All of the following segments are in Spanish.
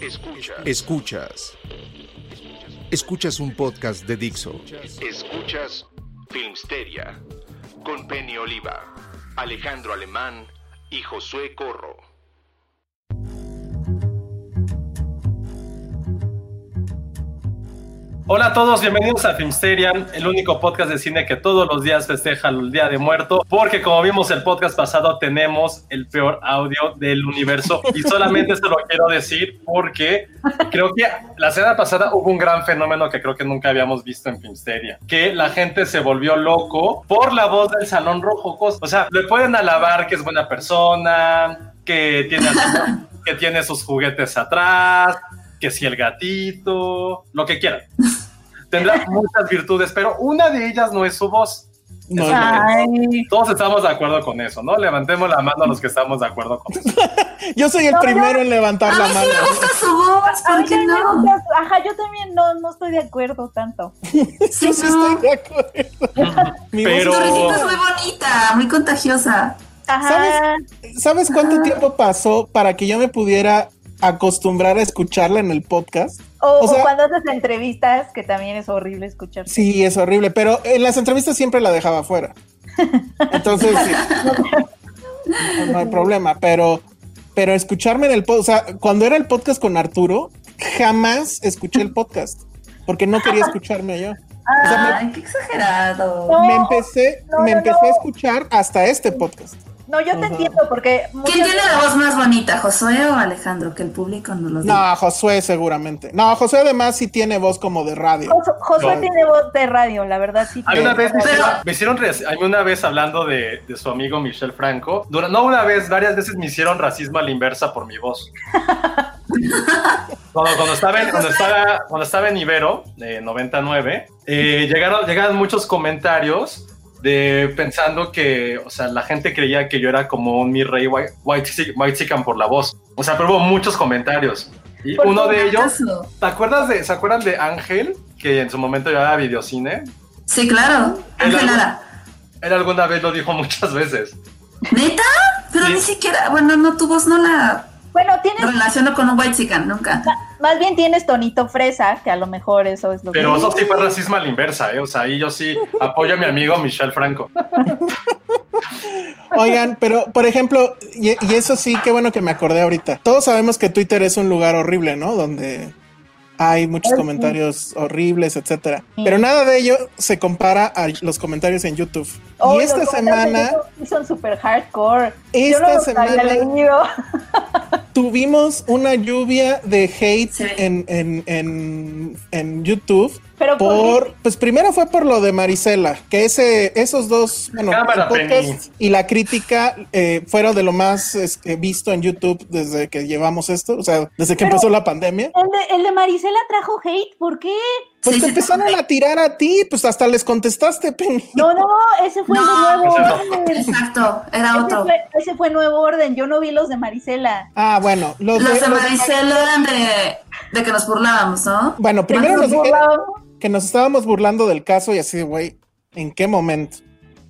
Escuchas. Escuchas. Escuchas un podcast de Dixo. Escuchas Filmsteria con Penny Oliva, Alejandro Alemán y Josué Corro. Hola a todos, bienvenidos a Filmsterian, el único podcast de cine que todos los días festeja el Día de Muerto, porque como vimos el podcast pasado, tenemos el peor audio del universo y solamente se lo quiero decir porque creo que la semana pasada hubo un gran fenómeno que creo que nunca habíamos visto en Filmsteria, que la gente se volvió loco por la voz del Salón Rojo. O sea, le pueden alabar que es buena persona, que tiene, que tiene sus juguetes atrás, que si el gatito, lo que quieran. Tendrá muchas virtudes, pero una de ellas no es su voz. No, Todos estamos de acuerdo con eso, ¿no? Levantemos la mano a los que estamos de acuerdo con eso. Yo soy el primero en levantar la mano. sí me gusta su voz, ¿por qué no? Ajá, yo también no, no estoy de acuerdo tanto. Sí, Yo sí no. estoy de acuerdo. Mi voz- Pero- es muy bonita, muy contagiosa. Ajá. ¿Sabes? ¿Sabes cuánto tiempo pasó para que yo me pudiera acostumbrar a escucharla en el podcast? O, o sea- o cuando haces entrevistas, que también es horrible escuchar. Sí, es horrible, pero en las entrevistas siempre la dejaba fuera. Entonces, sí. no, no hay problema, pero, pero escucharme en el podcast, o sea, cuando era el podcast con Arturo, jamás escuché el podcast, porque no quería escucharme yo. O sea, me- Ay, qué exagerado. Me empecé, no, me empecé a escuchar hasta este podcast. No, yo te entiendo porque ¿Quién tiene veces- la voz más bonita, Josué o Alejandro? Que el público no lo diga. No, Josué seguramente. No, Josué además sí tiene voz como de radio. Josu- Josué No. tiene voz de radio, la verdad sí. Hay tiene una vez me Pero- hicieron, me hicieron res- hay una vez hablando de, de su amigo Michel Franco. No una vez, varias veces me hicieron racismo a la inversa por mi voz. Cuando, cuando estaba en, cuando estaba, cuando estaba en Ibero, de 99, eh, llegaron, llegaron muchos comentarios de pensando que, o sea, la gente creía que yo era como un mi rey white, white, chick- white chicken por la voz. O sea, pero hubo muchos comentarios. Y ¿Por uno de ellos. ¿te acuerdas de, ¿se acuerdan de Ángel? Que en su momento llevaba videocine. Sí, claro. El Ángel Lara. Él alguna vez lo dijo muchas veces. ¿Neta? Pero Sí. ni siquiera, bueno, no, tu voz no la Bueno, tienes, relaciono con un white chicken, nunca. Más bien tienes tonito fresa, que a lo mejor eso es lo Pero que... eso sí fue racismo a la inversa, ¿eh? O sea, ahí yo sí apoyo a mi amigo Michel Franco. Oigan, pero por ejemplo, y, y eso sí, qué bueno que me acordé ahorita. Todos sabemos que Twitter es un lugar horrible, ¿no? Donde hay muchos sí. comentarios horribles, etcétera. Sí. Pero nada de ello se compara a los comentarios en YouTube. Oh, y esta los semana son súper hardcore. Esta Yo no semana-. tuvimos una lluvia de hate Sí. en, en, en, en YouTube. Pero ¿por Por, pues primero fue por lo de Marisela, que ese, esos dos, bueno, Cámara, el podcast Penny. y la crítica eh, fueron de lo más este, visto en YouTube desde que llevamos esto, o sea, desde que Pero- empezó la pandemia. El de, el de Marisela trajo hate, ¿por qué? Pues Sí, te sí, empezaron sí. a tirar a ti, pues hasta les contestaste, Penny. No, no, ese fue el Nuevo. Orden. Exacto, era Ese otro. fue, ese fue Nuevo Orden, yo no vi los de Marisela. Ah, bueno, los, Los de, de los de- Maricela eran de, de que nos burlábamos, ¿no? bueno, primero Nos los de- que nos estábamos burlando del caso y así de, güey, ¿en qué momento?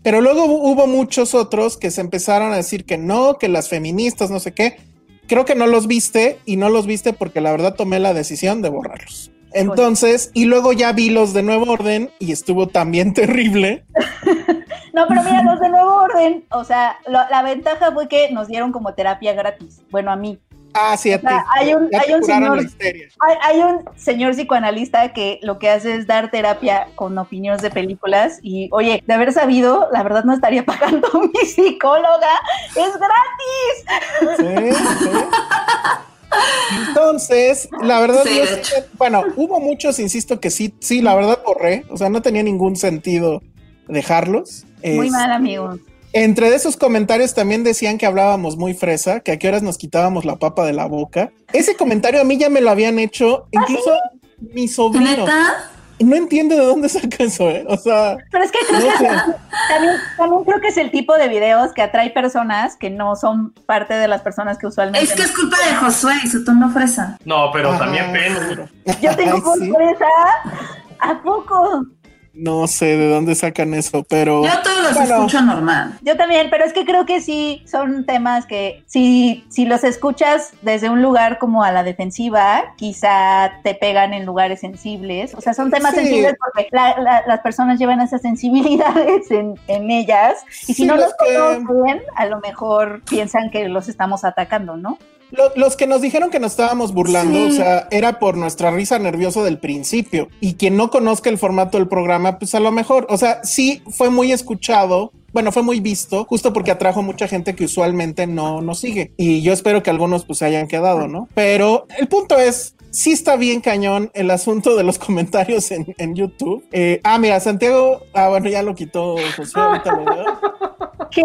Pero luego hu- hubo muchos otros que se empezaron a decir que no, que las feministas, no sé qué. Creo que no los viste y no los viste porque la verdad tomé la decisión de borrarlos. Entonces, y luego ya vi los de Nuevo Orden y estuvo también terrible. No, pero mira, los de nuevo orden, o sea, lo- la ventaja fue que nos dieron como terapia gratis. Bueno, a mí. Ah, sí, a O sea, ti. hay un- hay señor-. Hay, hay un señor psicoanalista que lo que hace es dar terapia con opiniones de películas y, oye, de haber sabido, la verdad no estaría pagando mi psicóloga. Es gratis. Sí, sí. Entonces, la verdad, Sí, sí bueno, hubo muchos, insisto, que sí, sí, la verdad borré, o sea, no tenía ningún sentido dejarlos. Muy Es- mal, amigos. Entre de esos comentarios también decían que hablábamos muy fresa, que a qué horas nos quitábamos la papa de la boca. Ese comentario a mí ya me lo habían hecho, incluso mi sobrino. ¿Neta? No entiendo de dónde saca eso, ¿eh? O sea, Pero es que creo no que también, también creo que es el tipo de videos que atrae personas que no son parte de las personas que usualmente. Es que es culpa de Josué y su tono fresa. No, pero Ajá. también Penny. Yo tengo Ay, sí. sorpresa. ¿A poco? No sé de dónde sacan eso, pero Yo todos los Bueno. escucho normal. Yo también, pero es que creo que sí son temas que si, si los escuchas desde un lugar como a la defensiva, quizá te pegan en lugares sensibles. O sea, son temas Sí. sensibles porque la- la- las personas llevan esas sensibilidades en, en ellas y si Sí, no los los que- conocen, a lo mejor piensan que los estamos atacando, ¿no? Lo- los que nos dijeron que nos estábamos burlando, Sí. o sea, era por nuestra risa nerviosa del principio. Y quien no conozca el formato del programa, pues a lo mejor, o sea, sí fue muy escuchado. Bueno, fue muy visto, justo porque atrajo mucha gente que usualmente no nos sigue. Y yo espero que algunos pues se hayan quedado, ¿no? Pero el punto es, sí está bien cañón el asunto de los comentarios en, en YouTube. Eh, ah, mira, Santiago, ah, bueno, ya lo quitó José, ahorita lo veo. ¿Qué?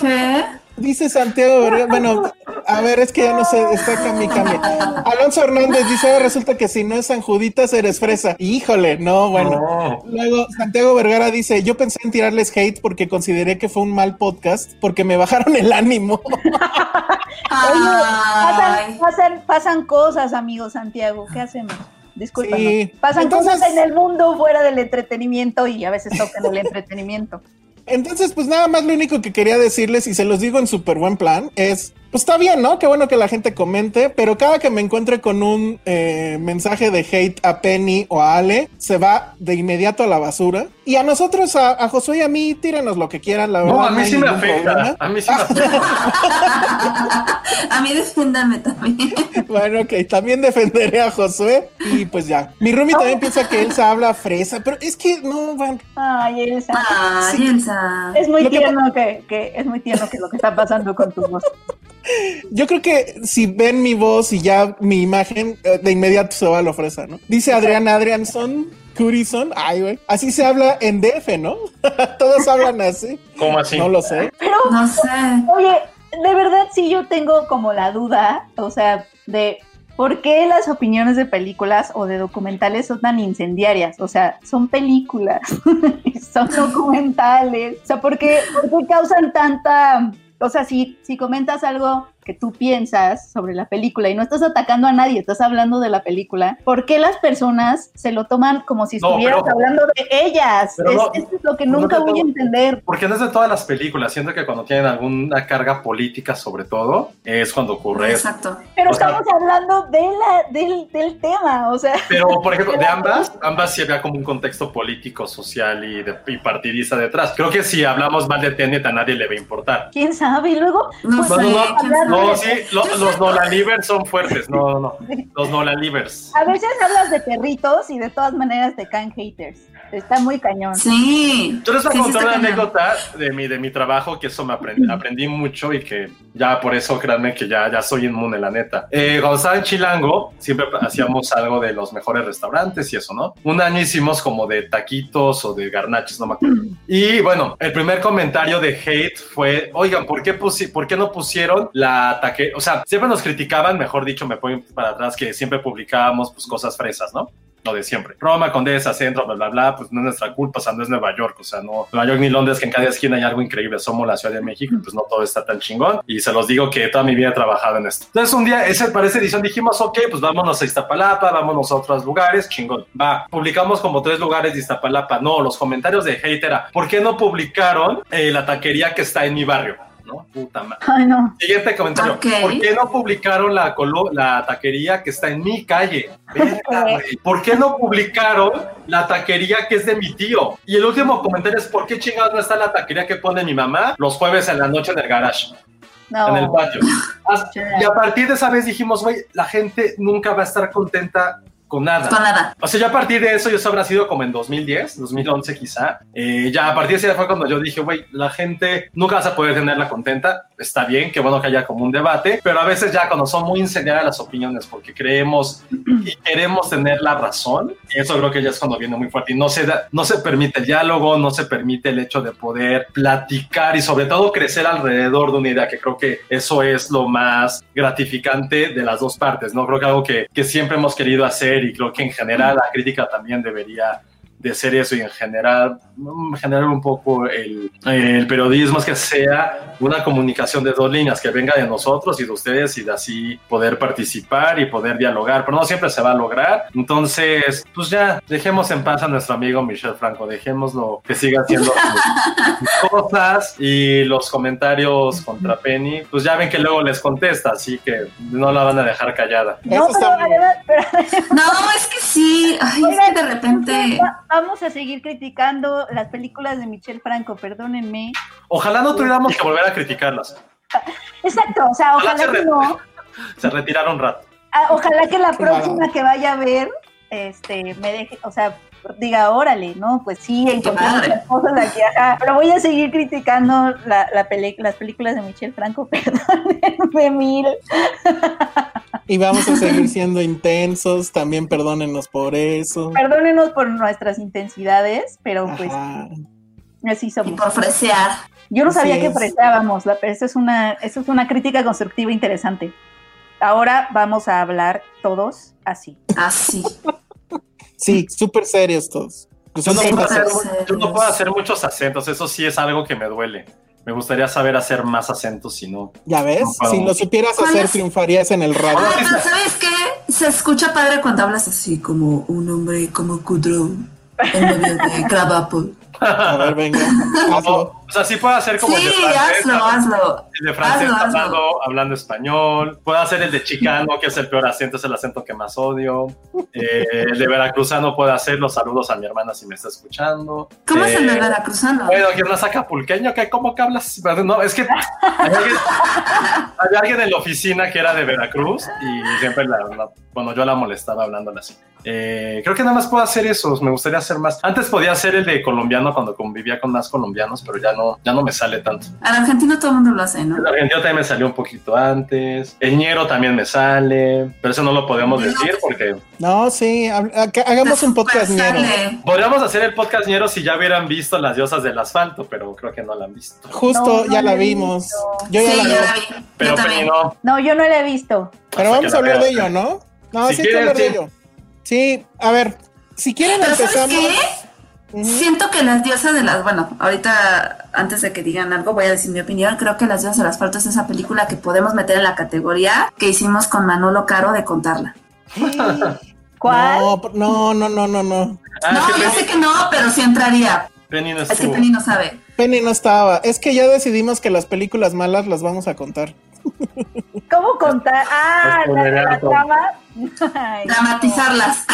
¿Qué? Dice Santiago Vergara, bueno, a ver, es que ya no sé, está cambia y cambia. Alonso Hernández dice, "Ahora resulta que si no es San Juditas eres fresa. Híjole, no, bueno. No. Luego, Santiago Vergara dice, yo pensé en tirarles hate porque consideré que fue un mal podcast, porque me bajaron el ánimo. Ay. Pasan, pasan, pasan cosas, amigo Santiago. ¿Qué hacemos? Disculpa. Sí. Pasan Entonces- cosas en el mundo fuera del entretenimiento y a veces tocan el entretenimiento. Entonces, pues nada más lo único que quería decirles, y se los digo en súper buen plan, es, pues está bien, ¿no? Qué bueno que la gente comente, pero cada que me encuentre con un eh, mensaje de hate a Penny o a Ale, se va de inmediato a la basura. Y a nosotros, a, a Josué y a mí, tírenos lo que quieran, la verdad. No, a mí sí me afecta. problema. A mí sí me afecta. A mí defiéndame también. Bueno, ok, también defenderé a Josué y pues ya. Mi Rumi también piensa que Elsa habla fresa, pero es que no, van. Ay, Elsa. Ay, Elsa. Es muy Lo que tierno que, que es muy tierno que lo que está pasando con tu voz. Yo creo que si ven mi voz y ya mi imagen, eh, de inmediato se va a la fresa, ¿no? Dice Adriana Adrianson, Curison, ay, güey. Así se habla en DF, ¿no? Todos hablan así. ¿Cómo así? No lo sé. Pero, No sé. oye, de verdad sí yo tengo como la duda, o sea, de por qué las opiniones de películas o de documentales son tan incendiarias. O sea, son películas, son documentales. O sea, ¿por qué, por qué causan tanta... O sea, si, si comentas algo que tú piensas sobre la película y no estás atacando a nadie, estás hablando de la película, ¿por qué las personas se lo toman como si No, estuvieras pero- hablando de ellas? Es- no- esto es lo que no nunca te voy a entender. Porque no es de todas las películas. Siento que cuando tienen alguna carga política, sobre todo, es cuando ocurre eso. Exacto. Pero O sea- estamos hablando de la, del, del tema, o sea. Pero, por ejemplo, de ambas, ambas sí había como un contexto político, social y, de- y partidista detrás. Creo que si hablamos mal de Tenet a nadie le va a importar. ¿Quién sabe? Y luego, No pues, No, no, no, sí, lo- los Nolan-Livers son fuertes, no, no, no, los Nolan-Livers. a veces hablas de perritos y de todas maneras te caen haters. Está muy cañón. Sí. Yo les voy a Sí, contar una cañón. anécdota de mi, de mi trabajo, que eso me aprendí, aprendí mucho y que ya por eso créanme que ya, ya soy inmune, la neta. Eh, cuando estaba en Chilango, siempre hacíamos algo de los mejores restaurantes y eso, ¿no? Un año hicimos como de taquitos o de garnaches, no me acuerdo. Y bueno, el primer comentario de hate fue, oigan, ¿por qué, ¿por qué no pusieron la taque? O sea, siempre nos criticaban, mejor dicho, me pongo para atrás, que siempre publicábamos pues cosas fresas, ¿no? Lo de siempre. Roma, Condesa, Centro, bla, bla, bla, pues no es nuestra culpa, o sea, no es Nueva York, o sea, no Nueva York ni Londres, que en cada esquina hay algo increíble, somos la Ciudad de México, pues no todo está tan chingón, y se los digo que toda mi vida he trabajado en esto. Entonces un día, ese, para esa edición dijimos, ok, pues vámonos a Iztapalapa, vámonos a otros lugares, chingón, va, publicamos como tres lugares de Iztapalapa, no, los comentarios de hate era, ¿por qué no publicaron eh, la taquería que está en mi barrio? ¿No? puta madre. Ay, no. Siguiente comentario. Ok. ¿Por qué no publicaron la, la taquería que está en mi calle? ¿Por qué no publicaron la taquería que es de mi tío? Y el último comentario es: ¿por qué chingados no está la taquería que pone mi mamá los jueves en la noche en el garage? en el No. patio. Y a partir de esa vez dijimos, güey, la gente nunca va a estar contenta con nada. Con nada. O sea, ya a partir de eso, y eso habrá sido como en 2010, 2011 quizá, eh, ya a partir de ese día fue cuando yo dije, güey, la gente nunca vas a poder tenerla contenta, está bien, qué bueno que haya como un debate, pero a veces ya cuando son muy incendiarias las opiniones porque creemos y queremos tener la razón, eso creo que ya es cuando viene muy fuerte y no se, da- no se permite el diálogo, no se permite el hecho de poder platicar y sobre todo crecer alrededor de una idea, que creo que eso es lo más gratificante de las dos partes, ¿no? Creo que algo que, que siempre hemos querido hacer y creo que en general la crítica también debería de ser eso y en general generar un poco el, el periodismo es que sea una comunicación de dos líneas que venga de nosotros y de ustedes y de así poder participar y poder dialogar pero no siempre se va a lograr entonces pues ya dejemos en paz a nuestro amigo Michel Franco dejémoslo que siga haciendo sus cosas y los comentarios contra Penny pues ya ven que luego les contesta así que no la van a dejar callada No, pero pero No, es que sí. Ay, es Oigan, que de repente. va- vamos a seguir criticando las películas de Michel Franco, perdónenme. ojalá no tuviéramos que volver a criticarlas Exacto, o sea, Ojalá ojalá se que no. se retiraron un rato Ah, ojalá que la próxima que vaya a ver, este, me deje, o sea, diga, órale, ¿no? Pues sí, encontré muchas cosas aquí, ajá. Pero voy a seguir criticando la, la peli- las películas de Michel Franco, perdónenme mil. Y vamos a seguir siendo intensos, también perdónenos por eso. Perdónenos por nuestras intensidades, pero pues Ajá. así Y somos. por fresear. Yo no Así sabía que es. fresábamos, la- pero eso es una, eso es una crítica constructiva interesante. Ahora vamos a hablar todos así. Así. Sí, súper serios todos. Yo no, puedo hacer, serios. yo no puedo hacer muchos acentos, eso sí es algo que me duele. Me gustaría saber hacer más acentos, si no. ya ves, No si lo supieras ¿Cuál hacer, es? triunfarías en el radio. Ah, pero ¿sabes qué? Se escucha padre cuando hablas así, como un hombre como Kudrow, el novio de Crab Apple. A ver, venga, hazlo. O sea, sí puedo hacer como el de Sí, francés, hazlo, hablando- hazlo. el de francés Hazlo, hazlo. hablando, hablando español. Puedo hacer el de chicano, que es el peor acento, es el acento que más odio. Eh, el de veracruzano puedo hacer los saludos a mi hermana si me está escuchando. ¿Cómo es el de Eh, Veracruzano? Bueno, que no es acapulqueño, ¿qué? ¿cómo que hablas? No, es que había alguien, había alguien en la oficina que era de Veracruz y siempre la, la- bueno, yo la molestaba hablándola así. Eh, creo que nada más puedo hacer eso, me gustaría hacer más. Antes podía hacer el de colombiano cuando convivía con más colombianos, pero ya no, ya no me sale tanto. Al argentino todo el mundo lo hace, ¿no? El argentino también me salió un poquito antes. El ñero también me sale, pero eso no lo podemos decir porque No, sí, hagamos un podcast ñero. podríamos hacer el podcast ñero si ya hubieran visto las diosas del asfalto, pero creo que no la han visto. Justo, No, ya no la vimos. visto. Yo ya Sí, la vi. la vi. Pero Yo Penny no. No, yo no la he visto. Pero vamos a la hablar de ello, ¿no? No, Si sí hay que quieren, hablar de ello. Sí, a ver, si quieren Pero ¿sabes empezamos. qué? Ujú. Siento que las diosas de las, bueno, ahorita antes de que digan algo voy a decir mi opinión, creo que las diosas del asfalto es esa película que podemos meter en la categoría que hicimos con Manolo Caro de contarla. ¿Cuál? No, no, no, no, no, no. Ah, no, es que yo Penny, sé que no, pero sí entraría. Penny no Es que. Penny no sabe. Penny no estaba. Es que ya decidimos que las películas malas las vamos a contar. ¿Cómo contar? Ah, la, la trama. Ay, Dramatizarlas.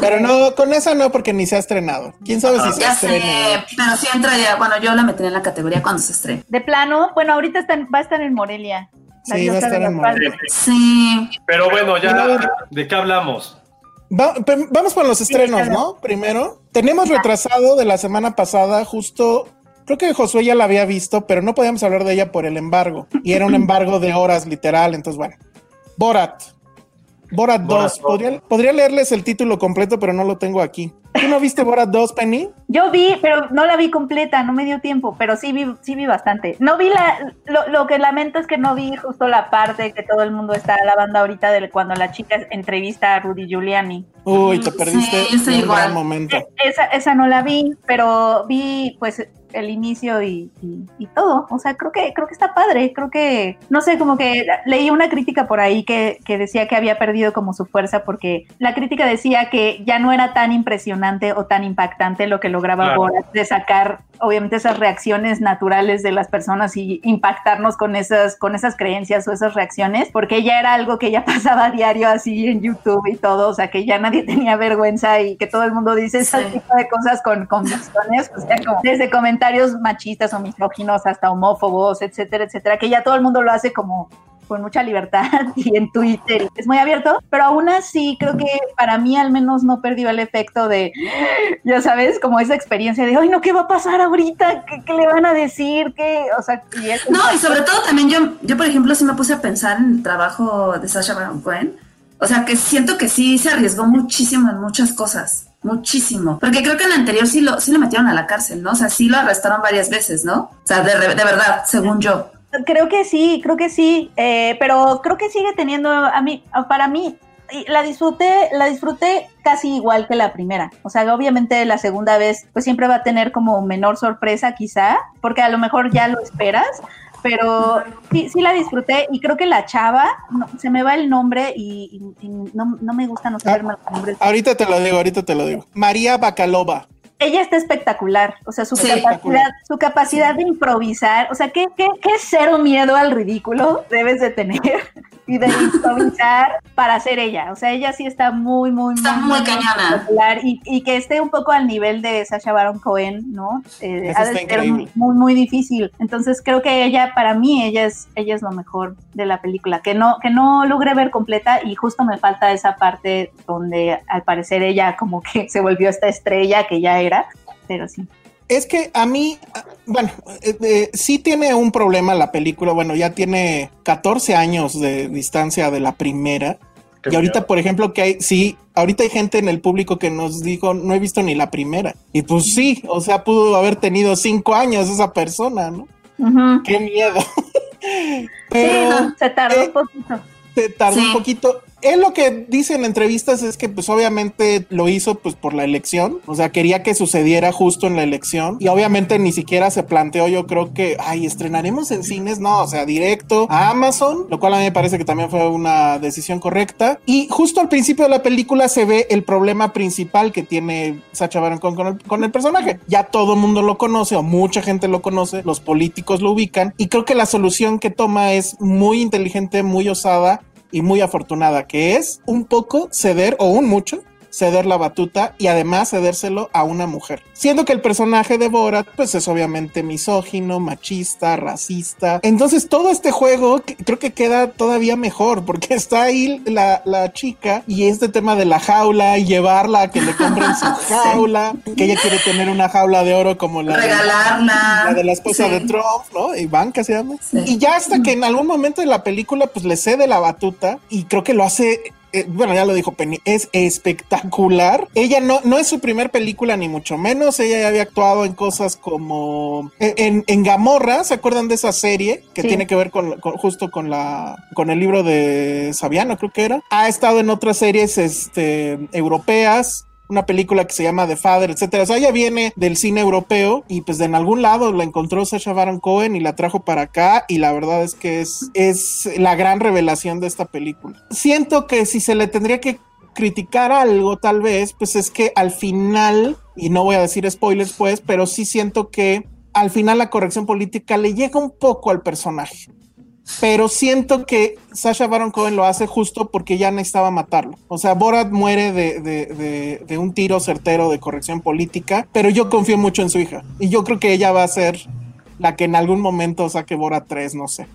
Pero no, con esa no, porque ni se ha estrenado. ¿Quién sabe si se ya sé, pero sí entraría. Bueno, yo la metería en la categoría cuando se estrene. De plano, bueno, ahorita está va a estar en Morelia. Sí, va a estar en. Morelia. Sí. Pero bueno, ya. ¿de qué hablamos? Va- vamos con los estrenos, claro. ¿no? Primero. Tenemos retrasado de la semana pasada, justo. Creo que Josué ya la había visto, pero no podíamos hablar de ella por el embargo. Y era un embargo de horas, literal. Entonces, bueno. Borat. Borat 2. Borat 2. Podría, podría leerles el título completo, pero no lo tengo aquí. ¿Tú no viste Borat 2, Penny? Yo vi, pero no la vi completa, no me dio tiempo, pero sí vi, sí vi bastante. No vi la, lo, lo que lamento es que no vi justo la parte que todo el mundo está alabando ahorita de cuando la chica entrevista a Rudy Giuliani. Uy, te Sí, perdiste un igual. gran momento. E- Esa, esa no la vi, pero vi pues el inicio y, y- y todo. O sea, creo que, creo que está padre. Creo que, no sé, como que leí una crítica por ahí que, que decía que había perdido como su fuerza porque la crítica decía que ya no era tan impresionante o tan impactante lo que lograba Claro. Borat de sacar, obviamente, esas reacciones naturales de las personas y impactarnos con esas, con esas creencias o esas reacciones, porque ya era algo que ya pasaba a diario así en YouTube y todo, o sea, que ya nadie tenía vergüenza y que todo el mundo dice ese Sí. tipo de cosas con convicciones, o sea, como desde comentarios machistas o misóginos hasta homófobos, etcétera, etcétera, que ya todo el mundo lo hace como con mucha libertad y en Twitter es muy abierto, pero aún así creo que para mí al menos no perdió el efecto de, ya sabes, como esa experiencia de, ay, no, ¿qué va a pasar ahorita? ¿Qué, qué le van a decir? ¿Qué? O sea, y eso- No, y sobre todo también yo, yo por ejemplo, sí me puse a pensar en el trabajo de Sasha Baron Cohen. O sea, que siento que sí se arriesgó muchísimo en muchas cosas. Muchísimo. Porque creo que en el anterior sí lo, sí lo metieron a la cárcel, ¿no? O sea, sí lo arrestaron varias veces, ¿no? O sea, de, de verdad, según yo. Creo que sí, creo que sí, eh, pero creo que sigue teniendo, a mí, para mí, la disfruté, la disfruté casi igual que la primera. O sea, obviamente la segunda vez, pues siempre va a tener como menor sorpresa quizá, porque a lo mejor ya lo esperas, pero sí, sí la disfruté y creo que la chava, no, se me va el nombre y, y- y no, no me gusta no saberme los nombres. Ahorita te lo digo, ahorita te lo digo. María Bacalova. ella está espectacular, o sea, su Sí. capacidad, su capacidad de improvisar, o sea, ¿qué, qué, qué cero miedo al ridículo debes de tener y de improvisar para ser ella, o sea, ella sí está muy, muy, Está muy cañona. espectacular y, y que esté un poco al nivel de Sasha Baron Cohen, ¿no? Eh, ha de ser muy, muy difícil, entonces creo que ella, para mí, ella es, ella es lo mejor de la película, que no, que no logré ver completa y justo me falta esa parte donde al parecer ella como que se volvió esta estrella que ya era, pero sí. Es que a mí, ah, bueno, eh, eh, sí tiene un problema la película. Bueno, ya tiene 14 años de distancia de la primera. Qué y ahorita, por ejemplo, que hay, sí, ahorita hay gente en el público que nos dijo, no he visto ni la primera. Y pues sí, o sea, pudo haber tenido cinco años esa persona, ¿no? Qué miedo. Sí, Pero no, se tardó eh, un poquito. te tardó Sí. un poquito. Él lo que dice en entrevistas es que pues obviamente lo hizo pues por la elección, o sea, quería que sucediera justo en la elección. Y obviamente ni siquiera se planteó yo creo que, ay, estrenaremos en cines, no, o sea, directo a Amazon, lo cual a mí me parece que también fue una decisión correcta. Y justo al principio de la película se ve el problema principal que tiene Sacha Baron Cohen con el, con el personaje. Ya todo el mundo lo conoce o mucha gente lo conoce, los políticos lo ubican. Y creo que la solución que toma es muy inteligente, muy osada y muy afortunada, que es un poco ceder o un mucho ceder la batuta y además cedérselo a una mujer. Siendo que el personaje de Borat pues es obviamente misógino, machista, racista. Entonces todo este juego creo que queda todavía mejor porque está ahí la, la chica y este tema de la jaula y llevarla a que le compren su jaula, que ella quiere tener una jaula de oro como la de- la de la esposa Sí. de Trump, ¿no? Ivanka se llama. Sí. Y ya hasta que en algún momento de la película, pues le cede la batuta y creo que lo hace. Eh, bueno, ya lo dijo Penny, es espectacular. Ella no, no es su primer película, ni mucho menos. Ella ya había actuado en cosas como eh, en, en Gamorra. ¿Se acuerdan de esa serie que Sí. tiene que ver con, con- justo con la con el libro de Saviano, creo que era? Ha estado en otras series este, europeas una película que se llama The Father, etcétera. O sea, ella viene del cine europeo y pues de en algún lado la encontró Sacha Baron Cohen y la trajo para acá y la verdad es que es, es la gran revelación de esta película. Siento que si se le tendría que criticar algo tal vez, pues es que al final, y no voy a decir spoilers pues, pero sí siento que al final la corrección política le llega un poco al personaje pero siento que Sasha Baron Cohen lo hace justo porque ya necesitaba matarlo. O sea, Borat muere de, de- de- de un tiro certero de corrección política, pero yo confío mucho en su hija y yo creo que ella va a ser la que en algún momento saque Borat 3, no sé.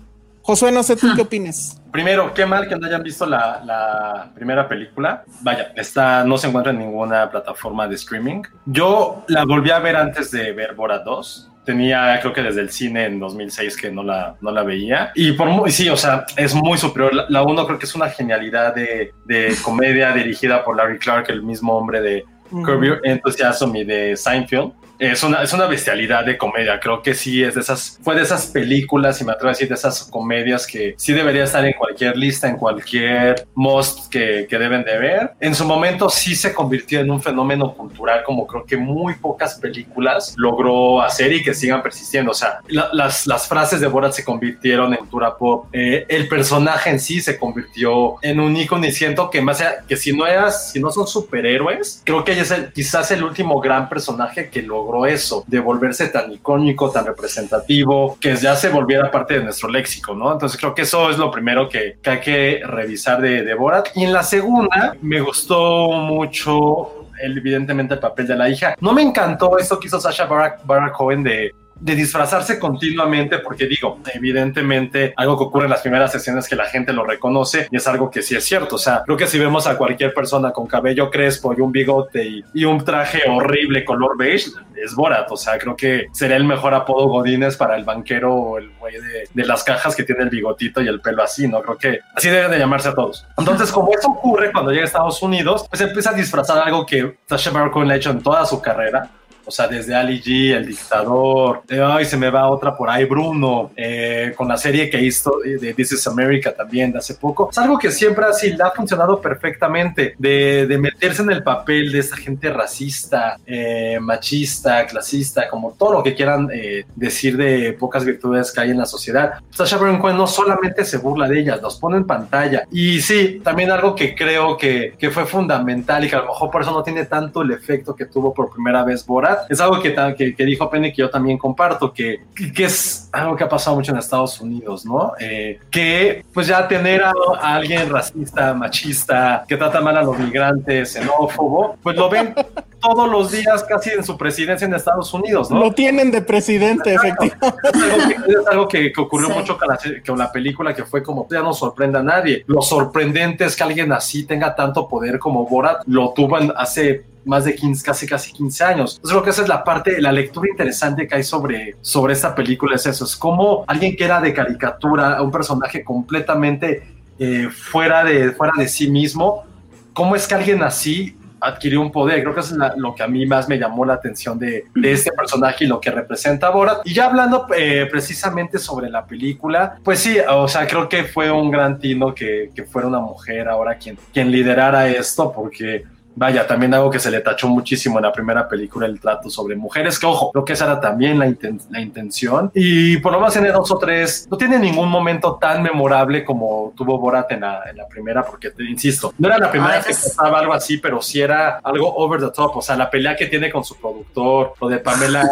Josué, no sé tú qué opinas. Primero, qué mal que no hayan visto la, la primera película. Vaya, esta no se encuentra en ninguna plataforma de streaming. Yo la volví a ver antes de ver Borat 2. Tenía, creo que desde el cine en 2006 que no la, no la veía. Y por muy, sí, o sea, es muy superior. La, la uno creo que es una genialidad de, de comedia dirigida por Larry Clark, el mismo hombre de Curb Your Enthusiasm y de Seinfeld. Es una, es una bestialidad de comedia. Creo que sí es de esas, fue de esas películas, y me atrevo a decir, de esas comedias que sí debería estar en cualquier lista, en cualquier most que, que deben de ver. En su momento sí se convirtió en un fenómeno cultural, como creo que muy pocas películas logró hacer y que sigan persistiendo. O sea, la- las, las frases de Borat se convirtieron en cultura pop. Eh, el personaje en sí se convirtió en un ícono y siento que más allá- que si no eras, si no son superhéroes, creo que es el- quizás el último gran personaje que logró eso, de volverse tan icónico, tan representativo, que ya se volviera parte de nuestro léxico, ¿no? Entonces creo que eso es lo primero que, hay que revisar de, de Borat. Y en la segunda, me gustó mucho evidentemente el papel de la hija. No me encantó esto que hizo Sasha Barak, Barak Cohen de de disfrazarse continuamente, porque digo, evidentemente algo que ocurre en las primeras sesiones que la gente lo reconoce y es algo que sí es cierto. O sea, creo que si vemos a cualquier persona con cabello crespo y un bigote y, y un traje horrible color beige, es Borat. O sea, creo que sería el mejor apodo Godínez para el banquero o el güey de, de las cajas que tiene el bigotito y el pelo así, ¿no? Creo que así deben de llamarse a todos. Entonces, como eso ocurre cuando llega a Estados Unidos, pues empieza a disfrazar algo que Sasha Baron Cohen ha hecho en toda su carrera. Sea, desde Ali G, El Dictador, de, ay, se me va otra por ahí, Bruno, eh, con la serie que hizo eh, de This is America también de hace poco. Es algo que siempre así ha funcionado perfectamente, de, de meterse en el papel de esta gente racista, eh, machista, clasista, como todo lo que quieran eh, decir de pocas virtudes que hay en la sociedad. Sasha Baron Cohen no solamente se burla de ellas, los pone en pantalla. Y sí, también algo que creo que, que fue fundamental y que a lo mejor por eso no tiene tanto el efecto que tuvo por primera vez Borat, es algo que, que, que dijo Penny que yo también comparto, que, que- es algo que ha pasado mucho en Estados Unidos, ¿no? Eh, que pues ya tener a, a alguien racista, machista, que trata mal a los migrantes, xenófobo, pues lo ven todos los días casi en su presidencia en Estados Unidos, ¿no? Lo tienen de presidente, efectivamente. Es algo que, es algo que- que ocurrió Sí. mucho con la, con la película que fue como ya no sorprende a nadie. Lo sorprendente es que alguien así tenga tanto poder como Borat lo tuvo hace más de 15, casi casi 15 años. Entonces creo que esa es la parte, la lectura interesante que hay sobre, sobre esta película, es eso, es como alguien que era de caricatura, un personaje completamente eh, fuera, de, fuera de sí mismo, cómo es que alguien así adquirió un poder. Creo que eso es la- lo que a mí más me llamó la atención de, de este personaje y lo que representa Borat. Y ya hablando eh, precisamente sobre la película, pues sí, o sea, creo que fue un gran tino que, que fuera una mujer ahora quien, quien liderara esto, porque Vaya, también algo que se le tachó muchísimo en la primera película, el trato sobre mujeres, que ojo, creo que esa era también la, inten- la intención. Y por lo menos tiene dos o tres, no tiene ningún momento tan memorable como tuvo Borat en la, en la primera, porque te insisto, no era la primera Ah, que pasaba algo así, pero sí era algo over the top. O sea, la pelea que tiene con su productor, lo de Pamela,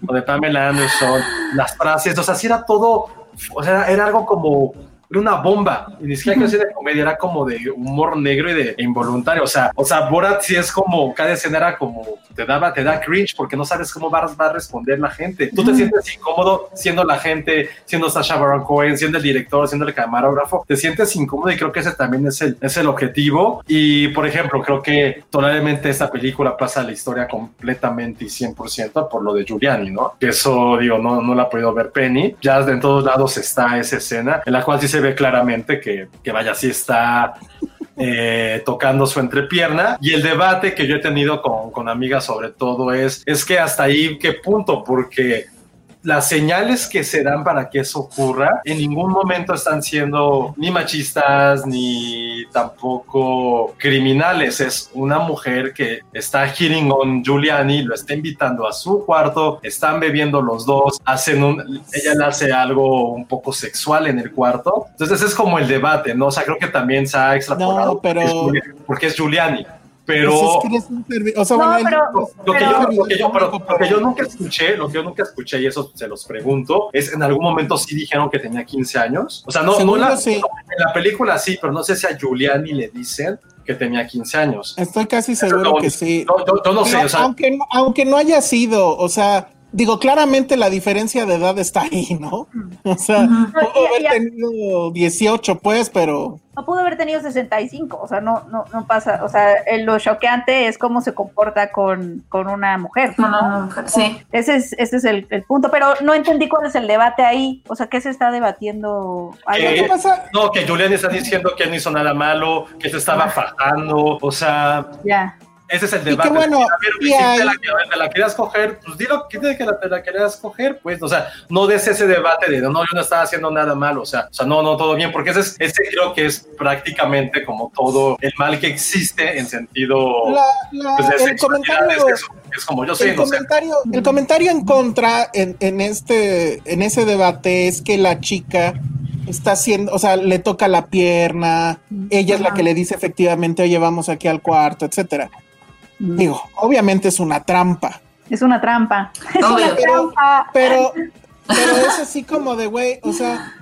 lo de Pamela Anderson, las frases, o sea, sí era todo, o sea, era algo como era una bomba, y ni siquiera que de comedia, era como de humor negro y de involuntario, o sea, o sea, Borat sí es como, cada escena era como, te daba, te da cringe porque no sabes cómo va, va a responder la gente, tú te sientes incómodo siendo la gente, siendo Sasha Baron Cohen, siendo el director, siendo el camarógrafo, te sientes incómodo y creo que ese también es el, es el objetivo, y por ejemplo, creo que totalmente esta película pasa la historia completamente y 100% por lo de Giuliani, ¿no? Que eso, digo, no, no la ha podido ver Penny, ya en todos lados está esa escena, en la cual sí se ve claramente que, que vaya, sí está eh, tocando su entrepierna. Y el debate que yo he tenido con, con amigas sobre todo es, es que hasta ahí, ¿qué punto? Porque las señales que se dan para que eso ocurra en ningún momento están siendo ni machistas ni tampoco criminales. Es una mujer que está hitting on Giuliani, lo está invitando a su cuarto, están bebiendo los dos, hacen un, ella le hace algo un poco sexual en el cuarto. Entonces es como el debate, ¿no? O sea, creo que también se ha extrapolado No, pero- porque es Giuliani. Pero No, lo que, yo, nunca escuché, lo que yo nunca escuché, y eso se los pregunto, es en algún momento sí dijeron que tenía 15 años. O sea, no, no la, sí. en la película sí, pero no sé si a Giuliani le dicen que tenía 15 años. estoy casi seguro que sí. Yo no sé, o sea, aunque, no- aunque no haya sido, o sea, digo, claramente la diferencia de edad está ahí, ¿no? O sea, pudo haber tenido 18, pues, pero No pudo haber tenido 65, o sea, no, no, no pasa, o sea, lo choqueante es cómo se comporta con, con una mujer. No, no, no, mujer, sí. Ese es, ese es el, el punto, pero no entendí cuál es el debate ahí, o sea, ¿qué se está debatiendo? ahí? Eh, ¿qué pasa? no, que Giuliani está diciendo que él no hizo nada malo, que se estaba fajando, o sea, ya. Ese es el que debate. bueno, a ver, y si hay- te, la, te la querías coger, pues dilo que te, que la, te la querías coger, pues, o sea, no des ese debate de no, yo no estaba haciendo nada malo, o sea, o sea, no, no, todo bien, porque ese, es, ese creo que es prácticamente como todo el mal que existe en sentido La- la- pues, de el comentario, es, que es- es como yo soy el inocente. comentario, el comentario en contra en, en este, en ese debate es que la chica está haciendo, o sea, le toca la pierna, ella es la que le dice efectivamente, oye, vamos aquí al cuarto, etcétera. Digo, obviamente es una trampa, Es una trampa. Es Obvio. una trampa. pero, pero es así como de, güey, o sea,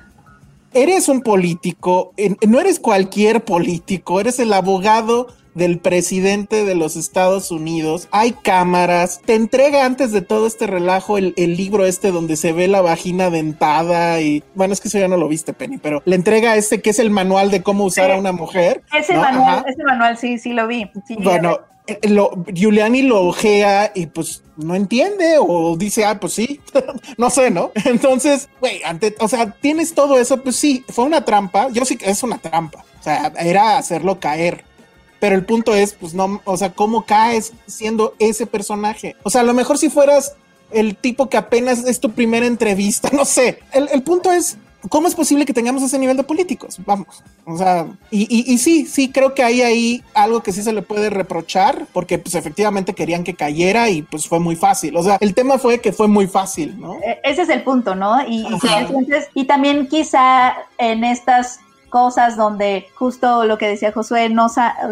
eres un político, en- no eres cualquier político, eres el abogado del presidente de los Estados Unidos, hay cámaras, te entrega antes de todo este relajo el, el libro este donde se ve la vagina dentada y, bueno, es que eso ya no lo viste, Penny, pero le entrega este que es el manual de cómo usar Sí. a una mujer. Ese ¿no? manual, Ajá. ese manual sí, sí lo vi. Sí, Bueno, lo, Giuliani lo ojea y pues no entiende o dice, ah, pues sí, no sé, ¿no? Entonces, güey, o sea, tienes todo eso, pues sí, fue una trampa, yo sí que es una trampa, o sea, era hacerlo caer. Pero el punto es, pues no, o sea, ¿cómo caes siendo ese personaje? O sea, a lo mejor si fueras el tipo que apenas es tu primera entrevista, no sé. El, el punto es, ¿cómo es posible que tengamos ese nivel de políticos? Vamos. O sea, y, y, y sí, sí, creo que hay ahí algo que sí se le puede reprochar, porque pues efectivamente querían que cayera y pues fue muy fácil. O sea, el tema fue que fue muy fácil, ¿no? E- Ese es el punto, ¿no? Y, entonces- y también quizá en estas cosas donde justo lo que decía Josué, no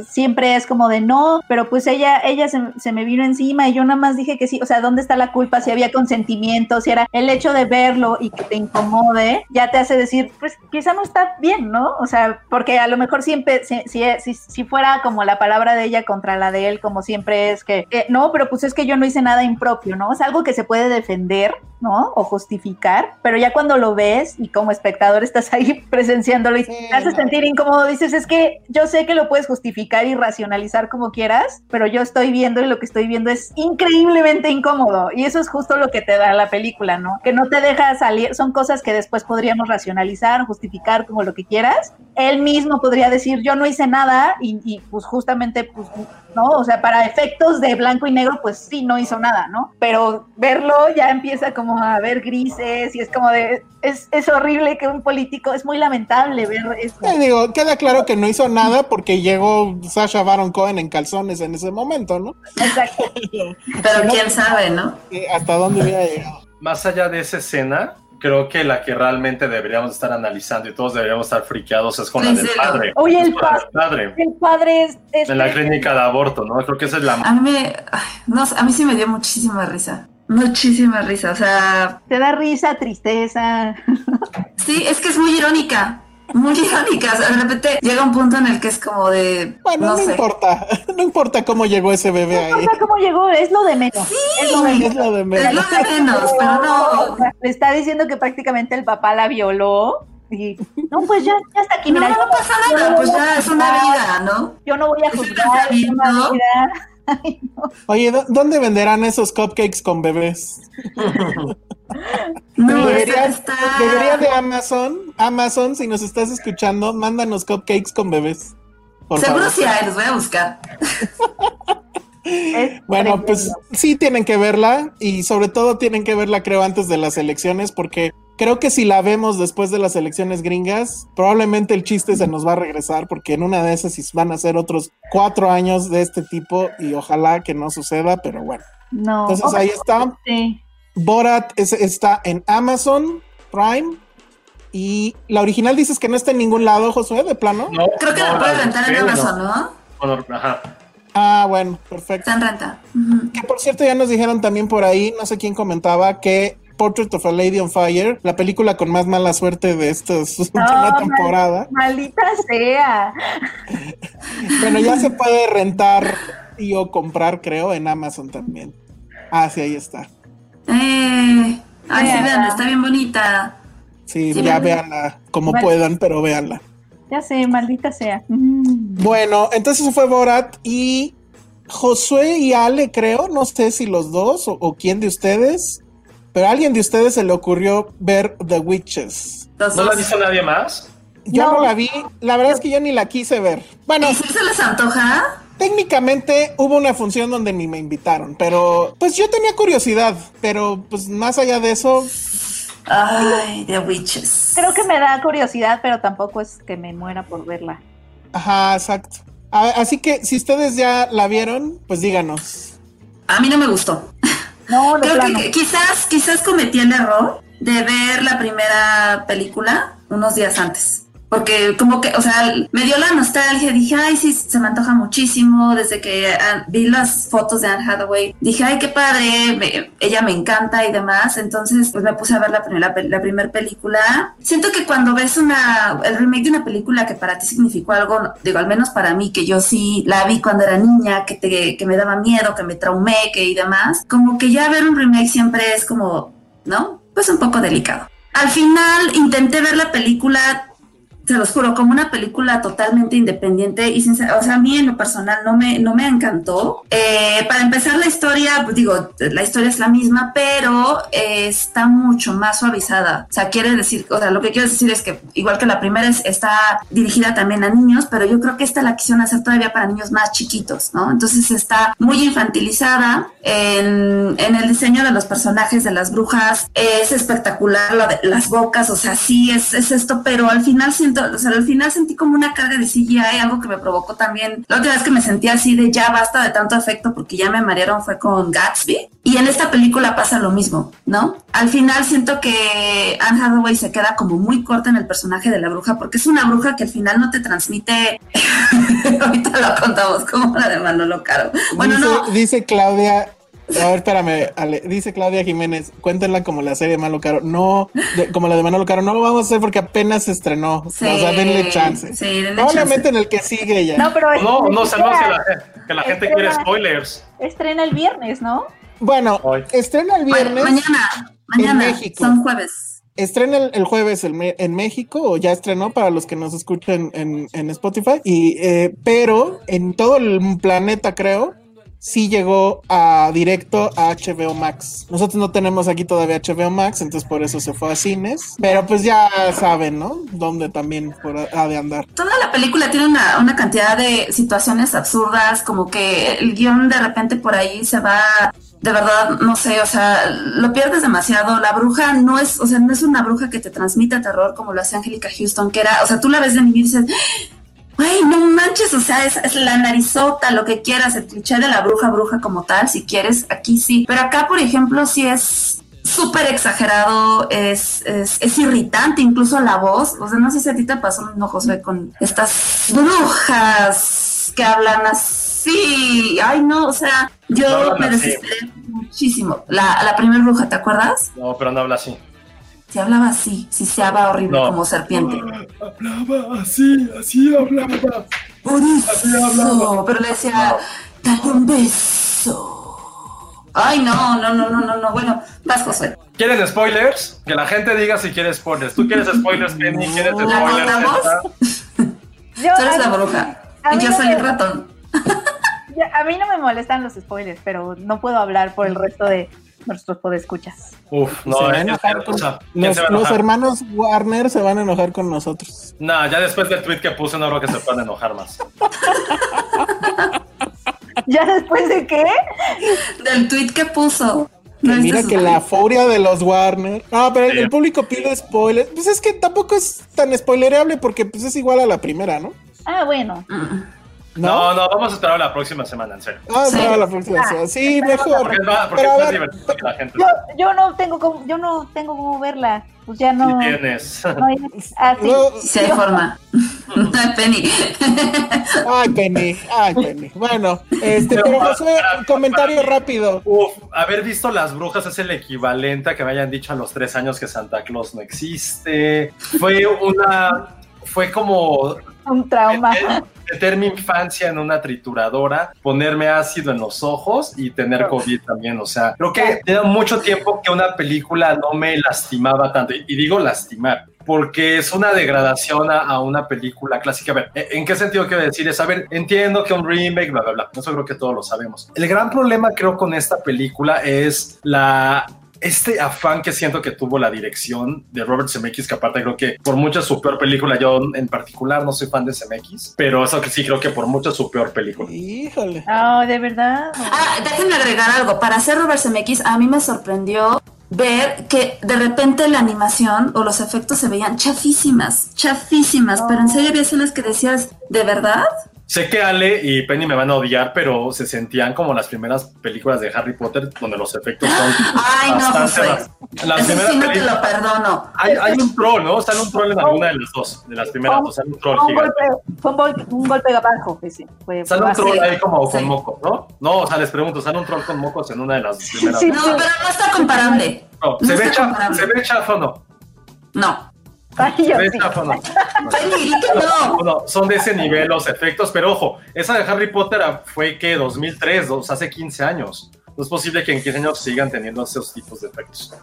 siempre es como de no, pero pues ella, ella se, se me vino encima y yo nada más dije que sí, o sea, ¿dónde está la culpa? Si había consentimiento, si era el hecho de verlo y que te incomode, ya te hace decir, pues quizá no está bien, ¿no? O sea, porque a lo mejor siempre, si, si, si, si fuera como la palabra de ella contra la de él, como siempre es que, eh, no, pero pues es que yo no hice nada impropio, ¿no? Es algo que se puede defender, ¿no? O justificar, pero ya cuando lo ves y como espectador estás ahí presenciándolo y Sí, te haces no. sentir incómodo, dices, es que yo sé que lo puedes justificar y racionalizar como quieras, pero yo estoy viendo y lo que estoy viendo es increíblemente incómodo y eso es justo lo que te da la película, ¿no? Que no te deja salir, son cosas que después podríamos racionalizar, justificar como lo que quieras. Él mismo podría decir, yo no hice nada y, y, pues justamente, pues, ¿no? O sea, para efectos de blanco y negro, pues sí, no hizo nada, ¿no? Pero verlo ya empieza como a ver grises y es como de, es, es horrible que un político, es muy lamentable ver esto. Eh, digo, queda claro que no hizo nada porque llegó Sasha Baron Cohen en calzones en ese momento, ¿no? Exacto. Pero quién sabe, ¿no? Eh, Hasta dónde hubiera llegado. Más allá de esa escena, creo que la que realmente deberíamos estar analizando y todos deberíamos estar friqueados es con la del padre. Oye, el padre. El padre es... es- En la clínica de aborto, ¿no? Creo que esa es la A mí me, ay, no, a mí sí me dio muchísima risa. Muchísima risa. O sea, Te da risa, tristeza. sí, es que es muy irónica. Muy irónica. O sea, de repente llega un punto en el que es como de. Bueno, no no, sé. importa, no importa cómo llegó ese bebé No ahí. importa cómo llegó, es lo de menos. Es lo de Es lo de Es menos. lo de menos, pero no. Le está diciendo que prácticamente el papá la violó. Y no, pues ya, ya está aquí. No, mira, no yo pasa nada, no pues ya es una vida, ¿no? Yo no voy a juzgar, es una vida. Ay, no. Oye, ¿dó- ¿dónde venderán esos cupcakes con bebés? No, debería, está, debería de Amazon, Amazon, si nos estás escuchando, mándanos cupcakes con bebés. Por Seguro favor. sí hay, los voy a buscar. Bueno, pues sí tienen que verla y sobre todo tienen que verla creo antes de las elecciones porque creo que si la vemos después de las elecciones gringas, probablemente el chiste se nos va a regresar porque en una de esas van a ser otros cuatro años de este tipo y ojalá que no suceda, pero bueno. No. Entonces ahí está. Sí. Borat es- está en Amazon Prime y la original dices que no está en ningún lado, Josué, de plano. No, Creo que no, la puedes de rentar en Amazon, ¿no? Bueno, ajá. Ah, bueno, perfecto. Está en renta. Que por cierto ya nos dijeron también por ahí, no sé quién comentaba, que Portrait of a Lady on Fire, la película con más mala suerte de esta última man. temporada, Maldita sea. bueno, ya se puede rentar y o comprar, creo, en Amazon también. Ah, sí, ahí está. Eh, ay, sí, Véanla. vean, está bien bonita. Sí, Sí, ya véanla como Bueno. puedan, pero véanla. Ya sé, maldita sea. Mm. Bueno, entonces fue Borat y Josué y Ale, creo, no sé si los dos o, o quién de ustedes, pero a alguien de ustedes se le ocurrió ver The Witches. ¿No la dice nadie más? Yo no. No. la vi, la verdad es que yo ni la quise ver. Bueno, ¿Y si se les antoja? técnicamente hubo una función donde ni me invitaron, pero pues yo tenía curiosidad, pero pues más allá de eso, Ay, The Witches. Creo que me da curiosidad, pero tampoco es que me muera por verla. ajá, exacto. A- Así que si ustedes ya la vieron, pues díganos. A mí no me gustó. No, Creo plano. que quizás, quizás cometí el error de ver la primera película unos días antes. Porque como que, o sea, me dio la nostalgia, dije, ay, sí, se me antoja muchísimo. Desde que ah, vi las fotos de Anne Hathaway, dije, ay, qué padre, ella me encanta y demás. Entonces, pues me puse a ver la pe- la primera película. Siento que cuando ves una, el remake de una película que para ti significó algo, digo, al menos para mí, que yo sí la vi cuando era niña, que, te, que me daba miedo, que me traumé, que y demás, como que ya ver un remake siempre es como, ¿no? Pues un poco delicado. Al final intenté ver la película se los juro, como una película totalmente independiente y sincera, o sea, a mí en lo personal no me, no me encantó. Eh, para empezar la historia, pues, digo, la historia es la misma, pero eh, está mucho más suavizada. O sea, quiere decir, o sea, lo que quiero decir es que igual que la primera es- está dirigida también a niños, pero yo creo que esta la quisieron hacer todavía para niños más chiquitos, ¿no? Entonces está muy infantilizada en, en el diseño de los personajes de las brujas, es espectacular lo de las bocas, o sea, sí es, es esto, pero al final siento, o sea, al final sentí como una carga de CGI, algo que me provocó también. La otra vez que me sentí así de ya basta de tanto efecto porque ya me marearon fue con Gatsby. Y en esta película pasa lo mismo, ¿no? Al final siento que Anne Hathaway se queda como muy corta en el personaje de la bruja porque es una bruja que al final no te transmite. Ahorita lo contamos como la de Manolo Caro. Bueno, dice, no. dice Claudia. A ver, espérame, Ale, dice Claudia Jiménez, cuéntenla como la serie de Manolo Caro. No, de- como la de Manolo Caro, no lo vamos a hacer porque apenas se estrenó. Sí, o sea, denle chance. sí, denle Probablemente chance. en el que sigue ya. No, pero No, no que siquiera la, que la gente quiere spoilers. Estrena el viernes, ¿no? Bueno, Hoy. estrena el viernes. mañana, mañana, México. son jueves. Estrena el, el jueves el me- en México, o ya estrenó para los que nos escuchen en, en Spotify. Y, eh, pero en todo el planeta, creo, sí llegó a directo a HBO Max. Nosotros no tenemos aquí todavía HBO Max, entonces por eso se fue a cines. Pero pues ya saben, ¿no? Dónde también por, ha de andar. Toda la película tiene una, una cantidad de situaciones absurdas, como que el guion de repente por ahí se va, de verdad, no sé, o sea, lo pierdes demasiado. La bruja no es, o sea, no es una bruja que te transmita terror como lo hace Angélica Houston, que era, o sea, tú la ves de niño y dices, Güey, no manches, o sea, es, es la narizota, lo que quieras, el cliché de la bruja, bruja como tal, si quieres, aquí sí. Pero acá, por ejemplo, sí es súper exagerado, es, es, es irritante, incluso la voz. O sea, no sé si a ti te pasó mismo, José, con estas brujas que hablan así. Ay, no, o sea, No yo me así. desesperé muchísimo. La, la primera bruja, ¿te acuerdas? No, pero no habla así. Se hablaba así, siseaba horrible No. como serpiente. Hablaba así, así hablaba. Por eso, pero le decía, dale un beso. Ay, no, no, no, no, no, no. Bueno, vas, José. ¿Quieren spoilers? Que la gente diga si quiere spoilers. ¿Tú quieres spoilers, Penny? ¿Quieres ¿La spoilers? contamos? Elsa? Yo, Tú eres la bruja. Y yo no soy me- el ratón. A mí no me molestan los spoilers, pero no puedo hablar por el resto de nuestros podescuchas. Uf, Se no, va a es enojar que, con- o sea, ¿quién los, se va a los hermanos Warner se van a enojar con nosotros. No, ya después del tweet que puse, no creo que se puedan enojar más. ¿Ya después de qué? Del tweet que puso. Que No es mira que la furia de los Warner. No, pero el, público pide spoilers. Pues es que tampoco es tan spoilereable porque pues es igual a la primera, ¿no? Ah, bueno. Mm. No, no, vamos a esperar la próxima semana, en serio. Ah, Sí. no, la próxima. semana. Sí, mejor. Porque es más, porque es a más ver, divertido que la gente. Yo, yo no tengo cómo, yo no tengo cómo verla. Pues ya no. Sí tienes. no hay- ah, sí. no, Si hay forma. Penny. ay, Penny, ay, Penny. Bueno, este, Pero pero para- Josué, para- un comentario para mí- rápido. Uf, haber visto las brujas es el equivalente a que me hayan dicho a los tres años que Santa Claus no existe. Fue una. Fue como Un trauma. meter, meter mi infancia en una trituradora, ponerme ácido en los ojos y tener COVID también. O sea, creo que tenía mucho tiempo que una película no me lastimaba tanto. Y digo lastimar. Porque es una degradación a, a una película clásica. A ver, ¿en en qué sentido quiero decir? Es, a ver, entiendo que un remake, bla, bla, bla. Eso creo que todos lo sabemos. El gran problema, creo, con esta película es la este afán que siento que tuvo la dirección de Robert Zemeckis, que aparte creo que por mucho es su peor película, yo en particular no soy fan de Zemeckis, pero eso que sí creo que por mucho es su peor película. Híjole. No, de verdad. Ah, déjenme agregar algo. Para hacer Robert Zemeckis, a mí me sorprendió ver que de repente la animación o los efectos se veían chafísimas, chafísimas, pero en serio había escenas que decías, ¿de verdad? Sé que Ale y Penny me van a odiar, pero se sentían como las primeras películas de Harry Potter, donde los efectos son. Ay, no, bastante Josué. ras- Las Eso primeras sí no te películas- lo perdono. Hay, hay un troll, ¿no? Sale un troll en alguna de las dos, de las primeras dos. Sale un troll un gigante. golpe, fue un golpe, un golpe abajo. Ese. Fue, Sale un troll sí, ahí como con sí. mocos, ¿no? No, o sea, les pregunto, ¿sale un troll con mocos en una de las primeras Sí? No, pero no está comparable. No, No ¿se, ve está chafa. ¿Se ve chafa o no? No. Ay, ¿Se yo ve sí. chafa o no? No. Son de ese nivel los efectos, pero ojo, esa de Harry Potter fue que 2003, dos, hace 15 años. No es posible que en 15 años sigan teniendo esos tipos de efectos.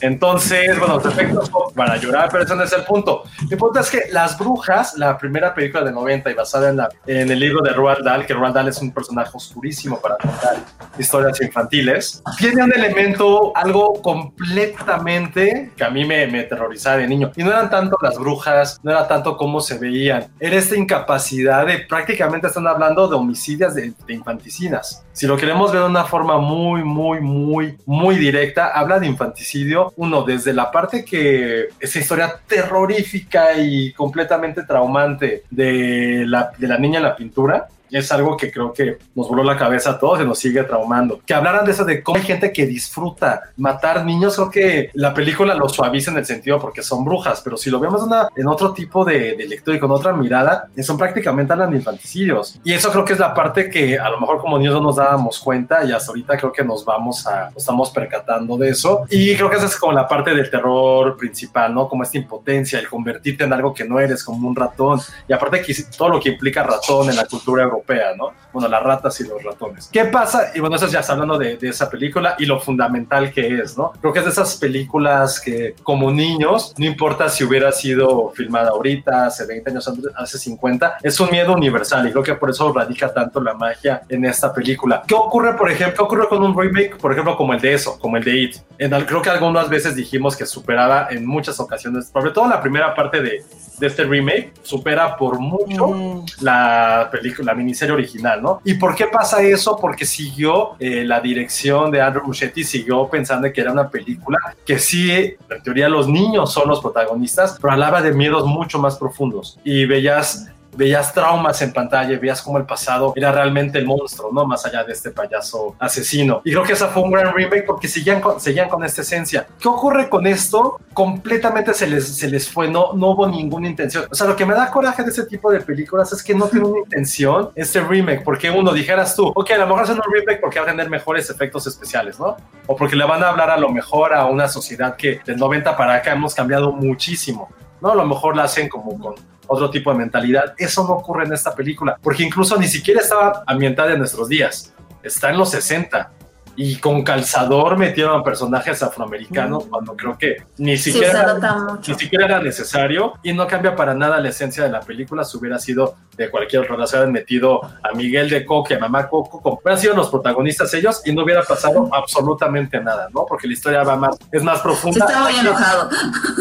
Entonces, bueno, los efectos son para llorar, pero ese no es el punto. El punto es que Las Brujas, la primera película de 90 y basada en, la, en el libro de Roald Dahl, que Roald Dahl es un personaje oscurísimo para contar historias infantiles, tiene un elemento, algo completamente que a mí me, me aterrorizaba de niño. Y no eran tanto las brujas, no era tanto cómo se veían, era esta incapacidad de prácticamente están hablando de homicidios de, de infanticidas. Si lo queremos ver de una forma muy, muy, muy, muy directa, habla de infanticidio, uno, desde la parte que esa historia terrorífica y completamente traumante de la, de la niña en la pintura, es algo que creo que nos voló la cabeza a todos y nos sigue traumando. Que hablaran de eso, de cómo hay gente que disfruta matar niños, creo que la película lo suaviza en el sentido porque son brujas, pero si lo vemos en otro tipo de, de lectura y con otra mirada, son prácticamente hablan infanticidios. Y eso creo que es la parte que a lo mejor como niños no nos dábamos cuenta y hasta ahorita creo que nos vamos a, nos estamos percatando de eso. Y creo que esa es como la parte del terror principal, ¿no? Como esta impotencia, el convertirte en algo que no eres, como un ratón. Y aparte que todo lo que implica ratón en la cultura europea, ¿no? Bueno, las ratas y los ratones. ¿Qué pasa? Y bueno, eso ya está hablando de, de, esa película y lo fundamental que es, ¿no? Creo que es de esas películas que como niños, no importa si hubiera sido filmada ahorita, hace 20 años, hace 50, es un miedo universal y creo que por eso radica tanto la magia en esta película. ¿Qué ocurre, por ejemplo, qué ocurre con un remake, por ejemplo, como el de eso, como el de It? En el, creo que algunas veces dijimos que superaba en muchas ocasiones, sobre todo la primera parte de, de este remake, supera por mucho mm. la película, la miniserie original, ¿Y por qué pasa eso? Porque siguió eh, la dirección de Andrew Muschietti, siguió pensando que era una película que sí, en teoría los niños son los protagonistas, pero hablaba de miedos mucho más profundos y veías veías traumas en pantalla, veías como el pasado era realmente el monstruo, ¿no? Más allá de este payaso asesino. Y creo que esa fue un gran remake porque seguían con, seguían con esta esencia. ¿Qué ocurre con esto? Completamente se les, se les fue, no, no hubo ninguna intención. O sea, lo que me da coraje de este tipo de películas es que no tiene una intención este remake, porque uno dijeras tú, ok, a lo mejor hacen un remake porque va a tener mejores efectos especiales, ¿no? O porque le van a hablar a lo mejor a una sociedad que del 90 para acá hemos cambiado muchísimo. ¿no? A lo mejor la hacen como con otro tipo de mentalidad. Eso no ocurre en esta película, porque incluso ni siquiera estaba ambientada en nuestros días. Está en los 60 y con calzador metieron personajes afroamericanos mm. cuando creo que ni siquiera, sí, era, ni siquiera era necesario y no cambia para nada la esencia de la película si hubiera sido de cualquier otra raza, hubieran metido a Miguel de y a Mamá Coco, como hubieran sido los protagonistas ellos y no hubiera pasado absolutamente nada, ¿no? Porque la historia va más, es más profunda. Estaba muy enojado.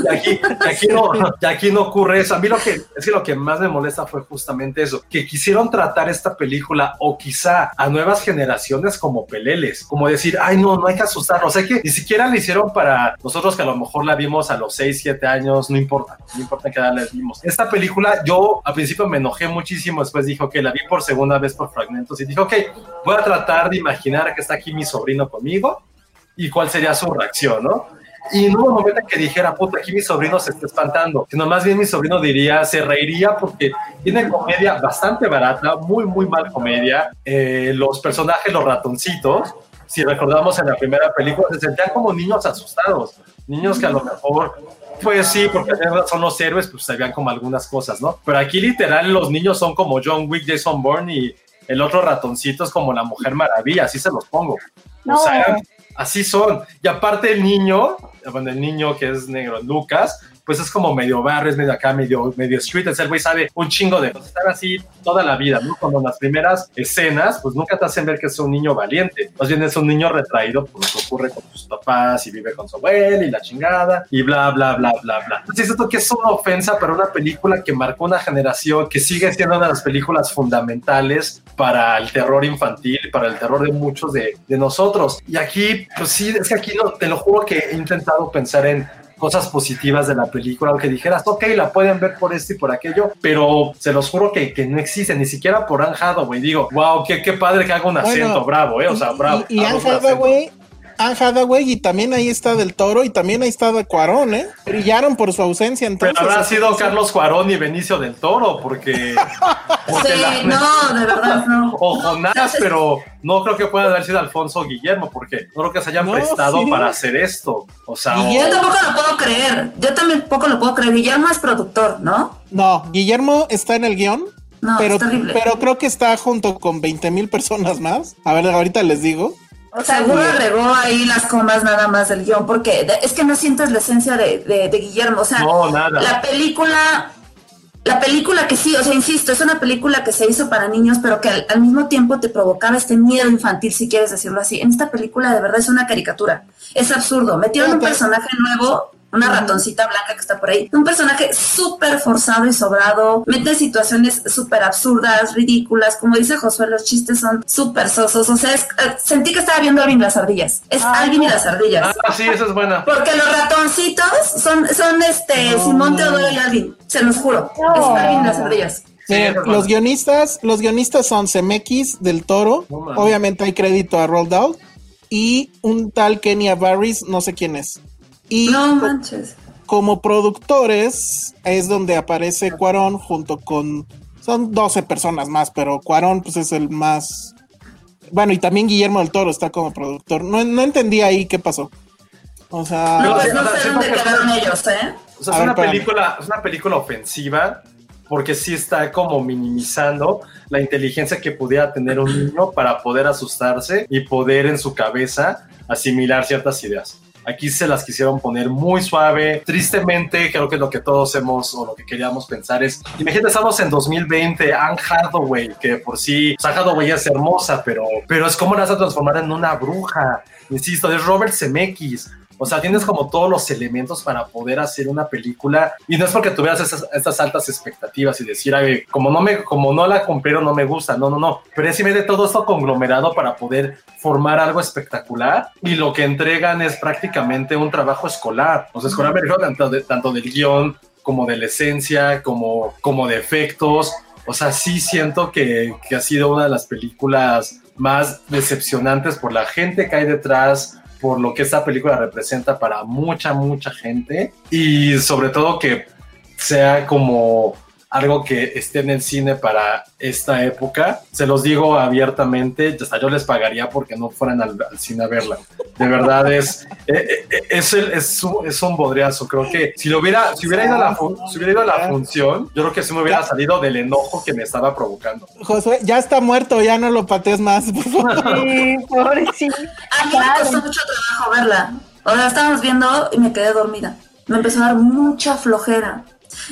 Y aquí, y aquí, no, y aquí no ocurre eso. A mí lo que, es que lo que más me molesta fue justamente eso, que quisieron tratar esta película o quizá a nuevas generaciones como peleles, como decir, ay no, no hay que asustarnos, sea que ni siquiera la hicieron para nosotros que a lo mejor la vimos a los 6, 7 años, no importa, no importa qué edad la vimos. Esta película yo al principio me enojé muchísimo, después dijo que la vi por segunda vez por fragmentos y dije, ok, voy a tratar de imaginar que está aquí mi sobrino conmigo y cuál sería su reacción, ¿no? Y no hubo momento en que dijera, puta, aquí mi sobrino se está espantando, sino más bien mi sobrino diría, se reiría porque tiene comedia bastante barata, muy, muy mal comedia. Eh, los personajes, los ratoncitos, si recordamos en la primera película, se sentían como niños asustados, niños que a lo mejor, pues sí, porque son los héroes, pues se veían como algunas cosas, ¿no? Pero aquí literal los niños son como John Wick, Jason Bourne y el otro ratoncito es como la Mujer Maravilla, así se los pongo. No. O sea, así son. Y aparte el niño, bueno, el niño que es negro, Lucas, pues es como medio barrio, es medio acá, medio, medio street, el güey sabe un chingo de estar así toda la vida, ¿no? Como en las primeras escenas, pues nunca te hacen ver que es un niño valiente, más bien es un niño retraído por lo que ocurre con sus papás y vive con su abuela y la chingada y bla, bla, bla, bla, bla. Entonces esto que es una ofensa para una película que marcó una generación, que sigue siendo una de las películas fundamentales para el terror infantil, para el terror de muchos de, de nosotros. Y aquí, pues sí, es que aquí no, te lo juro que he intentado pensar en cosas positivas de la película, aunque dijeras, ok, la pueden ver por esto y por aquello, pero se los juro que, que no existe, ni siquiera por Anne Hathaway. Digo, wow, qué, qué padre que haga un acento, bravo, ¿eh? O sea, bravo. Y, y Anne Hathaway, Anne Hathaway y también ahí está Del Toro y también ahí está de Cuarón, ¿eh? Brillaron por su ausencia entonces. Pero habrá sido Carlos Cuarón y Benicio del Toro, porque... porque Sí, la- no, de verdad, no. O Jonás, pero no creo que pueda haber sido Alfonso Guillermo, porque no creo que se hayan No, prestado sí. para hacer esto. O sea, o- Guillermo- Yo tampoco lo puedo creer. Yo también poco lo puedo creer. Guillermo es productor, ¿no? No, Guillermo está en el guion, No, pero, pero creo que está junto con 20 mil personas más. A ver, ahorita les digo. O sea, Seguro regó ahí las comas nada más del guion, porque de- es que no sientes la esencia de, de- de Guillermo. O sea, no, nada. la película, la película que sí, o sea, insisto, es una película que se hizo para niños, pero que al, al mismo tiempo te provocaba este miedo infantil, si quieres decirlo así. En esta película de verdad es una caricatura. Es absurdo. Metieron un personaje nuevo. Una ratoncita blanca que está por ahí. Un personaje súper forzado y sobrado. Mete situaciones súper absurdas, ridículas. Como dice Josué, los chistes son súper sosos. O sea, es- eh, sentí que estaba viendo Alvin las ardillas. Es Ay, Alvin y las ardillas. Ah, sí, esa es buena. Porque los ratoncitos son, son este Simón Teodoro y Alvin, se los juro. No. Es Alvin y las ardillas. Sí, Miren, esa es buena. los guionistas, los guionistas son Zemeckis del Toro. Obviamente hay crédito a Roald Dahl y un tal Kenya Barris, no sé quién es. Y No manches. como productores es donde aparece Cuarón junto con son 12 personas más, pero Cuarón pues es el más bueno, y también Guillermo del Toro está como productor. No, no entendí ahí qué pasó. O sea, Pues sí, no o sea, sé siento dónde que- quedaron ellos, ¿eh? O sea, A es ver, una película, es una película ofensiva porque sí está como minimizando la inteligencia que pudiera tener un niño para poder asustarse y poder en su cabeza asimilar ciertas ideas. Aquí se las quisieron poner muy suave. Tristemente, creo que lo que todos hemos o lo que queríamos pensar es, imagínate, estamos en 2020, Anne Hathaway, que por sí, o sea, Hathaway es hermosa, pero, pero es como la vas a transformar en una bruja. Insisto, es Robert Zemeckis. O sea, tienes como todos los elementos para poder hacer una película y no es porque tuvieras esas, estas altas expectativas y decir, "Ay, como no me, como no la cumplieron, no me gusta. No, no, no. Pero es simplemente todo esto conglomerado para poder formar algo espectacular y lo que entregan es prácticamente un trabajo escolar. O sea, escolar tanto, de- tanto del guion como de la esencia, como, como de efectos. O sea, sí siento que, que ha sido una de las películas más decepcionantes por la gente que hay detrás, por lo que esta película representa para mucha, mucha gente. Y sobre todo que sea como algo que esté en el cine para esta época. Se los digo abiertamente, hasta yo les pagaría porque no fueran al, al cine a verla. De verdad es, eh, eh, es, el- es, un, es un bodriazo. Creo que si, lo hubiera, si, hubiera ido a la si hubiera ido a la función, yo creo que sí me hubiera salido del enojo que me estaba provocando. Josué, ya está muerto, ya no lo patees más, por favor. Sí, pobrecito. A mí me costó mucho trabajo verla. O sea, estábamos viendo y me quedé dormida. Me empezó a dar mucha flojera.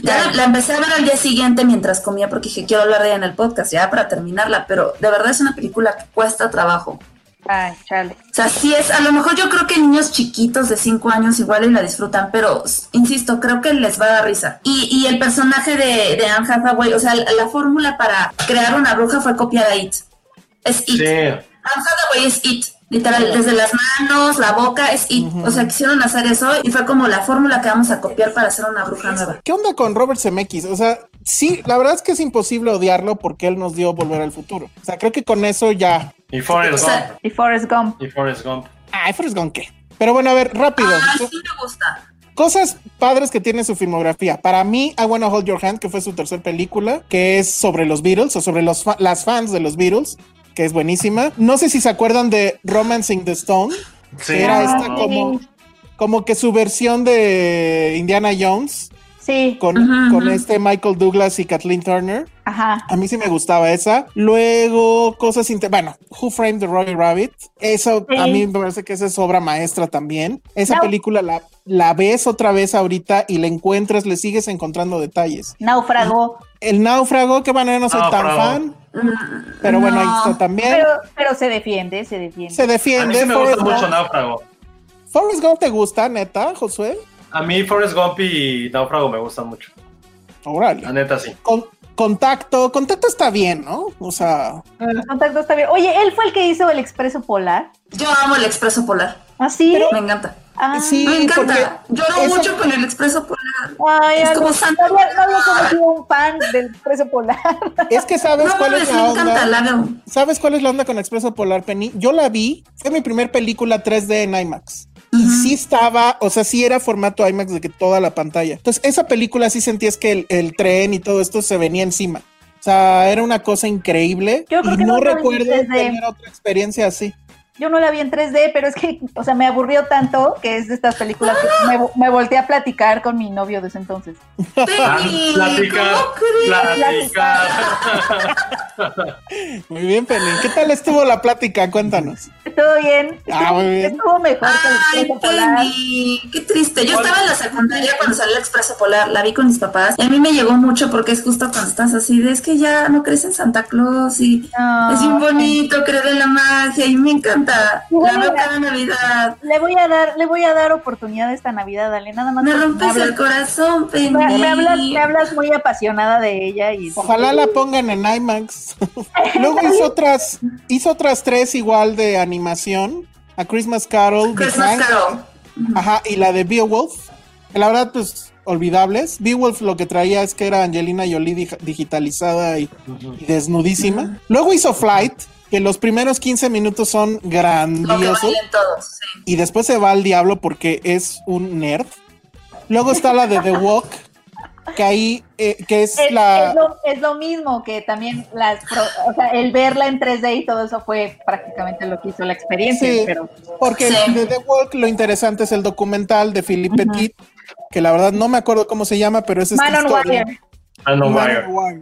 Ya la, la empecé a ver al día siguiente mientras comía porque dije, quiero hablar de ella en el podcast, ya para terminarla, pero de verdad es una película que cuesta trabajo. Ay, chale. O sea, sí es, a lo mejor yo creo que niños chiquitos de 5 años igual y la disfrutan, pero insisto, creo que les va a dar risa. Y, y el personaje de, de Anne Hathaway, o sea, la, la fórmula para crear una bruja fue copiada a It. Es It. Sí, Anne Hathaway es It. Literal, desde las manos, la boca, es It. O sea, quisieron hacer eso y fue como la fórmula que vamos a copiar para hacer una bruja nueva. ¿Qué onda con Robert Zemeckis? O sea, sí, la verdad es que es imposible odiarlo porque él nos dio Volver al Futuro. O sea, creo que con eso ya... y Forrest O sea, Gump. Y Forrest Gump. Y Forrest Gump. Ay, Forrest Gump, ¿qué? Pero bueno, a ver, rápido. Ah, sí me gusta. Cosas padres que tiene su filmografía. Para mí, I Wanna Hold Your Hand, que fue su tercer película, que es sobre los Beatles o sobre los fa- las fans de los Beatles, que es buenísima. No sé si se acuerdan de Romancing the Stone, Sí. que era Ah, esta como, como que su versión de Indiana Jones, Sí. con, con este Michael Douglas y Kathleen Turner. Ajá. A mí sí me gustaba esa. Luego, cosas inter... Bueno, Who Framed the Royal Rabbit. Eso Sí. a mí me parece que esa es obra maestra también. Esa No. película la, la ves otra vez ahorita y la encuentras, le sigues encontrando detalles. Náufrago. El náufrago, que bueno, yo no soy tan fan, pero bueno, ahí está también. Pero, pero se defiende, se defiende. Se A mí defiende. sí me gusta Forrest mucho Gump. Náufrago. Forrest Gump te gusta, neta, Josué. A mí Forrest Gump y Náufrago me gustan mucho. Órale. La neta sí. Con- contacto, contacto está bien, ¿no? O sea, El contacto está bien. Oye, él fue el que hizo el expreso polar. Yo amo el expreso polar. ¿Ah, sí? Me encanta. Ah. sí, Me porque encanta. Lloro eso- mucho con el expreso polar. Ay, Es algo- como Santa no había, no había conocido un fan del expreso polar. es que sabes No cuál es la encanta, onda. la. ¿Sabes cuál es la onda con Expreso Polar Penny? Yo la vi, fue mi primer película 3D en IMAX. Y sí estaba, o sea, sí era formato IMAX de que toda la pantalla. Entonces, esa película sí sentías que el, el tren y todo esto se venía encima. O sea, era una cosa increíble. Yo creo y que no no recuerdo tener otra experiencia así. Yo no la vi en 3D, pero es que, o sea, me aburrió tanto que es de estas películas que me, me volteé a platicar con mi novio desde entonces. Penny, Platicar. Muy bien, Penny. ¿Qué tal estuvo la plática? Cuéntanos. ¿Todo bien? Ah, muy bien. Estuvo mejor que el Ay, expreso polar. Penny, qué triste. Yo estaba en la secundaria cuando salió el Expreso Polar, la vi con mis papás y a mí me llegó mucho porque es justo cuando estás así de es que ya no crees en Santa Claus y No, es bien bonito creer en la magia y me encanta. La veo cada Navidad. Le voy a dar, le voy a dar oportunidad esta Navidad, dale, nada más. Me rompes hablas- el corazón, Penny. me, me hablas, me hablas muy apasionada de ella y Ojalá la pongan en IMAX. Luego hizo otras, hizo otras tres igual de animación. A Christmas Carol, Christmas Carol. Ajá, y la de Beowulf. Que la verdad, pues, olvidables. Beowulf lo que traía es que era Angelina Jolie dig- digitalizada y, y desnudísima. Luego hizo Flight, que los primeros 15 minutos son Lo que grandiosos. bailen todos, sí. Y después se va al diablo porque es un nerd. Luego está la de The Walk, que ahí, eh, que es, es, la... es lo, es lo mismo que también las, pro- o sea, el verla en 3D y todo eso fue prácticamente lo que hizo la experiencia, Sí, pero porque Sí. de The Walk lo interesante es el documental de Philippe Petit, que la verdad no me acuerdo cómo se llama, pero es esta Man on. Wire. Man Wire. on Wire.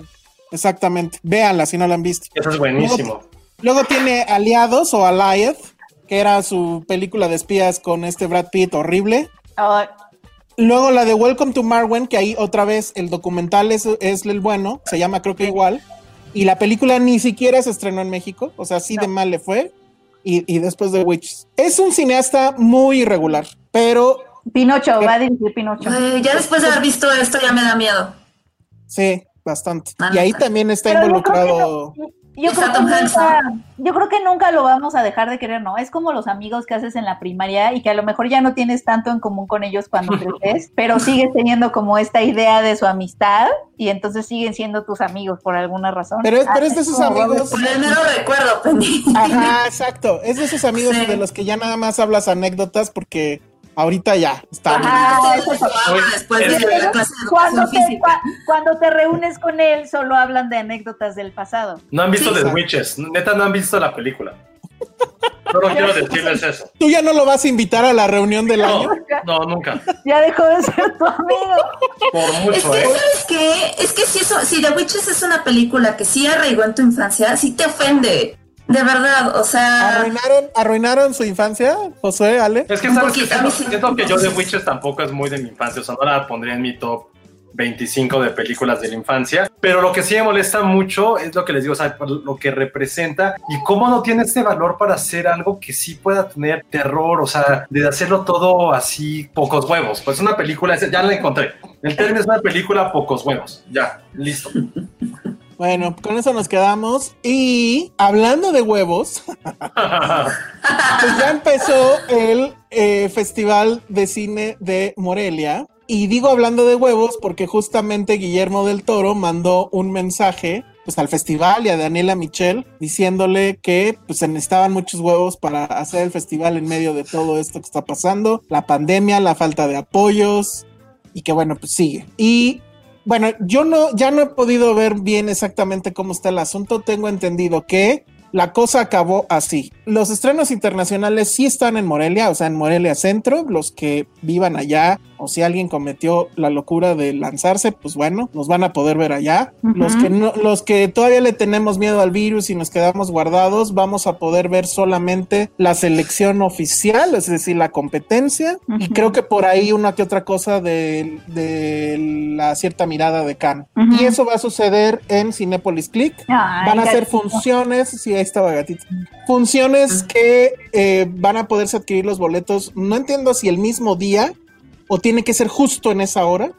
Exactamente. Véanla si no la han visto. Eso es buenísimo. Luego, luego tiene Aliados o Allied, que era su película de espías con este Brad Pitt horrible. Oh, Luego la de Welcome to Marwen, que ahí otra vez el documental es, es el bueno, se llama creo que igual. Y la película ni siquiera se estrenó en México, o sea, así de mal le fue. Y, y después de Witches. Es un cineasta muy irregular, pero Pinocho, va a dirigir Pinocho. Ya después de haber visto esto ya me da miedo. sí, bastante. Ah, Y ahí no. también está involucrado. no- yo, Está creo que nunca, yo creo que nunca lo vamos a dejar de querer, ¿no? Es como los amigos que haces en la primaria y que a lo mejor ya no tienes tanto en común con ellos cuando creces, pero sigues teniendo como esta idea de su amistad y entonces siguen siendo tus amigos por alguna razón. Pero es- pero es de Ah, esos amigos- Por el mero recuerdo. Ajá, exacto. Es de esos amigos Sí. de los que ya nada más hablas anécdotas porque ahorita ya está bien. Ajá, eso es- Después es de que- la clase de cuando te, física. cua- cuando te reúnes con él, solo hablan de anécdotas del pasado. No han visto Sí. The Witches. Neta, no han visto la película. Solo quiero decirles eso. Tú ya no lo vas a invitar a la reunión del No, año. no, nunca. Ya dejó de ser tu amigo. Por Es mucho, que, ¿eh? ¿sabes qué? Es que si, eso, si The Witches es una película que sí arraigó en tu infancia, sí te ofende. De verdad, o sea... ¿Arruinaron, ¿Arruinaron su infancia, Josué, Ale? Es que sabes que poquito, mí siento, que yo The Witches tampoco es muy de mi infancia. O sea, no la pondría en mi top 25 de películas de la infancia. Pero lo que sí me molesta mucho es lo que les digo, o sea, lo que representa y cómo no tiene este valor para hacer algo que sí pueda tener terror, o sea, de hacerlo todo así, pocos huevos. Pues una película, ya la encontré. El término es una película pocos huevos. Ya, listo. Bueno, con eso nos quedamos. Y hablando de huevos, pues ya empezó el eh, Festival de Cine de Morelia. Y digo hablando de huevos porque justamente Guillermo del Toro mandó un mensaje pues al festival y a Daniela Michel diciéndole que pues se necesitaban muchos huevos para hacer el festival en medio de todo esto que está pasando, la pandemia, la falta de apoyos y que bueno, pues sigue. Y bueno, yo no, ya no he podido ver bien exactamente cómo está el asunto. Tengo entendido que la cosa acabó así. Los estrenos internacionales sí están en Morelia, o sea, en Morelia Centro. Los que vivan allá o si alguien cometió la locura de lanzarse, pues bueno, nos van a poder ver allá. Los que no, los que todavía le tenemos miedo al virus y nos quedamos guardados, vamos a poder ver solamente la selección oficial, es decir, la competencia. Y creo que por ahí una que otra cosa de, de la cierta mirada de Khan. Y eso va a suceder en Cinepolis Click. Ay, van a hacer funciones, sí, ahí estaba gatito. Funciones que eh, van a poderse adquirir los boletos. No entiendo si el mismo día o tiene que ser justo en esa hora.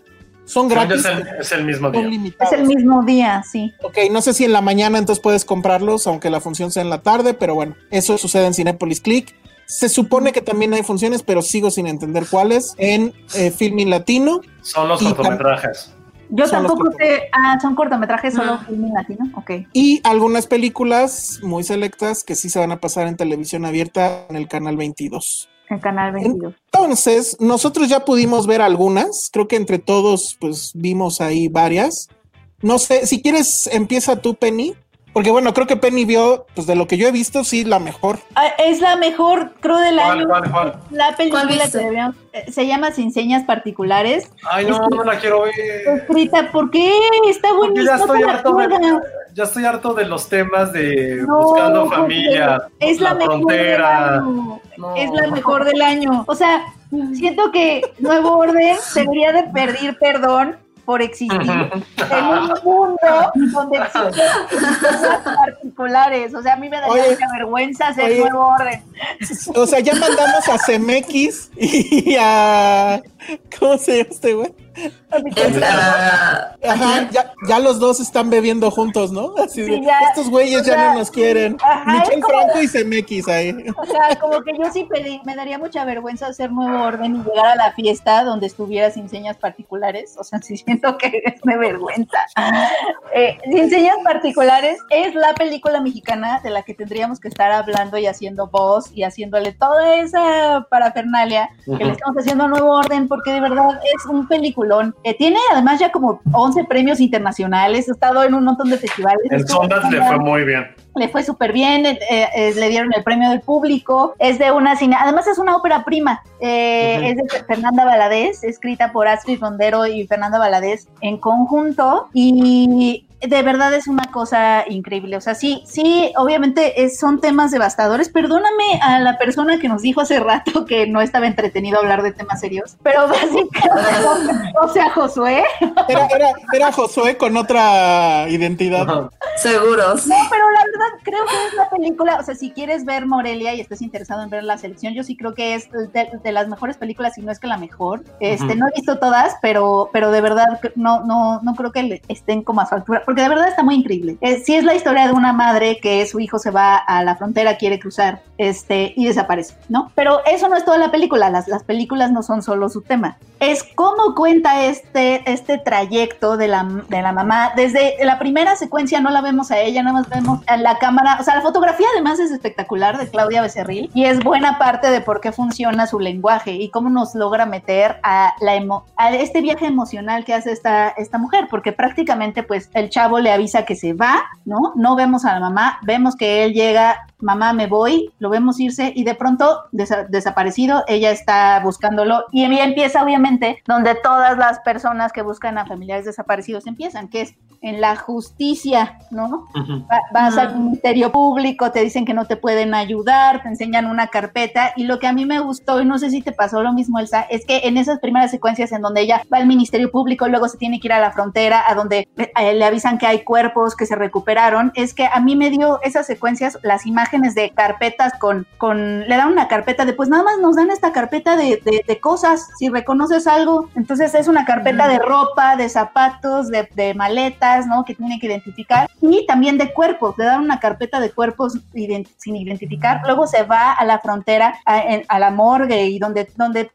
Son gratis. Es el, es el mismo día. limitados. Es el mismo día, sí. Ok, no sé si en la mañana entonces puedes comprarlos, aunque la función sea en la tarde, pero bueno, eso sucede en Cinepolis Click. Se supone que también hay funciones, pero sigo sin entender cuáles. En eh, Filmin Latino. Son los cortometrajes. Yo Son tampoco sé. Ah, son cortometrajes solo Ah. film en latino. Ok. Y algunas películas muy selectas que sí se van a pasar en televisión abierta en el canal 22. El canal 22. Entonces, nosotros ya pudimos ver algunas. Creo que entre todos, pues vimos ahí varias. No sé, si quieres, empieza tú, Penny. Porque bueno, creo que Penny vio, pues de lo que yo he visto, sí, la mejor. Ah, es la mejor, creo, del ¿Cuál, año. cuál, cuál? La película ¿Cuál que debíamos- eh, se llama Sin Señas Particulares. Ay, no, no la quiero ver. Escrita, ¿por qué? Está Porque ya buenísima. estoy harto de, ya estoy harto de los temas de No, buscando familia, Es la, mejor frontera. del año. No. Es la mejor del año. O sea, siento que Nuevo Orden debería de pedir perdón por existir en un mundo donde existen cosas particulares. O sea, a mí me daría Oye, mucha vergüenza hacer oye. Nuevo Orden. O sea, ya mandamos a CMX y a. ¿Cómo se llama este güey? Ajá, ya, ya los dos están bebiendo juntos, ¿no? Así de, Sí, ya, estos güeyes ya sea, no nos quieren. ajá, como- Franco y CMX ahí. O sea, como que yo sí pedí, me daría mucha vergüenza hacer nuevo orden y llegar a la fiesta donde estuviera sin señas particulares. O sea, sí siento que es de vergüenza. Eh, sin señas particulares es la película mexicana de la que tendríamos que estar hablando y haciendo voz y haciéndole toda esa parafernalia que le estamos haciendo a nuevo orden porque de verdad es un peliculón. Eh, tiene además ya como 11 premios internacionales, ha estado en un montón de festivales. En Sondas le fue muy bien. le fue súper bien, eh, eh, le dieron el premio del público, es de una cine, además es una ópera prima, eh, es de Fernanda Valadez, escrita por Astrid Rondero y Fernanda Valadez en conjunto y de verdad es una cosa increíble, o sea, sí, sí, obviamente es- son temas devastadores, perdóname a la persona que nos dijo hace rato que no estaba entretenido hablar de temas serios, pero básicamente, o sea, Josué, Era, era, era Josué con otra identidad. Seguros. No, pero la verdad creo que es la película, o sea, si quieres ver Morelia y estás interesado en ver la selección, yo sí creo que es de, de las mejores películas, si no es que la mejor. Este, no he visto todas, pero, pero de verdad no, no, no creo que le- estén como a su altura, porque de verdad está muy increíble. Eh, sí es la historia de una madre que su hijo se va a la frontera, quiere cruzar, este, y desaparece, ¿no? Pero eso no es toda la película, las, las películas no son solo su tema. Es cómo cuenta este, este trayecto de la, de la mamá. Desde la primera secuencia no la vemos a ella, nada más vemos a la cámara. O sea, la fotografía además es espectacular de Claudia Becerril y es buena parte de por qué funciona su lenguaje y cómo nos logra meter a, la emo- a este viaje emocional que hace esta, esta mujer, porque prácticamente pues el chavo le avisa que se va, ¿no? No vemos a la mamá, vemos que él llega, mamá me voy, lo vemos irse y de pronto desa- desaparecido, ella está buscándolo y empieza obviamente donde todas las personas que buscan a familiares desaparecidos empiezan, que es en la justicia, ¿no? Va- vas Ah. al ministerio público, te dicen que no te pueden ayudar, te enseñan una carpeta y lo que a mí me gustó y no sé si te pasó lo mismo Elsa, es que en esas primeras secuencias en donde ella va al ministerio público, luego se tiene que ir a la frontera, a donde eh, le avisan que hay cuerpos que se recuperaron, es que a mí me dio esas secuencias, las imágenes de carpetas con, con le dan una carpeta de pues nada más nos dan esta carpeta de, de- de cosas, si reconoces algo, entonces es una carpeta de ropa, de zapatos, de, de ¿no? Que tiene que identificar y también de cuerpos, le dan una carpeta de cuerpos ident- sin identificar, luego se va a la frontera, a, en- a la morgue y donde, donde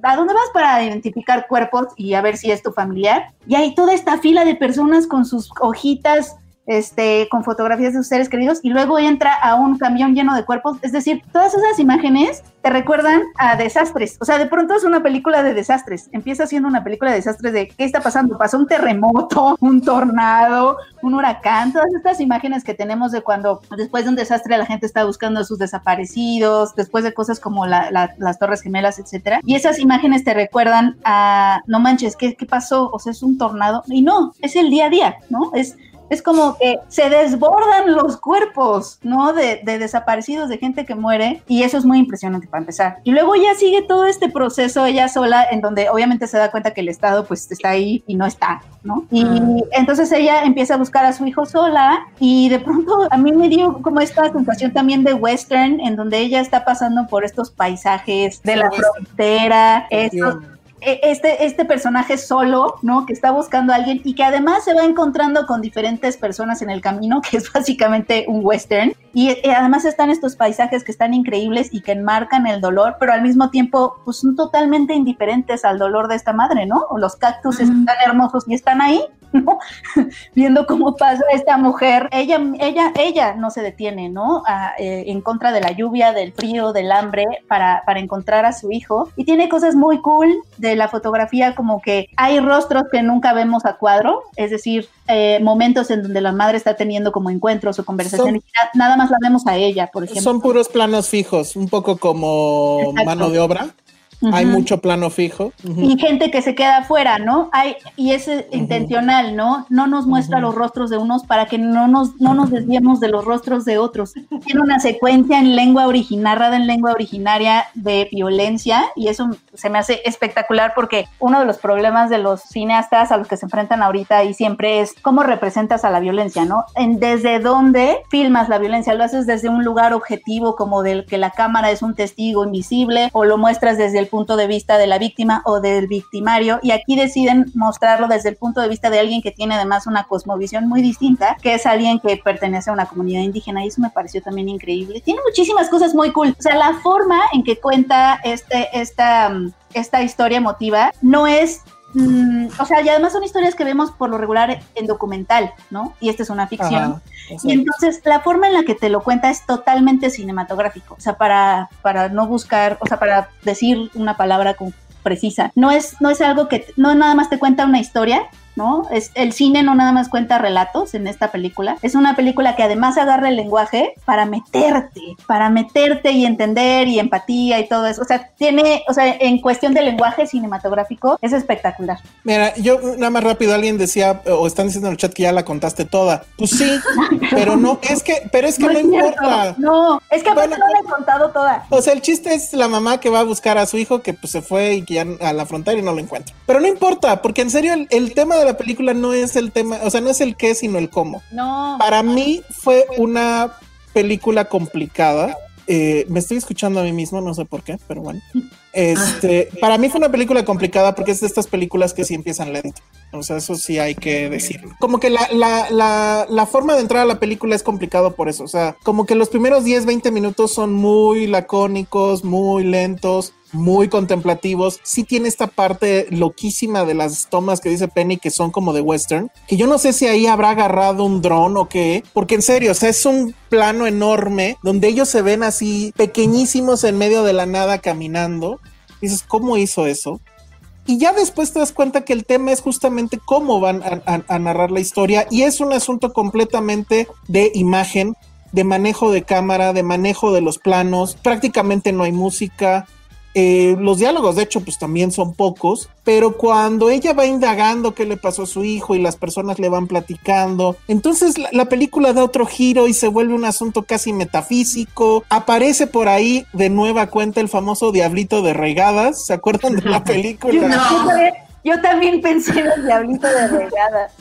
¿A dónde vas para identificar cuerpos y a ver si es tu familiar? Y hay toda esta fila de personas con sus hojitas este, con fotografías de sus seres queridos y luego entra a un camión lleno de cuerpos. Es decir, todas esas imágenes te recuerdan a desastres. O sea, de pronto es una película de desastres. Empieza siendo una película de desastres de qué está pasando. Pasó un terremoto, un tornado, un huracán, todas estas imágenes que tenemos de cuando después de un desastre la gente está buscando a sus desaparecidos, después de cosas como las Torres Gemelas, etcétera. Y esas imágenes te recuerdan a, no manches, ¿qué, ¿qué pasó? O sea, es un tornado. Y no, es el día a día, ¿no? Es es como que se desbordan los cuerpos, ¿no? De, desaparecidos, de gente que muere, y eso es muy impresionante para empezar. Y luego ya sigue todo este proceso ella sola, en donde obviamente se da cuenta que el Estado pues está ahí y no está, ¿no? Y ah. entonces ella empieza a buscar a su hijo sola, y de pronto a mí me dio como esta sensación también de western, en donde ella está pasando por estos paisajes de la frontera, estos e, este, este personaje solo, ¿no? Que está buscando a alguien y que además se va encontrando con diferentes personas en el camino, que es básicamente un western. Y, eh, además están estos paisajes que están increíbles y que enmarcan el dolor, pero al mismo tiempo, pues son totalmente indiferentes al dolor de esta madre, ¿no? Los cactus están hermosos y están ahí, ¿no? Viendo cómo pasa esta mujer. Ella, ella, ella no se detiene, ¿no? Eh, en contra de la lluvia, del frío, del hambre, para, para encontrar a su hijo. Y tiene cosas muy cool de la fotografía, como que hay rostros que nunca vemos a cuadro, es decir, eh, momentos en donde la madre está teniendo como encuentros o conversaciones, nada más la vemos a ella, por ejemplo. Son puros planos fijos, un poco como mano de obra. Hay mucho plano fijo. Y gente que se queda afuera, ¿no? Hay, y es intencional, ¿no? No nos muestra los rostros de unos para que no nos, no nos desviemos de los rostros de otros. Tiene una secuencia en lengua original, narrada en lengua originaria de violencia, y eso se me hace espectacular porque uno de los problemas de los cineastas a los que se enfrentan ahorita y siempre es cómo representas a la violencia, ¿no? En desde dónde filmas la violencia, lo haces desde un lugar objetivo como del que la cámara es un testigo invisible o lo muestras desde el punto de vista de la víctima o del victimario y aquí deciden mostrarlo desde el punto de vista de alguien que tiene además una cosmovisión muy distinta, que es alguien que pertenece a una comunidad indígena y eso me pareció también increíble. Tiene muchísimas cosas muy cool. O sea, la forma en que cuenta este, esta, esta historia emotiva no es mm, o sea, y además son historias que vemos por lo regular en documental, ¿no? Y esta es una ficción. Y entonces la forma en la que te lo cuenta es totalmente cinematográfico, o sea, para, para no buscar, o sea, para decir una palabra precisa. No es, no es algo que, no nada más te cuenta una historia, ¿no? Es, el cine no nada más cuenta relatos en esta película, es una película que además agarra el lenguaje para meterte, para meterte y entender y empatía y todo eso. O sea, tiene, o sea, en cuestión de lenguaje cinematográfico es espectacular. Mira, yo nada más rápido alguien decía, o están diciendo en el chat que ya la contaste toda. Pues sí, pero no, es que, pero es que no, importa. No, es que aparte no la he contado toda. O sea, el chiste es la mamá que va a buscar a su hijo que pues se fue y que ya a la frontera y no lo encuentra. Pero no importa, porque en serio el tema de la película no es el tema, o sea, no es el qué, sino el cómo. No. Para mí fue una película complicada. Eh, me estoy escuchando a mí mismo, no sé por qué, pero bueno. Este, para mí fue una película complicada porque es de estas películas que sí empiezan lento. O sea, eso sí hay que decirlo. Como que la, la, la, la forma de entrar a la película es complicado por eso. O sea, como que los primeros 10, 20 minutos son muy lacónicos, muy lentos muy contemplativos. Sí tiene esta parte loquísima de las tomas que dice Penny que son como de western, que yo no sé si ahí habrá agarrado un dron o qué, porque en serio, es un plano enorme donde ellos se ven así pequeñísimos en medio de la nada caminando. dices, ¿cómo hizo eso? Y ya después te das cuenta que el tema es justamente cómo van a narrar la historia y es un asunto completamente de imagen, de manejo de cámara, de manejo de los planos, prácticamente no hay música, eh, los diálogos, de hecho, pues también son pocos, pero cuando ella va indagando qué le pasó a su hijo y las personas le van platicando, entonces la, película da otro giro y se vuelve un asunto casi metafísico. Aparece por ahí de nueva cuenta el famoso Diablito de Regadas, ¿se acuerdan de la película? Yo también pensé en el Diablito de Regadas.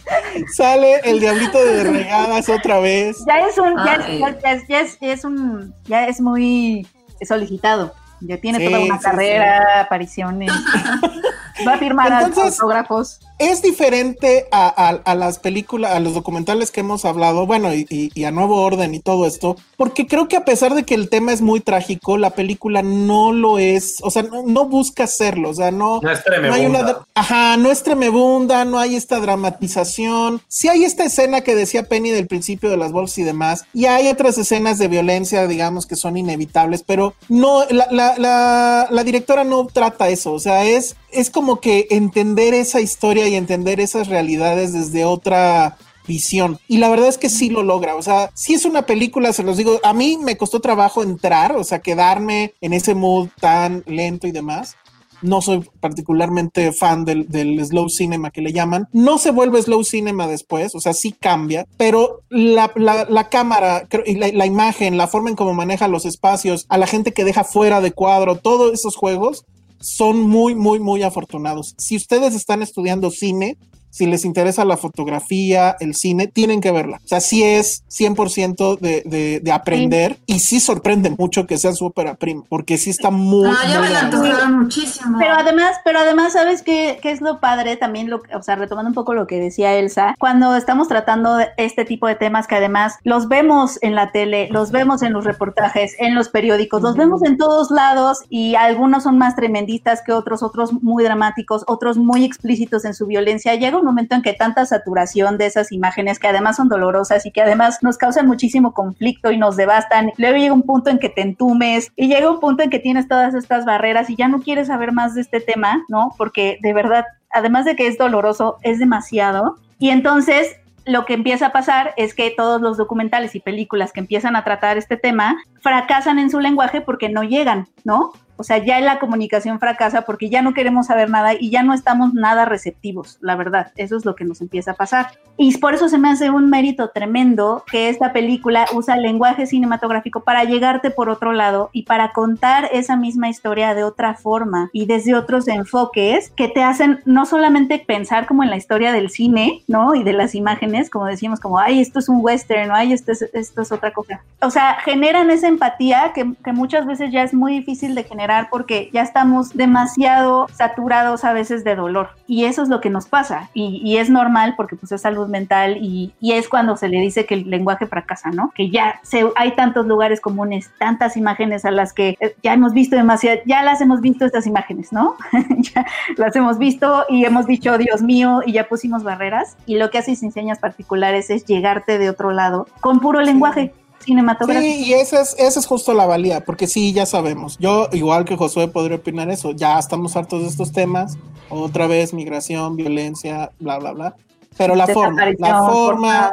Sale el Diablito de Regadas otra vez. Ya es un, ya, es, ya es un, ya es muy solicitado. Ya tiene toda una carrera, apariciones. Va a firmar Entonces- autógrafos. Es diferente a, a- a las películas, a los documentales que hemos hablado, bueno, y, y- y a Nuevo Orden y todo esto, porque creo que a pesar de que el tema es muy trágico, la película no lo es, o sea, no, no busca hacerlo, o sea, no, No es no hay una, ajá, no es tremebunda, no hay esta dramatización, sí hay esta escena que decía Penny del principio de las bolsas y demás, y hay otras escenas de violencia, digamos, que son inevitables, pero no, la, la, la, la directora no trata eso, o sea, es, es como que entender esa historia y entender esas realidades desde otra visión. Y la verdad es que sí lo logra. O sea, si es una película, se los digo, a mí me costó trabajo entrar, o sea, quedarme en ese mood tan lento y demás. No soy particularmente fan del, del slow cinema que le llaman. No se vuelve slow cinema después, o sea, sí cambia, pero la, la- la cámara la, la imagen, la forma en cómo maneja los espacios, a la gente que deja fuera de cuadro, todos esos juegos son muy, muy, muy afortunados. Si ustedes están estudiando cine, si les interesa la fotografía, el cine, tienen que verla. O sea, sí es 100% de, de, de aprender y sí sorprende mucho que sea su ópera prima, porque sí está muy... No, ya me la muchísimo. Pero además, pero además, ¿sabes qué, qué es lo padre? También, lo, o sea, retomando un poco lo que decía Elsa, cuando estamos tratando de este tipo de temas que además los vemos en la tele, los vemos en los reportajes, en los periódicos, los vemos en todos lados y algunos son más tremendistas que otros, otros muy dramáticos, otros muy explícitos en su violencia. Llega un momento en que tanta saturación de esas imágenes que además son dolorosas y que además nos causan muchísimo conflicto y nos devastan. Luego llega un punto en que te entumes y llega un punto en que tienes todas estas barreras y ya no quieres saber más de este tema, ¿no? Porque de verdad, además de que es doloroso, es demasiado. Y entonces lo que empieza a pasar es que todos los documentales y películas que empiezan a tratar este tema fracasan en su lenguaje porque no llegan, ¿no? O sea, ya la comunicación fracasa porque ya no queremos saber nada y ya no estamos nada receptivos, la verdad. Eso es lo que nos empieza a pasar. Y por eso se me hace un mérito tremendo que esta película usa el lenguaje cinematográfico para llegarte por otro lado y para contar esa misma historia de otra forma y desde otros enfoques que te hacen no solamente pensar como en la historia del cine, ¿no? Y de las imágenes, como decimos, como, ay, esto es un western, o ay, esto es, esto es otra cosa. O sea, generan esa empatía que, que muchas veces ya es muy difícil de generar porque ya estamos demasiado saturados a veces de dolor. Y eso es lo que nos pasa. Y, y es normal porque pues es salud mental y, y es cuando se le dice que el lenguaje fracasa, ¿no? Que ya se, hay tantos lugares comunes, tantas imágenes a las que eh, ya hemos visto demasiado, ya las hemos visto estas imágenes, ¿no? ya las hemos visto y hemos dicho, Dios mío, y ya pusimos barreras. Y lo que hace sin señas particulares es llegarte de otro lado con puro lenguaje cinematográfico. Sí, y esa es, esa es justo la valía, porque sí, ya sabemos. Yo, igual que Josué, podría opinar eso. Ya estamos hartos de estos temas. Otra vez, migración, violencia, bla, bla, bla. Pero la forma, la forma,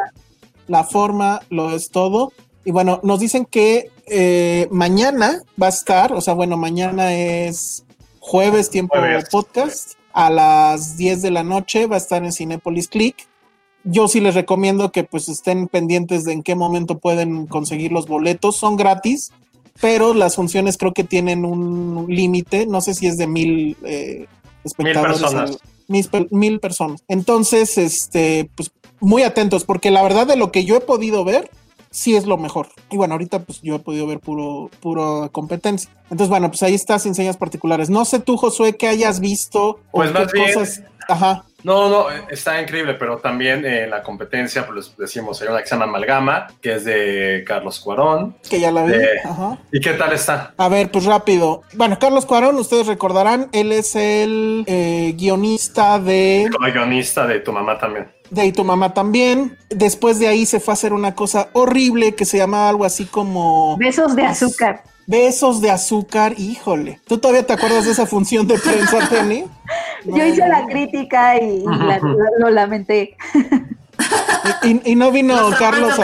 la forma lo es todo. Y bueno, nos dicen que eh, mañana va a estar, o sea, bueno, mañana es jueves, tiempo Jueves. podcast, a las 10 de la noche va a estar en Cinepolis Click. Yo sí les recomiendo que pues estén pendientes de en qué momento pueden conseguir los boletos. Son gratis, pero las funciones creo que tienen un límite. No sé si es de mil eh, espectadores. personas. mil, per- mil personas. Entonces, este, pues muy atentos, porque la verdad de lo que yo he podido ver, sí es lo mejor. Y bueno, ahorita pues yo he podido ver puro, puro competencia. Entonces, bueno, pues ahí está sin señas particulares. No sé tú, Josué, qué hayas visto Pues o qué más bien- Ajá. No, no, está increíble, pero también en la competencia, pues decimos, hay una que se llama Amalgama, que es de Carlos Cuarón. Que ya la vi. Eh. Ajá. ¿Y qué tal está? A ver, pues rápido. Bueno, Carlos Cuarón, ustedes recordarán, él es el eh, guionista de, guionista de tu mamá también. De Y tu mamá también. Después de ahí se fue a hacer una cosa horrible que se llamaba algo así como Besos de azúcar. Besos de azúcar. Híjole. ¿Tú todavía te acuerdas de esa función de prensa, Penny? Yo hice la crítica y, y la- lo, lo lamenté. Y, y no vino Los Carlos se.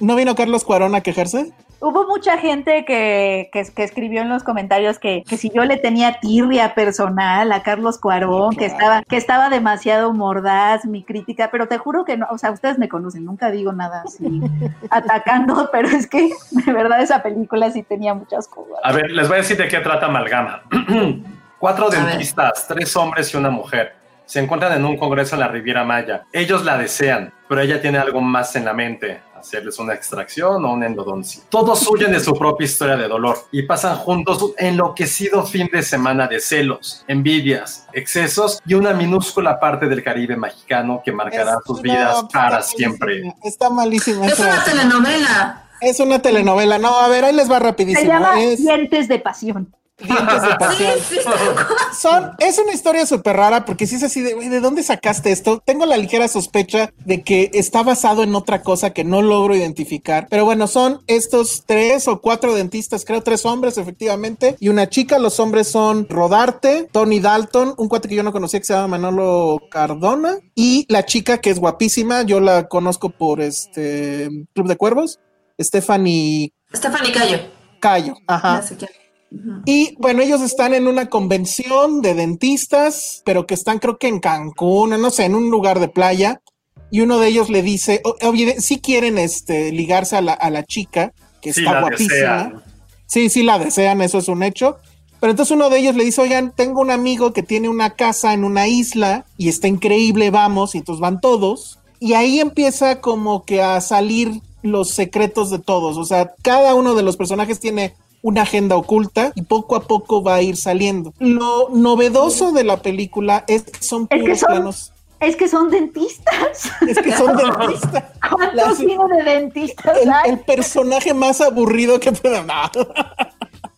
¿No vino Carlos Cuarón a quejarse? Hubo mucha gente que, que, que escribió en los comentarios que, que si yo le tenía tirria personal a Carlos Cuarón, que estaba, que estaba demasiado mordaz mi crítica, pero te juro que no, o sea, ustedes me conocen, nunca digo nada así atacando, pero es que de verdad esa película sí tenía muchas cosas. A ver, les voy a decir de qué trata Amalgama. Cuatro dentistas, tres hombres y una mujer, se encuentran en un congreso en la Riviera Maya. Ellos la desean, pero ella tiene algo más en la mente. hacerles una extracción o un endodoncia. Todos huyen de su propia historia de dolor y pasan juntos un enloquecido fin de semana de celos, envidias, excesos y una minúscula parte del Caribe mexicano que marcará Es sus una- vidas para siempre. Está malísima. Es una telenovela. Es una telenovela. No, a ver, ahí les va rapidísimo. Se llama es Dientes de Pasión. Dientes de Sí, pasión. sí. Son, es una historia súper rara porque si es así de, güey, ¿de dónde sacaste esto? Tengo la ligera sospecha de que está basado en otra cosa que no logro identificar. Pero bueno, son estos tres o cuatro dentistas, creo tres hombres efectivamente, y una chica. Los hombres son Rodarte, Tony Dalton, un cuate que yo no conocía que se llama Manolo Cardona, y la chica que es guapísima, yo la conozco por este Club de Cuervos, Stephanie Stephanie Cayo. Cayo. Ajá. Sé. Y bueno, ellos están en una convención de dentistas, pero que están creo que en Cancún, no sé, en un lugar de playa. Y uno de ellos le dice, oye, si quieren este, ligarse a la, a la chica, que Sí, está guapísima. desean. Sí, sí, la desean, eso es un hecho. Pero entonces uno de ellos le dice, oigan, tengo un amigo que tiene una casa en una isla y está increíble, vamos, y entonces van todos. Y ahí empieza como que a salir los secretos de todos. O sea, cada uno de los personajes tiene una agenda oculta y poco a poco va a ir saliendo. Lo novedoso de la película es que son Es que puros son- planos. Es que son dentistas. Es que son dentistas. ¿Cuántos cine de dentistas el, hay? el personaje más aburrido que pueda. No.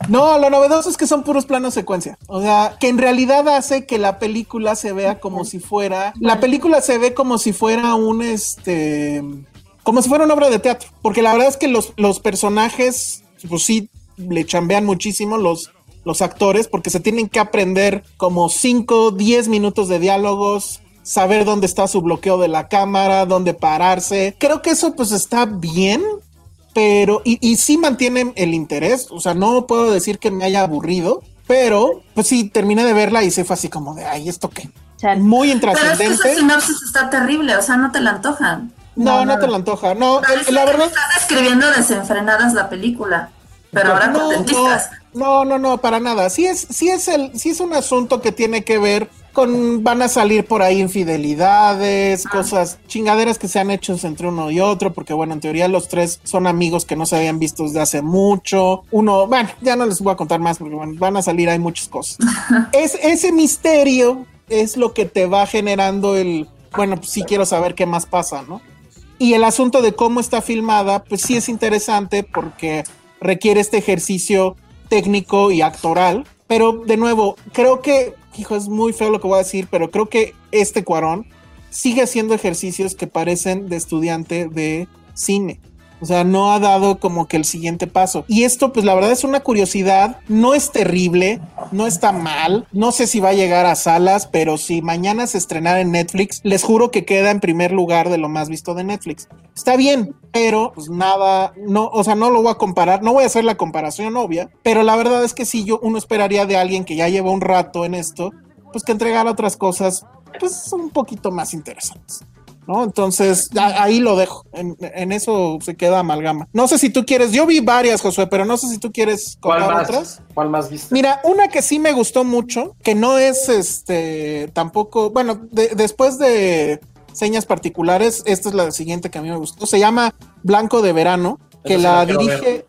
No, lo novedoso es que son puros planos secuencia. O sea, que en realidad hace que la película se vea como si fuera. La película se ve como si fuera un este. Como si fuera una obra de teatro. Porque la verdad es que los, los personajes, pues sí, le chambean muchísimo los, los actores, porque se tienen que aprender como 5, 10 minutos de diálogos, saber dónde está su bloqueo de la cámara, dónde pararse. Creo que eso pues está bien, pero y, y sí mantienen el interés. O sea, no puedo decir que me haya aburrido, pero pues sí terminé de verla y se fue así como de ay, ¿esto qué? Chale. Muy Pero es que esa intrascendente. sinopsis está terrible, o sea, no te la antojan. No, no, te la antoja. No, eh, la verdad. Estás describiendo desenfrenadas la película, pero ahora no, dentistas. no, no, no, para nada. Sí es, sí es el, sí es un asunto que tiene que ver con van a salir por ahí infidelidades, Ah. cosas, chingaderas que se han hecho entre uno y otro, porque bueno, en teoría los tres son amigos que no se habían visto desde hace mucho. Uno, bueno, ya no les voy a contar más porque bueno, van a salir, hay muchas cosas. es ese misterio es lo que te va generando el, bueno, pues sí quiero saber qué más pasa, ¿no? Y el asunto de cómo está filmada, pues sí es interesante porque requiere este ejercicio técnico y actoral. Pero de nuevo, creo que, hijo, es muy feo lo que voy a decir, pero creo que este Cuarón sigue haciendo ejercicios que parecen de estudiante de cine. O sea, no ha dado como que el siguiente paso. Y esto, pues la verdad es una curiosidad. No es terrible, no está mal. No sé si va a llegar a salas, pero si mañana se estrenara en Netflix, les juro que queda en primer lugar de lo más visto de Netflix. Está bien, pero pues nada, no, o sea, no lo voy a comparar, no voy a hacer la comparación obvia, pero la verdad es que sí, yo uno esperaría de alguien que ya lleva un rato en esto, pues que entregara otras cosas, pues un poquito más interesantes. ¿No? Entonces, a- ahí lo dejo. En, en eso se queda amalgama. No sé si tú quieres, yo vi varias, Josué, pero no sé si tú quieres ¿Cuál más? otras. ¿Cuál más viste? Mira, una que sí me gustó mucho, que no es este tampoco, bueno, de- después de señas particulares, esta es la siguiente que a mí me gustó. Se llama Blanco de Verano, que la dirige,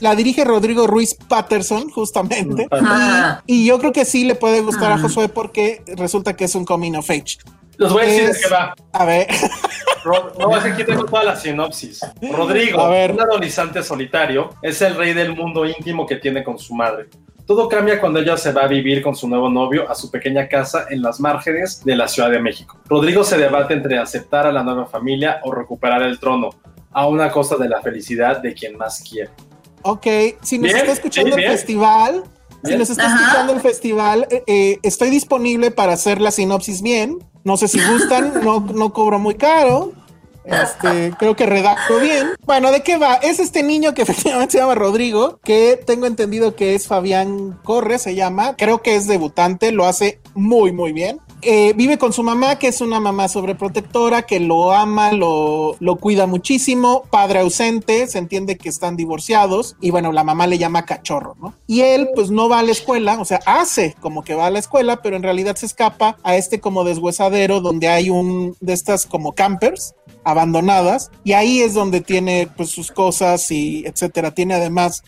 la dirige Rodrigo Ruiz Patterson, justamente. Ah, Y yo creo que sí le puede gustar a. Josué porque resulta que es un coming of age. Los voy a decir de Es- qué va. A ver, No, es que aquí tengo toda la sinopsis. Rodrigo, A ver. un adolescente solitario, es el rey del mundo íntimo que tiene con su madre. Todo cambia cuando ella se va a vivir con su nuevo novio a su pequeña casa en las márgenes de la Ciudad de México. Rodrigo se debate entre aceptar a la nueva familia o recuperar el trono, a una costa de la felicidad de quien más quiere. ok, si nos Bien, está escuchando el bien. festival, si nos está Ajá. escuchando el festival, eh, eh, estoy disponible para hacer la sinopsis bien. No sé si gustan, no, no cobro muy caro. Este, creo que redacto bien. Bueno, ¿de qué va? Es este niño que efectivamente se llama Rodrigo, que tengo entendido que es Fabián Corre, se llama. Creo que es debutante, lo hace muy, muy bien. Eh, vive con su mamá, que es una mamá sobreprotectora, que lo ama, lo, lo cuida muchísimo, padre ausente, se entiende que están divorciados y bueno, la mamá le llama cachorro, ¿no? Y él pues no va a la escuela, o sea, hace como que va a la escuela, pero en realidad se escapa a este como deshuesadero donde hay un de estas como campers abandonadas y ahí es donde tiene pues sus cosas y etcétera. Tiene además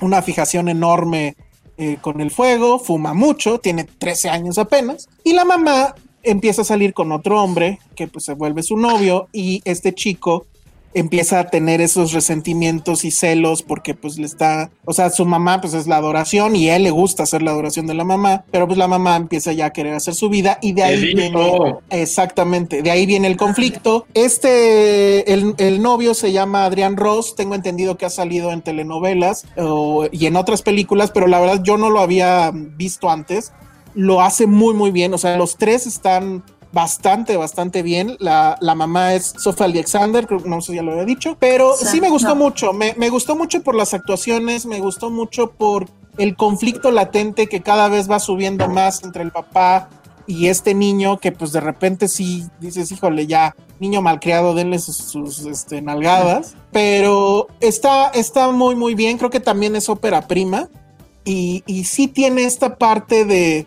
una fijación enorme eh, con el fuego, fuma mucho, tiene 13 años apenas y la mamá empieza a salir con otro hombre que pues se vuelve su novio y este chico empieza a tener esos resentimientos y celos porque pues le está, o sea, su mamá pues es la adoración y a él le gusta hacer la adoración de la mamá, pero pues la mamá empieza ya a querer hacer su vida y de ahí viene, exactamente, de ahí viene el conflicto. Este, el, el novio se llama Adrián Ross, tengo entendido que ha salido en telenovelas o- y en otras películas, pero la verdad yo no lo había visto antes. Lo hace muy, muy bien, o sea, los tres están bastante, bastante bien. La, la mamá es Sofía Alexander, creo- no sé si ya lo había dicho, pero sí, Sí, me gustó no. mucho. Me, me gustó mucho por las actuaciones, me gustó mucho por el conflicto latente que cada vez va subiendo más entre el papá y este niño que pues de repente sí dices, híjole, ya, niño malcriado, denle sus, sus, este, nalgadas, pero está, está muy, muy bien, creo que también es ópera prima y, y sí tiene esta parte de,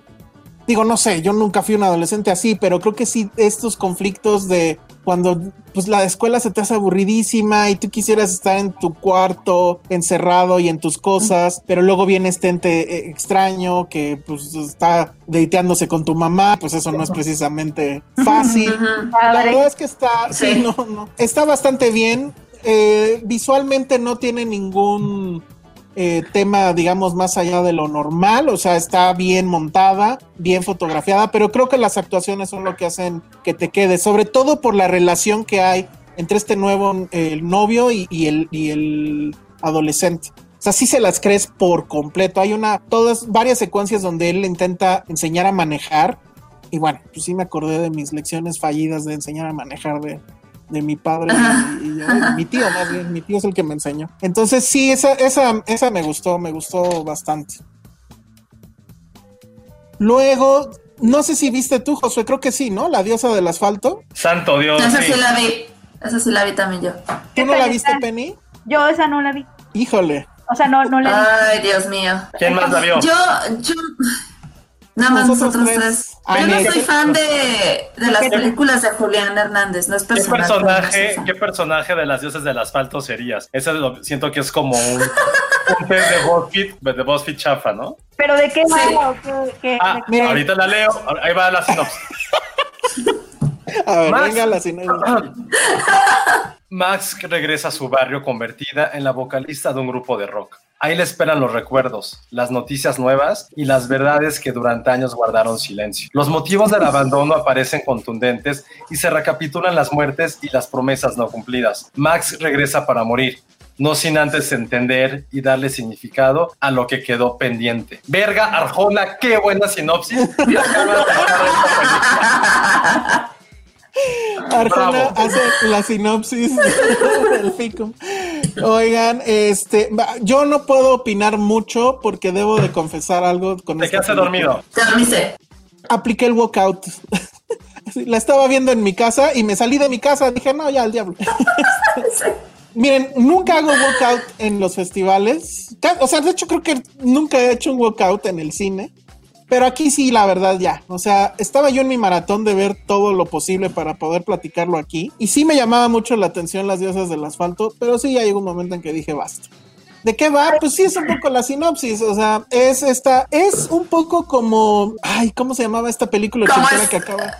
digo, no sé, yo nunca fui un adolescente así, pero creo que sí estos conflictos de cuando pues la escuela se te hace aburridísima y tú quisieras estar en tu cuarto encerrado y en tus cosas, pero luego viene este ente eh, extraño que pues está deiteándose con tu mamá, pues eso no es precisamente fácil. La verdad es que está, sí, Sí. no, no. Está bastante bien. Eh, visualmente no tiene ningún eh, tema, digamos, más allá de lo normal. O sea, está bien montada, bien fotografiada, pero creo que las actuaciones son lo que hacen que te quede, sobre todo por la relación que hay entre este nuevo eh, novio y, el, el adolescente. O sea, sí se las crees por completo. Hay una, todas, varias secuencias donde él intenta enseñar a manejar. Y bueno, pues sí me acordé de mis lecciones fallidas de enseñar a manejar de mi padre y, y yo, y mi tío más bien, mi tío es el que me enseñó. Entonces sí, esa, esa, esa me gustó, me gustó bastante. Luego, no sé si viste tú, Josué, creo que sí, ¿no? La diosa del asfalto. Santo Dios. Esa sí. sí la vi. Esa sí la vi también yo. ¿Tú ¿Qué no la viste, está? Penny? Yo esa no la vi. Híjole. O sea, no, no la vi. Ay, Dios mío. ¿Quién más la vio? Yo, yo. Nada más Nosotros nosotros tres. tres. Ah, Yo no soy ¿qué- fan de, de las ¿Qué- películas de Julián Hernández, no es ¿Qué no personaje. ¿Qué personaje de las dioses del asfalto serías? Ese lo, siento que es como un, un test de BuzzFeed, de BuzzFeed chafa, ¿no? ¿Pero de qué Sí. va Ah, ahorita la leo. Ahí va la sinopsis. A ver, Max. venga la sinopsis. Max regresa a su barrio convertida en la vocalista de un grupo de rock. Ahí le esperan los recuerdos, las noticias nuevas y las verdades que durante años guardaron silencio. Los motivos del abandono aparecen contundentes y se recapitulan las muertes y las promesas no cumplidas. Max regresa para morir, no sin antes entender y darle significado a lo que quedó pendiente. Verga, Arjona, qué buena sinopsis. Arjona Bravo. hace la sinopsis del ficum. Oigan, este, yo no puedo opinar mucho porque debo de confesar algo con Te quedaste dormido. Te dormiste. Apliqué el walkout. La estaba viendo en mi casa y me salí de mi casa. Dije, no, ya al diablo. Miren, nunca hago walkout en los festivales. O sea, de hecho, creo que nunca he hecho un walkout en el cine. Pero aquí sí, la verdad, ya. O sea, estaba yo en mi maratón de ver todo lo posible para poder platicarlo aquí. Y sí me llamaba mucho la atención las diosas del asfalto, pero sí ya llegó un momento en que dije, basta. ¿De qué va? Pues sí, es un poco la sinopsis. O sea, es esta, es un poco como, ay, ¿cómo se llamaba esta película que acaba,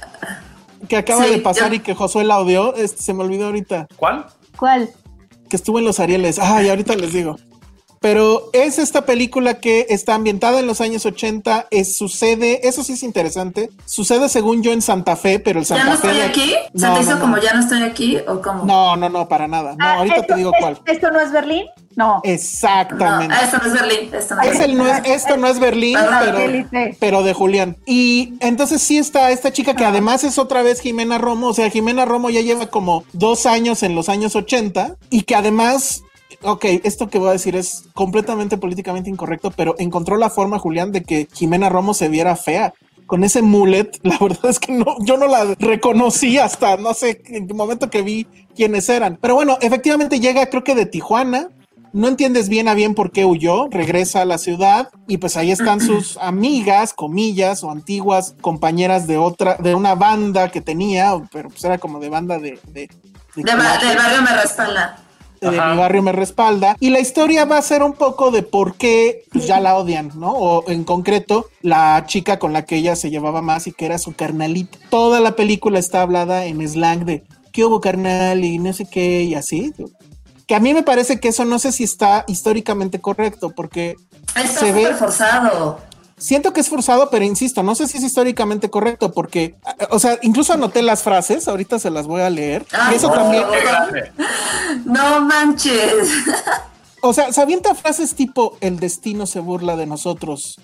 que acaba Sí, de pasar yo- y que Josué la odió? Este, se me olvidó ahorita ¿Cuál? ¿Cuál? que estuvo en los Arieles. Ay, ahorita les digo. Pero es esta película que está ambientada en los años 80. Es, sucede, eso sí es interesante. Sucede según yo en Santa Fe, pero el ¿Ya Santa no Fe. estoy de- aquí? ¿Se No, te hizo no, no. como ya no estoy aquí o cómo? No, no, no, para nada. No, Ah, ahorita ¿esto- te digo es- cuál. ¿Esto no es Berlín? No. Exactamente. No, esto no es Berlín. Esto no es Es el, no es- esto no es Berlín, pero, de Julián. Y entonces sí está esta chica que además es otra vez Jimena Romo. O sea, Jimena Romo ya lleva como dos años en los años 80 y que además, ok, esto que voy a decir es completamente políticamente incorrecto, pero encontró la forma, Julián, de que Jimena Romo se viera fea. Con ese mullet, la verdad es que no, yo no la reconocí hasta no sé en qué momento que vi quiénes eran. Pero bueno, efectivamente llega, creo que de Tijuana, no entiendes bien a bien por qué huyó, regresa a la ciudad y pues ahí están sus amigas, comillas, o antiguas compañeras de otra, de una banda que tenía, pero pues era como de banda de... de, de De ba- del barrio me respalda. De mi barrio me respalda. Y la historia va a ser un poco de por qué pues, ya la odian, ¿no? O en concreto, la chica con la que ella se llevaba más y que era su carnalita. Toda la película está hablada en slang de ¿qué hubo carnal? y no sé qué, y así. Que a mí me parece que eso no sé si está históricamente correcto, porque Está Se ve- forzado. Siento que es forzado, pero insisto, no sé si es históricamente correcto, porque, o sea, incluso anoté las frases, ahorita se las voy a leer. Ah, y eso no. también. No manches. o sea, se avienta frases tipo el destino se burla de nosotros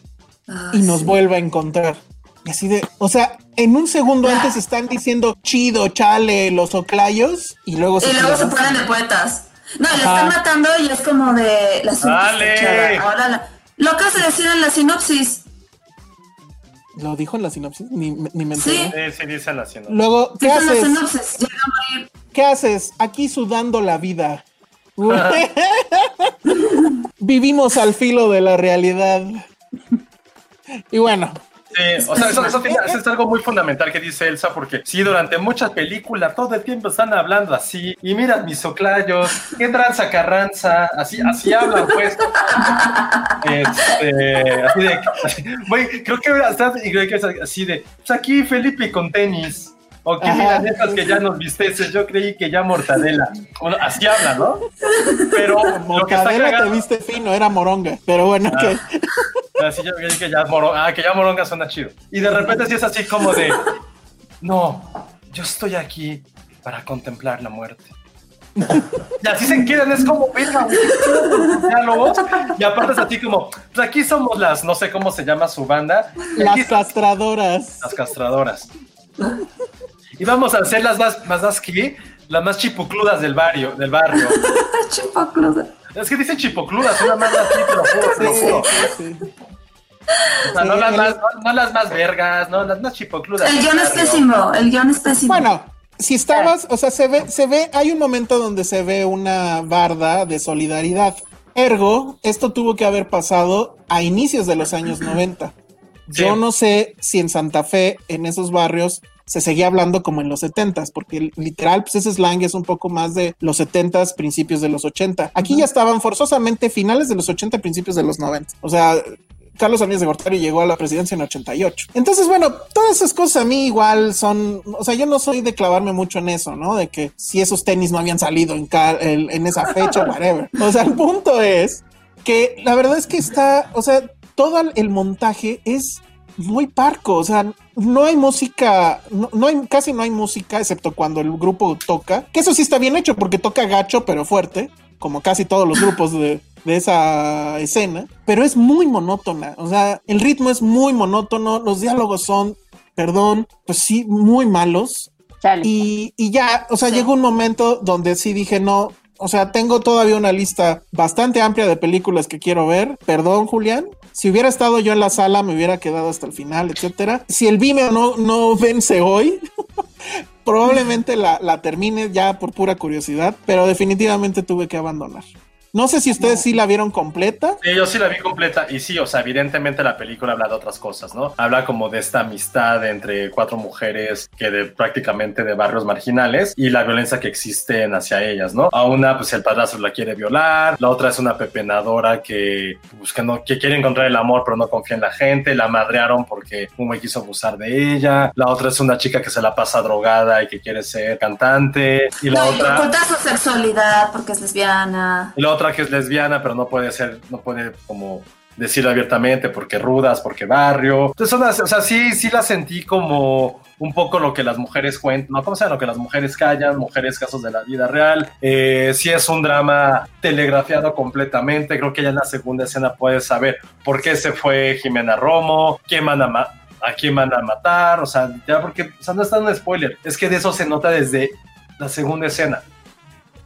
Ay, y nos sí. vuelve a encontrar. Y así de, o sea, en un segundo antes están diciendo chido, chale, los oclayos y luego Y luego se ponen de poetas. No, le están matando y es como de la Dale. Ahora la... Lo acabas de decir en la sinopsis. Lo dijo en la sinopsis, ni, ni me Sí. enteré. Sí, sí, dicen la sinopsis. Luego, ¿qué Dice en la haces? sinopsis. Llega a morir. ¿Qué haces? Aquí sudando la vida. Vivimos al filo de la realidad. Y bueno, Sí, o sea, eso, es algo muy fundamental que dice Elsa, porque sí, durante muchas películas todo el tiempo están hablando así, y mira mis oclayos, qué tranza carranza, así, así hablan, pues. Este, así de, güey, creo que creo que así de, pues aquí Felipe con tenis. O qué milanesas que ya nos visteces, yo creí que ya mortadela. Bueno, así habla, ¿no? Pero lo que está Mortadela te cagado, viste fino, era moronga. Pero bueno, Ah. que Así yo creí que ya, moro- ah, que ya moronga suena chido. Y de repente sí es así como de, no, yo estoy aquí para contemplar la muerte. Y así se quedan, es como, verga, güey, ¿qué pedo con los diálogos? Y aparte es así como, pues aquí somos las, no sé cómo se llama su banda, las castradoras. las castradoras. Y vamos a hacer las más, más, más que, las más chipucludas del barrio, del barrio. Chipocluda. Es que dicen chipocludas, una más así, te lo juro, te lo juro. Sí, sí. O sea, no, las el- más, no, no las más vergas, no, las más chipocludas. El guion es pésimo. El guion es pésimo. Bueno, si estabas, o sea, se ve, se ve, hay un momento donde se ve una barda de solidaridad. Ergo, esto tuvo que haber pasado a inicios de los años 90. Yo no sé si en Santa Fe, en esos barrios, se seguía hablando como en los 70s, porque literal, pues ese slang es un poco más de los 70s, principios de los 80. Aquí ya estaban forzosamente finales de los 80, principios de los 90. O sea, Carlos Aníbal de Gortari llegó a la presidencia en 88. Entonces, bueno, todas esas cosas a mí igual son, o sea, yo no soy de clavarme mucho en eso, ¿no? De que si esos tenis no habían salido en, en esa fecha, whatever. O sea, el punto es que la verdad es que está, o sea, todo el montaje es muy parco, o sea, no hay música, no, no hay, casi no hay música, excepto cuando el grupo toca, que eso sí está bien hecho porque toca gacho pero fuerte, como casi todos los grupos de, de esa escena, pero es muy monótona, o sea, el ritmo es muy monótono, los diálogos son, perdón, pues sí, muy malos, y, y ya, o sea, Sí. llegó un momento donde sí dije, no, o sea, tengo todavía una lista bastante amplia de películas que quiero ver. Perdón, Julián. Si hubiera estado yo en la sala, me hubiera quedado hasta el final, etcétera. Si el Vimeo no, no vence hoy, probablemente la, la termine ya por pura curiosidad, pero definitivamente tuve que abandonar. No sé si ustedes sí la vieron completa. Sí, yo sí la vi completa y sí, o sea, evidentemente la película habla de otras cosas, ¿no? Habla como de esta amistad entre cuatro mujeres que de prácticamente de barrios marginales y la violencia que existen hacia ellas, ¿no? A una, pues el padrastro la quiere violar, la otra es una pepenadora que buscando, que quiere encontrar el amor pero no confía en la gente, la madrearon porque un güey quiso abusar de ella, la otra es una chica que se la pasa drogada y que quiere ser cantante y la no, y otra... oculta su sexualidad porque es lesbiana. Y la otra que es lesbiana, pero no puede ser, no puede como decirlo abiertamente porque rudas, porque barrio. Entonces, son las- o sea, sí, sí la sentí como un poco lo que las mujeres cuentan, ¿no? ¿Cómo se llama? Lo que las mujeres callan, mujeres casos de la vida real. Eh, sí es un drama telegrafiado completamente. Creo que ya en la segunda escena puedes saber por qué se fue Jimena Romo, quién van a quién van a matar, o sea, ya porque, o sea, no está un spoiler, es que de eso se nota desde la segunda escena.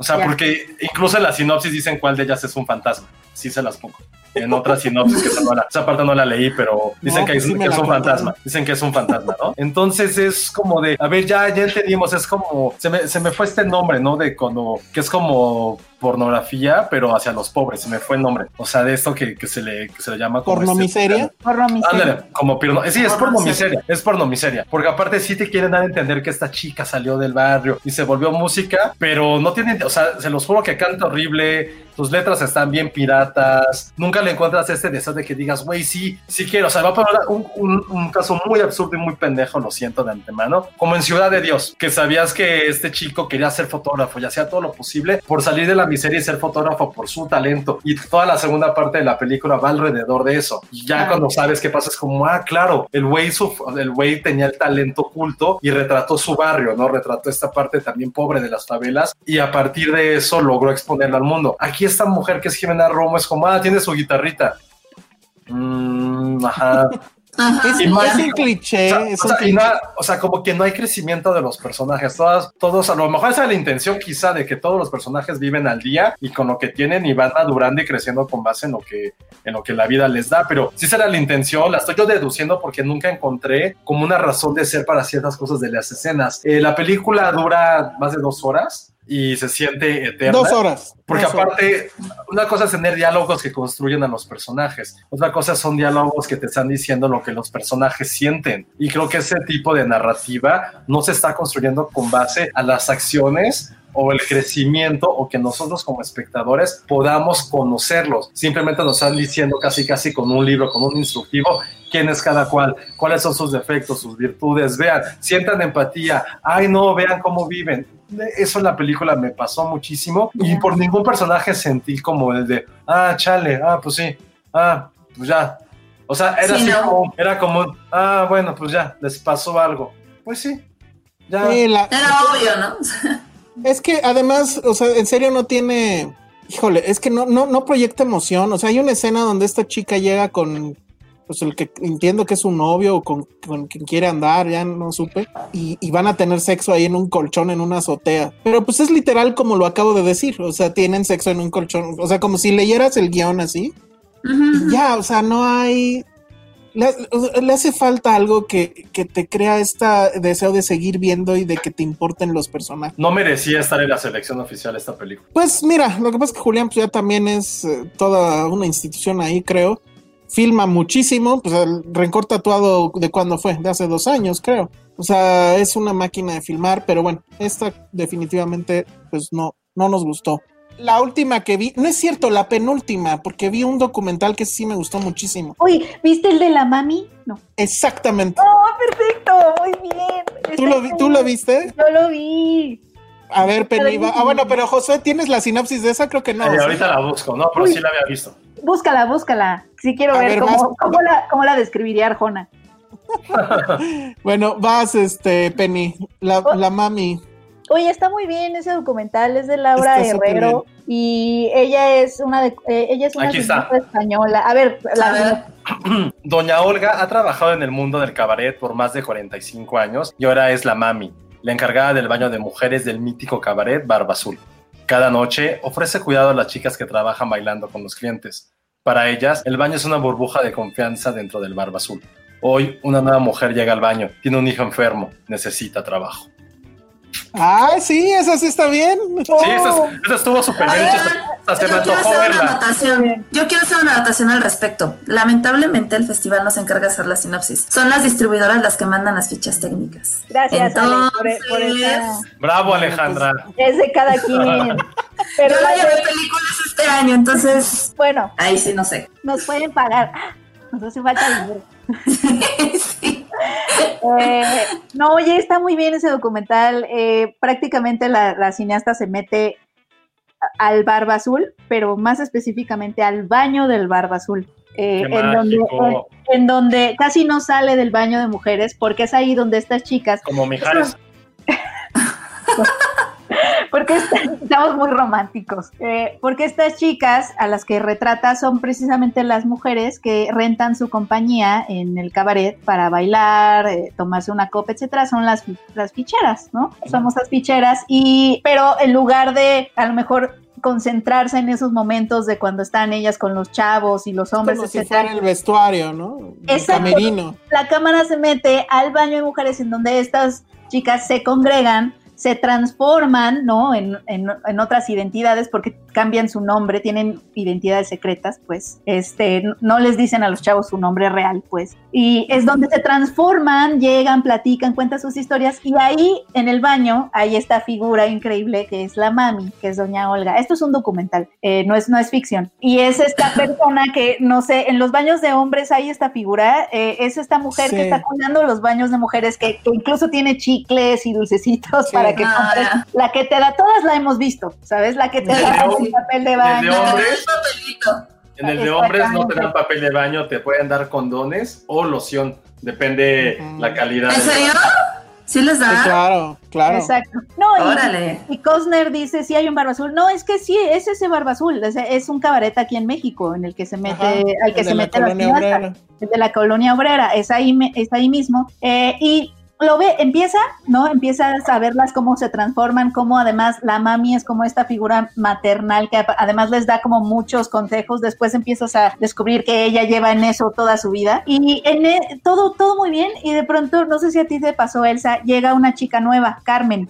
O sea, porque incluso en la sinopsis dicen cuál de ellas es un fantasma. Sí se las pongo. En otra sinopsis, que no la- esa parte no la leí, pero dicen No, que, es, sí que es un fantasma. Dicen que es un fantasma, ¿no? Entonces es como de, a ver, ya, ya entendimos, es como, se me, se me fue este nombre, ¿no? De cuando, que es como pornografía, pero hacia los pobres, se me fue el nombre. O sea, de esto que, que se, le, que se le llama como... Este- miseria. Porno miseria. Ándale, como porno. Sí, es porno Porno miseria. Es porno miseria. Porque aparte sí te quieren dar a entender que esta chica salió del barrio y se volvió música, pero no tienen, o sea, se los juro que canta horrible. Tus letras están bien piratas. Nunca le encuentras este deseo de que digas, güey, sí, sí quiero. O sea, va a poner un, un- un caso muy absurdo y muy pendejo, lo siento de antemano. Como en Ciudad de Dios, que sabías que este chico quería ser fotógrafo y hacía todo lo posible por salir de la miseria y ser fotógrafo por su talento. Y toda la segunda parte de la película va alrededor de eso. Y ya Ah. cuando sabes qué pasa, es como, ah, claro, el güey, su- el güey tenía el talento oculto y retrató su barrio, ¿no? Retrató esta parte también pobre de las favelas y a partir de eso logró exponerla al mundo. Aquí esta mujer que es Jimena Romo es como, ah, tiene su guitarrita. Mm, ajá. Es, Y es más- un cliché. O sea, es o sea, y cliché. nada- o sea, como que no hay crecimiento de los personajes. Todas, todos, a lo mejor esa es la intención quizá de que todos los personajes viven al día y con lo que tienen y van madurando y creciendo con base en lo que, en lo que la vida les da. Pero si esa era la intención, la estoy yo deduciendo porque nunca encontré como una razón de ser para ciertas cosas de las escenas. Eh, la película dura más de dos horas y se siente eterna. Dos horas. Porque dos horas. aparte, una cosa es tener diálogos que construyen a los personajes, otra cosa son diálogos que te están diciendo lo que los personajes sienten. Y creo que ese tipo de narrativa no se está construyendo con base a las acciones o el crecimiento o que nosotros como espectadores podamos conocerlos. Simplemente nos están diciendo casi casi con un libro, con un instructivo, quién es cada cual, cuáles son sus defectos, sus virtudes, vean, sientan empatía, ay no, vean cómo viven. Eso en la película me pasó muchísimo y por ningún personaje sentí como el de, ah, chale, ah, pues sí, ah, pues ya. O sea, era Sí, así no. como, era como, ah, bueno, pues ya, les pasó algo. Pues sí, ya. Sí, la- Era obvio, ¿no? Es que además, o sea, en serio no tiene. Híjole, es que no, no, no proyecta emoción. O sea, hay una escena donde esta chica llega con. Pues el que entiendo que es un novio o con, con quien quiere andar, ya no supe. Y, y van a tener sexo ahí en un colchón, en una azotea. Pero pues es literal como lo acabo de decir. O sea, tienen sexo en un colchón. O sea, como si leyeras el guion así. Ya, o sea, no hay. Le, le hace falta algo que, que te crea este deseo de seguir viendo y de que te importen los personajes. No merecía estar en la selección oficial esta película. Pues mira, lo que pasa es que Julián pues, ya también es eh, toda una institución ahí, creo. Filma muchísimo, pues el rencor tatuado de cuándo fue, de hace dos años, creo. O sea, es una máquina de filmar, pero bueno, esta definitivamente pues no, no nos gustó. La última que vi, no es cierto, la penúltima, porque vi un documental que sí me gustó muchísimo. Uy, ¿viste el de la mami? No. Exactamente. Oh, perfecto, muy bien. ¿Tú lo, vi- ¿Tú lo viste? Yo lo vi. A ver, Penny, va- Ah, bueno, pero José, ¿tienes la sinapsis de esa? Creo que no. Ahorita la busco, no, pero Uy. sí la había visto. Búscala, búscala. Sí quiero A ver, ver, cómo, la, cómo la describiría Arjona. Bueno, vas, este, Penny, la, Oh. la mami. Oye, está muy bien ese documental, es de Laura Está Herrero y ella es una de, eh, ella es una Aquí está. cineasta española. A ver, la A ver. Doña Olga ha trabajado en el mundo del cabaret por más de 45 años y ahora es la mami, la encargada del baño de mujeres del mítico cabaret Barba Azul. Cada noche ofrece cuidado a las chicas que trabajan bailando con los clientes. Para ellas, el baño es una burbuja de confianza dentro del Barba Azul. Hoy, una nueva mujer llega al baño, tiene un hijo enfermo, necesita trabajo. Ah, sí, esa sí está bien. Sí, eso, es- eso estuvo súper bien. Oigan, hecho, hasta se me yo quiero hacer una anotación. Yo quiero hacer una anotación al respecto. Lamentablemente el festival no se encarga de hacer la sinopsis. Son las distribuidoras las que mandan las fichas técnicas. Gracias, Ale, por, Entonces, por esa. Bravo, Alejandra. Es de cada quien. Pero yo la no llevé de- películas este año, entonces bueno, ahí sí no sé. nos pueden pagar. Nos hace falta dinero. Eh, no, oye, está muy bien ese documental. Eh, prácticamente la, la cineasta se mete al Barba Azul, pero más específicamente al baño del Barba Azul. eh, en, donde, en donde casi no sale del baño de mujeres, porque es ahí donde estas chicas, Como Mijares. porque est- estamos muy románticos, eh, porque estas chicas a las que retrata son precisamente las mujeres que rentan su compañía en el cabaret para bailar, eh, tomarse una copa, etcétera, son las, las ficheras, ¿no? Somos las ficheras y, pero en lugar de a lo mejor concentrarse en esos momentos de cuando están ellas con los chavos y los hombres, Como si fuera el vestuario, ¿no? El camerino. la cámara se mete al baño de mujeres en donde estas chicas se congregan se transforman, ¿no? En, en, en, otras identidades porque cambian su nombre, tienen identidades secretas, pues, este, no les dicen a los chavos su nombre real, pues, y es donde se transforman, llegan, platican, cuentan sus historias y ahí en el baño hay esta figura increíble que es la mami, que es doña Olga. Esto es un documental, eh, no, es, no es ficción. Y es esta persona que, no sé, en los baños de hombres hay esta figura, eh, es esta mujer que está cuidando los baños de mujeres, que, que incluso tiene chicles y dulcecitos sí. para que ah, la que te da, todas la hemos visto, ¿sabes? La que te da el papel de baño. ¿El de hombres? En el de hombres no te dan papel de baño, te pueden dar condones o loción, depende uh -huh. la calidad. ¿En serio? ¿Sí les da? Sí, claro, claro. Exacto. No, Órale. Y, y, Cosner dice, sí hay un barba azul. No, es que sí, es ese barba azul. Es, es un cabaret aquí en México en el que se mete, Ajá, al que se mete la obrera. El de la colonia obrera, es ahí, es ahí mismo. Eh, y lo ve, empieza, ¿no? Empiezas a verlas cómo se transforman, cómo además la mami es como esta figura maternal que además les da como muchos consejos. Después empiezas a descubrir que ella lleva en eso toda su vida. Y en el, todo, todo muy bien. Y de pronto, no sé si a ti te pasó, Elsa, llega una chica nueva, Carmen.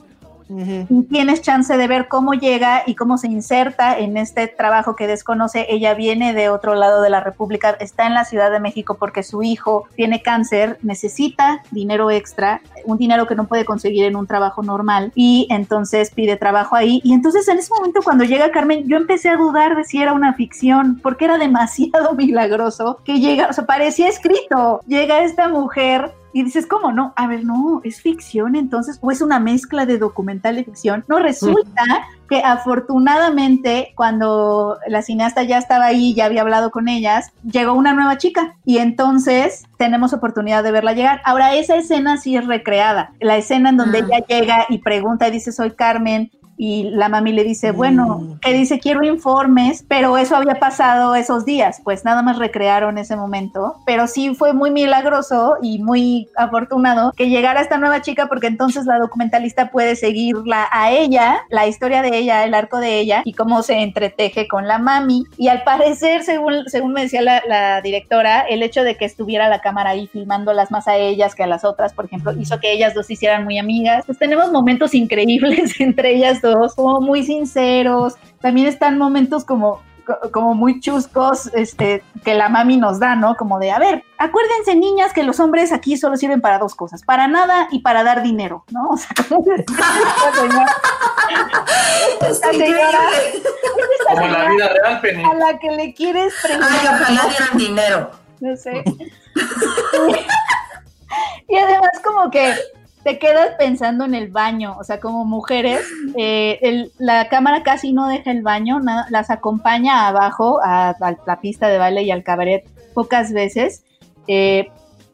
Tienes chance de ver cómo llega y cómo se inserta en este trabajo que desconoce. Ella viene de otro lado de la República, está en la Ciudad de México porque su hijo tiene cáncer, necesita dinero extra, un dinero que no puede conseguir en un trabajo normal y entonces pide trabajo ahí. Y entonces en ese momento cuando llega Carmen, yo empecé a dudar de si era una ficción porque era demasiado milagroso que llega, o sea, parecía escrito. Llega esta mujer y dices, ¿cómo no? A ver, no, es ficción entonces, o es una mezcla de documental y ficción. No, resulta mm. que afortunadamente cuando la cineasta ya estaba ahí, ya había hablado con ellas, llegó una nueva chica y entonces tenemos oportunidad de verla llegar. Ahora, esa escena sí es recreada. La escena en donde mm. ella llega y pregunta y dice, soy Carmen, y la mami le dice, bueno, que dice, quiero informes, pero eso había pasado esos días, pues nada más recrearon ese momento, pero sí fue muy milagroso y muy afortunado que llegara esta nueva chica porque entonces la documentalista puede seguirla a ella, la historia de ella, el arco de ella y cómo se entreteje con la mami. Y al parecer, según, según me decía la, la directora, el hecho de que estuviera la cámara ahí filmándolas más a ellas que a las otras, por ejemplo, hizo que ellas dos se hicieran muy amigas. Pues tenemos momentos increíbles entre ellas como muy sinceros. También están momentos como como muy chuscos este, que la mami nos da, ¿no? Como de, a ver, acuérdense niñas que los hombres aquí solo sirven para dos cosas, para nada y para dar dinero, ¿no? O sea, como señora, esta señora, esta como la vida real, Penny. A la que le quieres preguntar. Ay, ojalá dieran dinero. No sé. y además como que te quedas pensando en el baño, o sea, como mujeres, eh, el, la cámara casi no deja el baño, nada, las acompaña abajo a, a, la pista de baile y al cabaret pocas veces. Eh,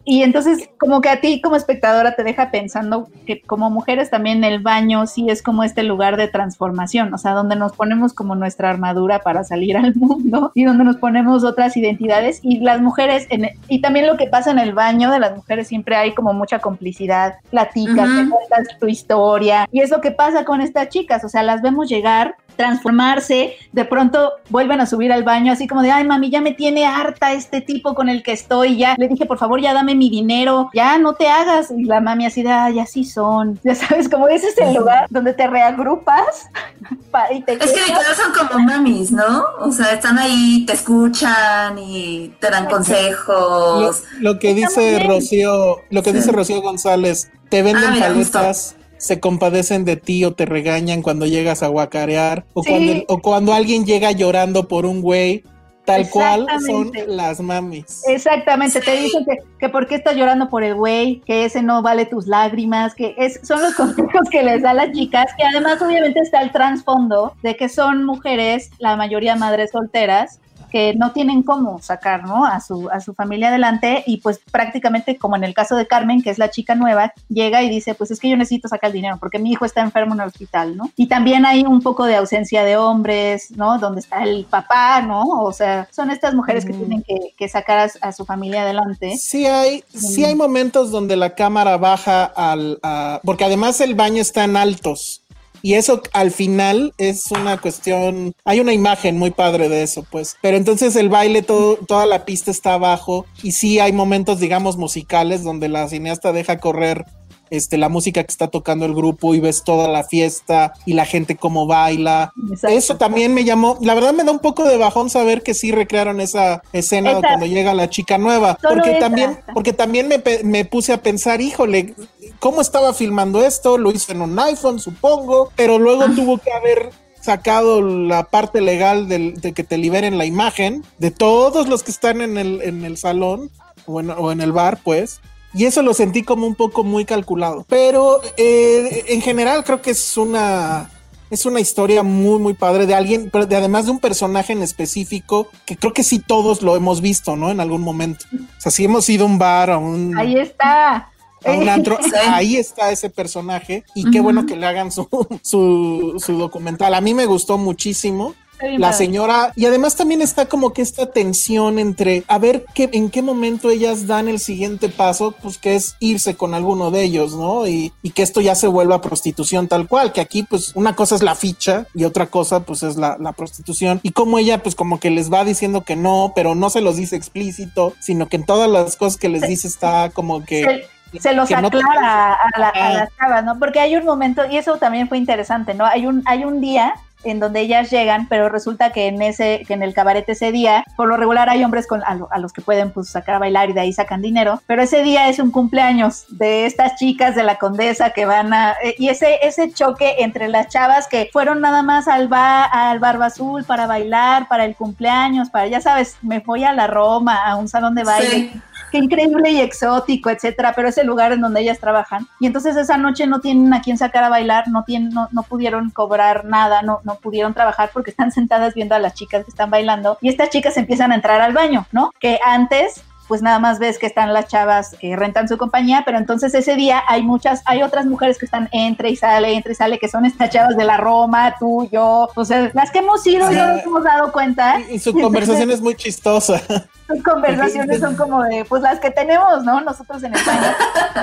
y entonces como que a ti como espectadora te deja pensando que como mujeres también el baño sí es como este lugar de transformación, o sea, donde nos ponemos como nuestra armadura para salir al mundo y donde nos ponemos otras identidades y las mujeres, en, y también lo que pasa en el baño de las mujeres siempre hay como mucha complicidad, platicas, uh -huh. te cuentas tu historia y es lo que pasa con estas chicas, o sea, las vemos llegar transformarse, de pronto vuelven a subir al baño así como de, ay mami, ya me tiene harta este tipo con el que estoy, ya le dije, por favor, ya dame mi dinero, ya no te hagas. Y la mami así de, ay, así son. Ya sabes, como ese es el lugar donde te reagrupas. y te es que literal son como mamis, ¿no? O sea, están ahí, te escuchan y te dan consejos. Lo, lo que dice Rocío, lo que sí. dice Rocío González, te venden ah, paletas se compadecen de ti o te regañan cuando llegas a guacarear o, sí. cuando, o cuando alguien llega llorando por un güey tal cual son las mamis. Exactamente, sí. te dicen que, que por qué estás llorando por el güey, que ese no vale tus lágrimas, que es, son los consejos que les da las chicas, que además obviamente está el trasfondo de que son mujeres, la mayoría madres solteras, que no tienen cómo sacar ¿no? a, su, a su familia adelante y pues prácticamente como en el caso de Carmen, que es la chica nueva, llega y dice, pues es que yo necesito sacar el dinero porque mi hijo está enfermo en el hospital, ¿no? Y también hay un poco de ausencia de hombres, ¿no? Donde está el papá, ¿no? O sea, son estas mujeres que mm. tienen que, que sacar a, a, su familia adelante. Sí hay, mm. sí hay momentos donde la cámara baja al... A, porque además el baño está en altos. Y eso al final es una cuestión, hay una imagen muy padre de eso, pues. Pero entonces el baile, todo, toda la pista está abajo y sí hay momentos, digamos, musicales donde la cineasta deja correr este, la música que está tocando el grupo y ves toda la fiesta y la gente cómo baila. Exacto. Eso también me llamó, la verdad me da un poco de bajón saber que sí recrearon esa escena Esa. cuando llega la chica nueva, Solo porque esa. también, porque también me, me puse a pensar, híjole, ¿cómo estaba filmando esto? Lo hizo en un iPhone, supongo, pero luego tuvo que haber sacado la parte legal del- de que te liberen la imagen de todos los que están en el, en el salón o en, o en el bar, pues. Y eso lo sentí como un poco muy calculado. Pero eh, en general creo que es una, es una historia muy, muy padre de alguien, pero de, además de un personaje en específico que creo que sí todos lo hemos visto, ¿no? En algún momento. O sea, si hemos ido a un bar, a un, Ahí está. A un antro, Sí. ahí está ese personaje y qué bueno que le hagan su, su, su documental. A mí me gustó muchísimo. La señora, y además también está como que esta tensión entre a ver qué, en qué momento ellas dan el siguiente paso, pues que es irse con alguno de ellos, ¿no? Y, y que esto ya se vuelva prostitución tal cual, que aquí pues una cosa es la ficha y otra cosa pues es la, la prostitución. Y como ella pues como que les va diciendo que no, pero no se los dice explícito, sino que en todas las cosas que les dice está como que... Se, los que no te- aclara a, la, a las chavas, ¿no? Porque hay un momento, y eso también fue interesante, ¿no? Hay un, hay un día en donde ellas llegan, pero resulta que en ese, que en el cabaret ese día, por lo regular hay hombres con, a, lo- a los que pueden pues sacar a bailar y de ahí sacan dinero, pero ese día es un cumpleaños de estas chicas de la condesa que van a, eh, y ese, ese choque entre las chavas que fueron nada más al, ba, al Barba Azul para bailar, para el cumpleaños, para, ya sabes, me fui a la Roma, a un salón de baile, Sí. Qué increíble y exótico, etcétera, pero es el lugar en donde ellas trabajan. Y entonces esa noche no tienen a quién sacar a bailar, no tienen, no, no pudieron cobrar nada, no, no pudieron trabajar porque están sentadas viendo a las chicas que están bailando y estas chicas empiezan a entrar al baño, ¿no? Que antes pues nada más ves que están las chavas que rentan su compañía, pero entonces ese día hay muchas, hay otras mujeres que están entre y sale, entre y sale, que son estas chavas de la Roma, tú, yo, o sea, las que hemos ido y no nos hemos dado cuenta. Y su conversación es muy chistosa. Sus conversaciones son como de, pues las que tenemos, ¿no? Nosotros en España.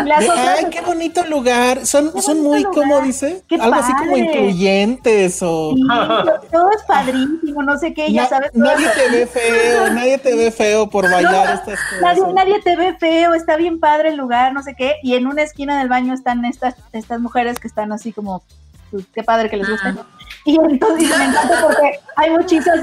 Y las De, otras- Ay, qué bonito lugar. Son, son muy, lugar. ¿cómo dice? Qué Algo así como incluyentes o... Sí, todo es padrísimo, no sé qué, ya sabes. nadie eso. te ve feo, nadie te ve feo por bailar estas cosas. Nadie, nadie te ve feo, está bien padre el lugar, no sé qué. Y en una esquina del baño están estas, estas mujeres que están así como, pues, qué padre que les guste. Y entonces me encanta porque hay muchísimas,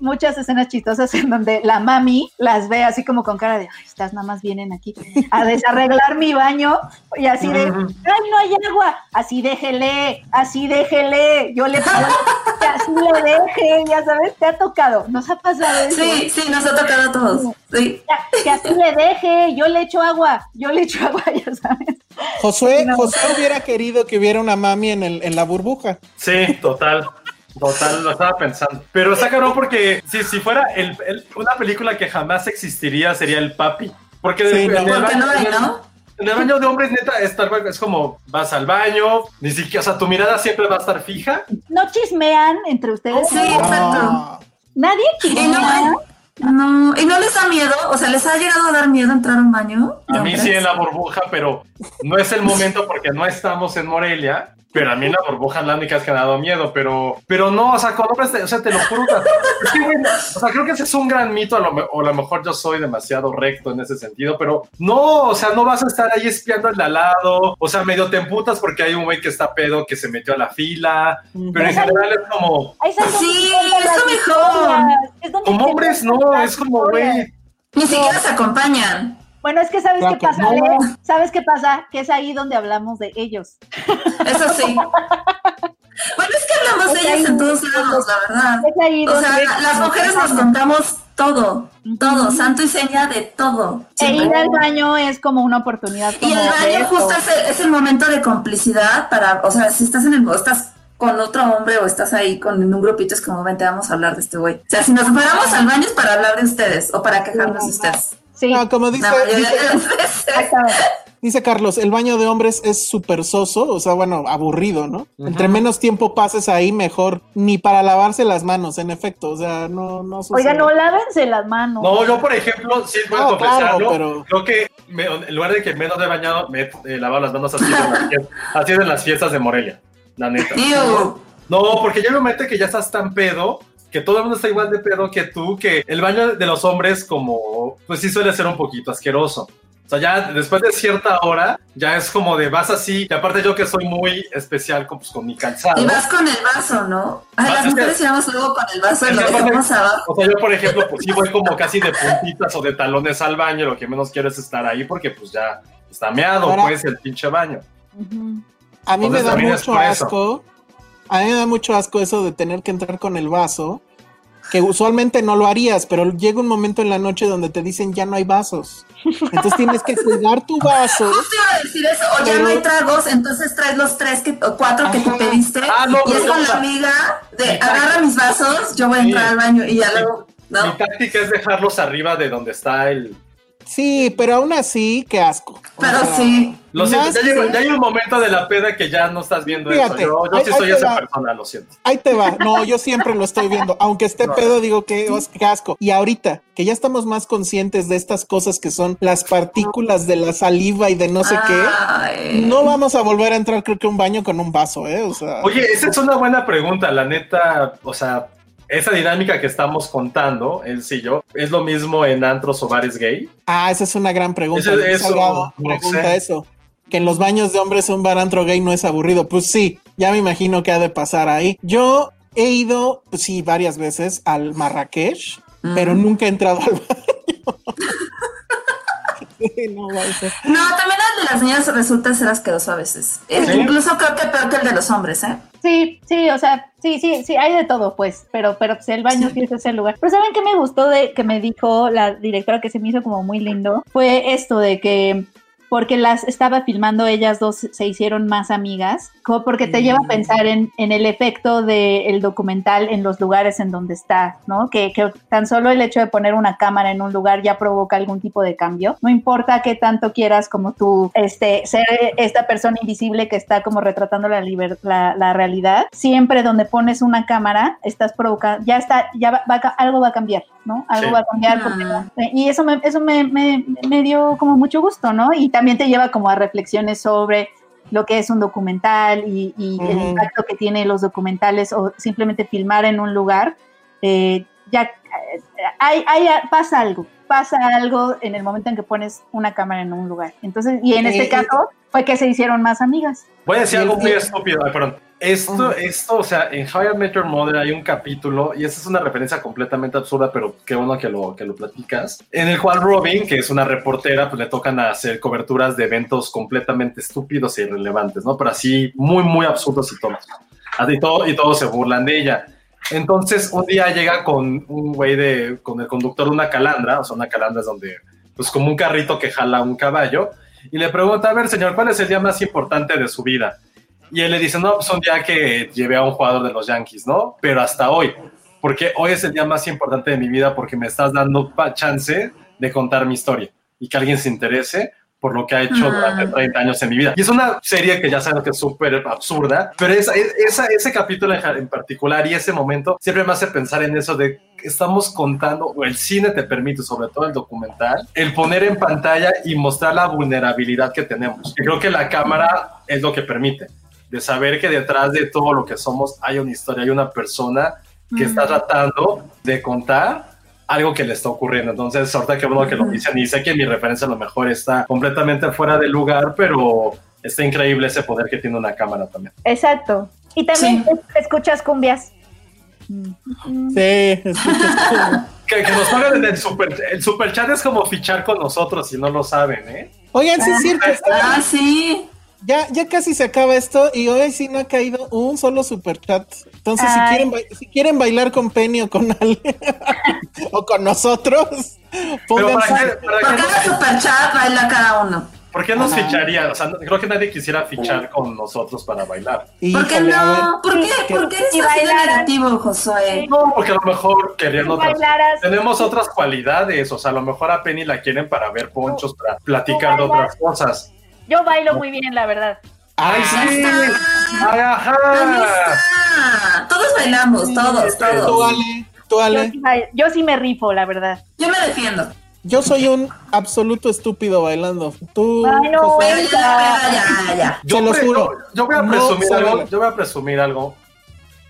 muchas escenas chistosas en donde la mami las ve así como con cara de, ay, estas nada más vienen aquí a desarreglar mi baño y así de, ay, no hay agua, así déjele, así déjele, yo le que así le deje, ya sabes, te ha tocado, nos ha pasado eso. Sí, sí, nos ha tocado a todos. Sí. Que así le deje, yo le echo agua, yo le echo agua, ya sabes. Josué, No. Josué hubiera querido que hubiera una mami en, el, en la burbuja. Sí, total. Total, lo estaba pensando. Pero está cabrón porque si, si fuera el- el- una película que jamás existiría sería El Papi. Porque Sí, en, no. el Porque baño, no hay, en el- ¿no? en el baño de hombres, neta, es tal cual, es como vas al baño, ni siquiera, o sea, tu mirada siempre va a estar fija. No chismean entre ustedes. Sí, exacto. Nadie chismea. No, y no les da miedo, o sea, les ha llegado a dar miedo entrar a un baño. A mí ¿No sí en la burbuja, pero no es el momento porque no estamos en Morelia. Pero a mí en la burbuja es única vez que me ha dado miedo, pero, pero no, o sea, con hombres, te- o sea, te lo juro. es que, o sea, creo que ese es un gran mito, a lo, o a lo mejor yo soy demasiado recto en ese sentido, pero no, o sea, no vas a estar ahí espiando al de al lado, o sea, medio te emputas porque hay un güey que está pedo que se metió a la fila, pero en general es como, Sí, es lo mejor. es como hombres no, es como, güey, Ni siquiera se acompañan. Bueno, es que sabes Claro qué que pasa, no. ¿Sabes qué pasa? Que es ahí donde hablamos de ellos. Eso sí. Bueno, es que hablamos de Es ellas en todos lados, la verdad. Es ahí O donde sea, las mujeres nos contamos todo, todo, santo y seña de todo. E ir al baño es como una oportunidad. Y el baño justo es el, es el momento de complicidad para, o sea, si estás en el, o estás con otro hombre o estás ahí con en un grupito, es como, vente, vamos a hablar de este güey. O sea, si nos paramos al baño es para hablar de ustedes o para quejarnos de ustedes. Sí, No, como dice, mayoría dice, dice Carlos, el baño de hombres es súper soso, o sea, bueno, aburrido, ¿no? Entre menos tiempo pases ahí, mejor. Ni para lavarse las manos, en efecto, o sea, no, no sucede. Oiga, no, lávense las manos. No, yo por ejemplo, sí voy No, confesarlo, claro, pero- creo que me- en lugar de que menos de bañado, me he lavado las manos así en, las fiestas, así en las fiestas de Morelia, la neta. Ew. No, porque ya me mete que ya estás tan pedo, que todo el mundo está igual de pedo que tú, que el baño de los hombres como, pues sí suele ser un poquito asqueroso. O sea, ya después de cierta hora, ya es como de vas así. Y aparte yo que soy muy especial con, pues, con mi calzado. Y vas con el vaso, ¿no? Ay, Ah, las que- mujeres íbamos luego con el vaso y lo dejamos abajo. O sea, yo, por ejemplo, pues sí voy como casi de puntitas o de talones al baño. Lo que menos quiero es estar ahí porque pues ya está meado, Ahora- pues, el pinche baño. A mí me da mucho asco. A mí me da mucho asco eso de tener que entrar con el vaso. Que usualmente no lo harías, pero llega un momento en la noche donde te dicen ya no hay vasos. Entonces tienes que cuidar tu vaso. Justo iba a decir eso, o ya Pero- no hay tragos, entonces traes los tres que, o cuatro que te Ajá. pediste. Ah, no, y es con la amiga de agarra mis vasos, yo voy a entrar Sí. al baño y ya luego. No. Mi táctica es dejarlos arriba de donde está el. Sí, pero aún así, qué asco. O Pero sea, sí. Lo siento, Más ya, llegó- que- ya hay un momento de la peda que ya no estás viendo Fíjate, eso. Yo, yo ahí- sí soy esa va. persona, lo siento. Ahí te va. No, yo siempre lo estoy viendo. Aunque esté No. pedo, digo que qué asco. Y ahorita, que ya estamos más conscientes de estas cosas que son las partículas de la saliva y de no sé qué, no vamos a volver a entrar, creo que un baño con un vaso, ¿eh? O sea. Oye, esa es una buena pregunta, la neta, o sea, esa dinámica que estamos contando, él sí yo, ¿es lo mismo en antros o bares gay? Ah, esa es una gran pregunta. Luis eso, no pregunta sé. eso. Que en los baños de hombres un bar antro gay no es aburrido. Pues sí, ya me imagino que ha de pasar ahí. Yo he ido, pues sí, varias veces al Marrakech, Mm. pero nunca he entrado al baño. No, va a ser. No, también el de las niñas resulta ser asqueroso a veces. Es- ¿Sí? Incluso creo que peor que el de los hombres, ¿eh? Sí, sí, o sea, sí, sí, sí, hay de todo, pues, pero, pero pues, el baño sí es ese lugar. Pero ¿saben qué me gustó de que me dijo la directora que se me hizo como muy lindo? Fue esto de que porque las estaba filmando ellas dos se hicieron más amigas, como porque te lleva a pensar en, en el efecto del documental en los lugares en donde está, ¿no? Que, que tan solo el hecho de poner una cámara en un lugar ya provoca algún tipo de cambio. No importa qué tanto quieras como tú este, ser esta persona invisible que está como retratando la, liber- la, la realidad, siempre donde pones una cámara estás provocando, ya está, ya va, va algo va a cambiar, ¿no? Algo Sí. va a cambiar. porque- Ah. y eso me, eso me, me, me dio como mucho gusto, ¿no? Y también te lleva como a reflexiones sobre lo que es un documental y, y el Ujú. impacto que tienen los documentales o simplemente filmar en un lugar. eh, ya eh, hay, hay- pasa algo, pasa algo en el momento en que pones una cámara en un lugar. Entonces, y en este Eh, caso fue que se hicieron más amigas. Voy a decir el- algo muy estúpido, perdón. Esto, esto, o sea, en How I Met Your Mother hay un capítulo, y esta es una referencia completamente absurda, pero qué bueno que lo, que lo platicas, en el cual Robin, que es una reportera, pues le tocan hacer coberturas de eventos completamente estúpidos e irrelevantes, ¿no? Pero así muy, muy absurdos y tontos. Así todo, y todos se burlan de ella. Entonces, un día llega con un güey de, con el conductor de una calandra, o sea, una calandra es donde, pues como un carrito que jala un caballo, y le pregunta, a ver, señor, ¿cuál es el día más importante de su vida? Y él le dice, no, pues un día que llevé a un jugador de los Yankees, ¿no? Pero hasta hoy, porque hoy es el día más importante de mi vida porque me estás dando chance de contar mi historia y que alguien se interese por lo que ha hecho durante 30 años en mi vida. Y es una serie que ya saben que es súper absurda, pero esa, esa- ese capítulo en particular y ese momento siempre me hace pensar en eso de que estamos contando, o el cine te permite, sobre todo el documental, el poner en pantalla y mostrar la vulnerabilidad que tenemos. Y creo que la cámara es lo que permite, de saber que detrás de todo lo que somos hay una historia, hay una persona que está tratando de contar algo que le está ocurriendo. Entonces, ahorita que bueno que lo dicen, y sé que mi referencia a lo mejor está completamente fuera de lugar, pero está increíble ese poder que tiene una cámara también. Exacto. Y también Sí. escuchas cumbias. Sí, escuchas como- Que, que nos pagan en el super, el super chat es como fichar con nosotros si no lo saben, ¿eh? Oigan, sí es cierto, Ah, sí. Ya, ya casi se acaba esto y hoy sí no ha caído un solo super chat. Entonces, si quieren, si quieren bailar con Penny o con Ale o con nosotros, Pero pónganse. ¿para cada nos, superchat baila cada uno. ¿por qué nos Ajá. ficharían? O sea, no- creo que nadie quisiera fichar con nosotros para bailar. ¿Por qué no? ¿Por qué? ¿Por qué eres bailaras- negativo, Josué? No, porque a lo mejor querían otras. Tenemos otras cualidades, o sea, a lo mejor a Penny la quieren para ver ponchos, para platicar de otras cosas. Yo bailo muy bien, la verdad. ¡Ay, Ya sí! está. ¡Ay, ajá! está. Todos bailamos, todos, Tú, todos. Ale, tú, Yo Ale. sí, bailo- yo sí me rifo, la verdad. Yo me defiendo. Yo soy un absoluto estúpido bailando. Tú, Ay, no, José, ya, ya, ya. Yo, pre- juro. yo- yo voy a No presumir algo, yo voy a presumir algo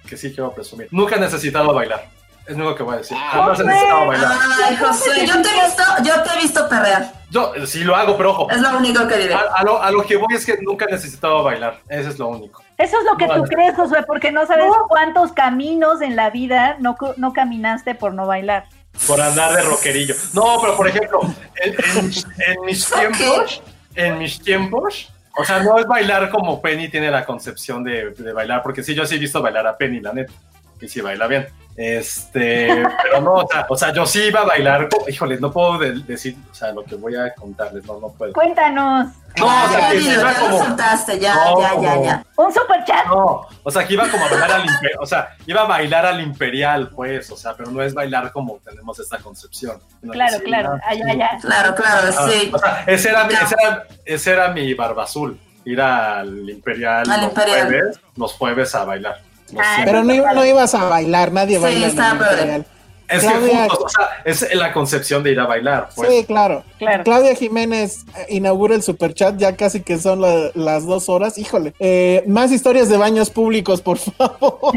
que sí quiero presumir. Nunca he necesitado bailar. Es lo único que voy a decir. Ah, Jamás he necesitado bailar. Ay, José, yo te he visto, yo te he visto perrear. Yo sí lo hago, pero ojo. Es lo único que diré. A, a lo, a lo que voy es que nunca he necesitado bailar. Eso es lo único. Eso es lo que No, tú no. crees, Josué, porque no sabes cuántos caminos en la vida no, caminaste por no bailar. Por andar de rockerillo. No, pero por ejemplo, en, en- en mis tiempos, en mis tiempos, o sea, no es bailar como Penny tiene la concepción de, de bailar, porque sí, yo sí he visto bailar a Penny, la neta, y sí baila bien. Este, pero no, o sea, o sea, yo sí iba a bailar, híjole, no puedo de- decir, o sea, lo que voy a contarles, no, no puedo. Cuéntanos. No, o sea, que iba ya como, soltaste, ya, No, ya, ya, ya. Un super chat. no, o sea, que iba como a bailar al imperial, o sea, iba a bailar al imperial, pues, o sea, pero no es bailar como tenemos esta concepción. No, Claro, sí, claro. Allá, allá. Claro, claro, Ah, sí. O sea, ese era, mi, ese, era, ese era mi barba azul, ir al imperial, Al los, Imperial. Jueves, los jueves a bailar. Pero no, iba- no ibas a bailar, nadie Sí, baila. estaba es que Claudia- o sea, es la concepción de ir a bailar, pues. Sí, claro. Claro. Claudia Jiménez eh, inaugura el superchat, ya casi que son la- las dos horas. Híjole. Eh, más historias de baños públicos, por favor.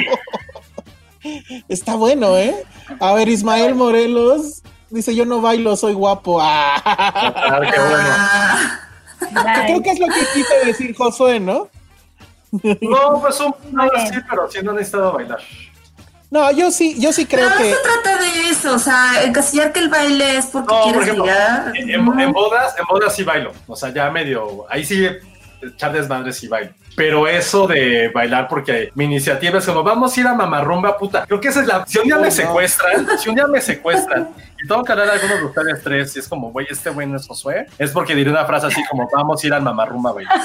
Está bueno, ¿eh? A ver, Ismael Morelos dice: Yo no bailo, soy guapo. Ah. Qué bueno. Ah, Creo que es lo que quiso decir Josué, ¿no? No, pues un sí, pero sí no he necesitado bailar. No, yo sí, yo sí creo Pero no que. se trata de eso, o sea, encasillar que el baile es porque No, por quieres ejemplo, ligar. en, en- en bodas, en bodas sí bailo. O sea, ya medio, ahí sí echar desmadre sí bailo. Pero eso de bailar, porque mi iniciativa es como, vamos a ir a mamarrumba, puta. Creo que esa es la. Si un día Oh, me no. secuestran, si un día me secuestran y tengo que hablar a algunos de ustedes tres, y es como, güey, este güey no es Josué, es porque diré una frase así como, vamos a ir al mamarrumba bailar.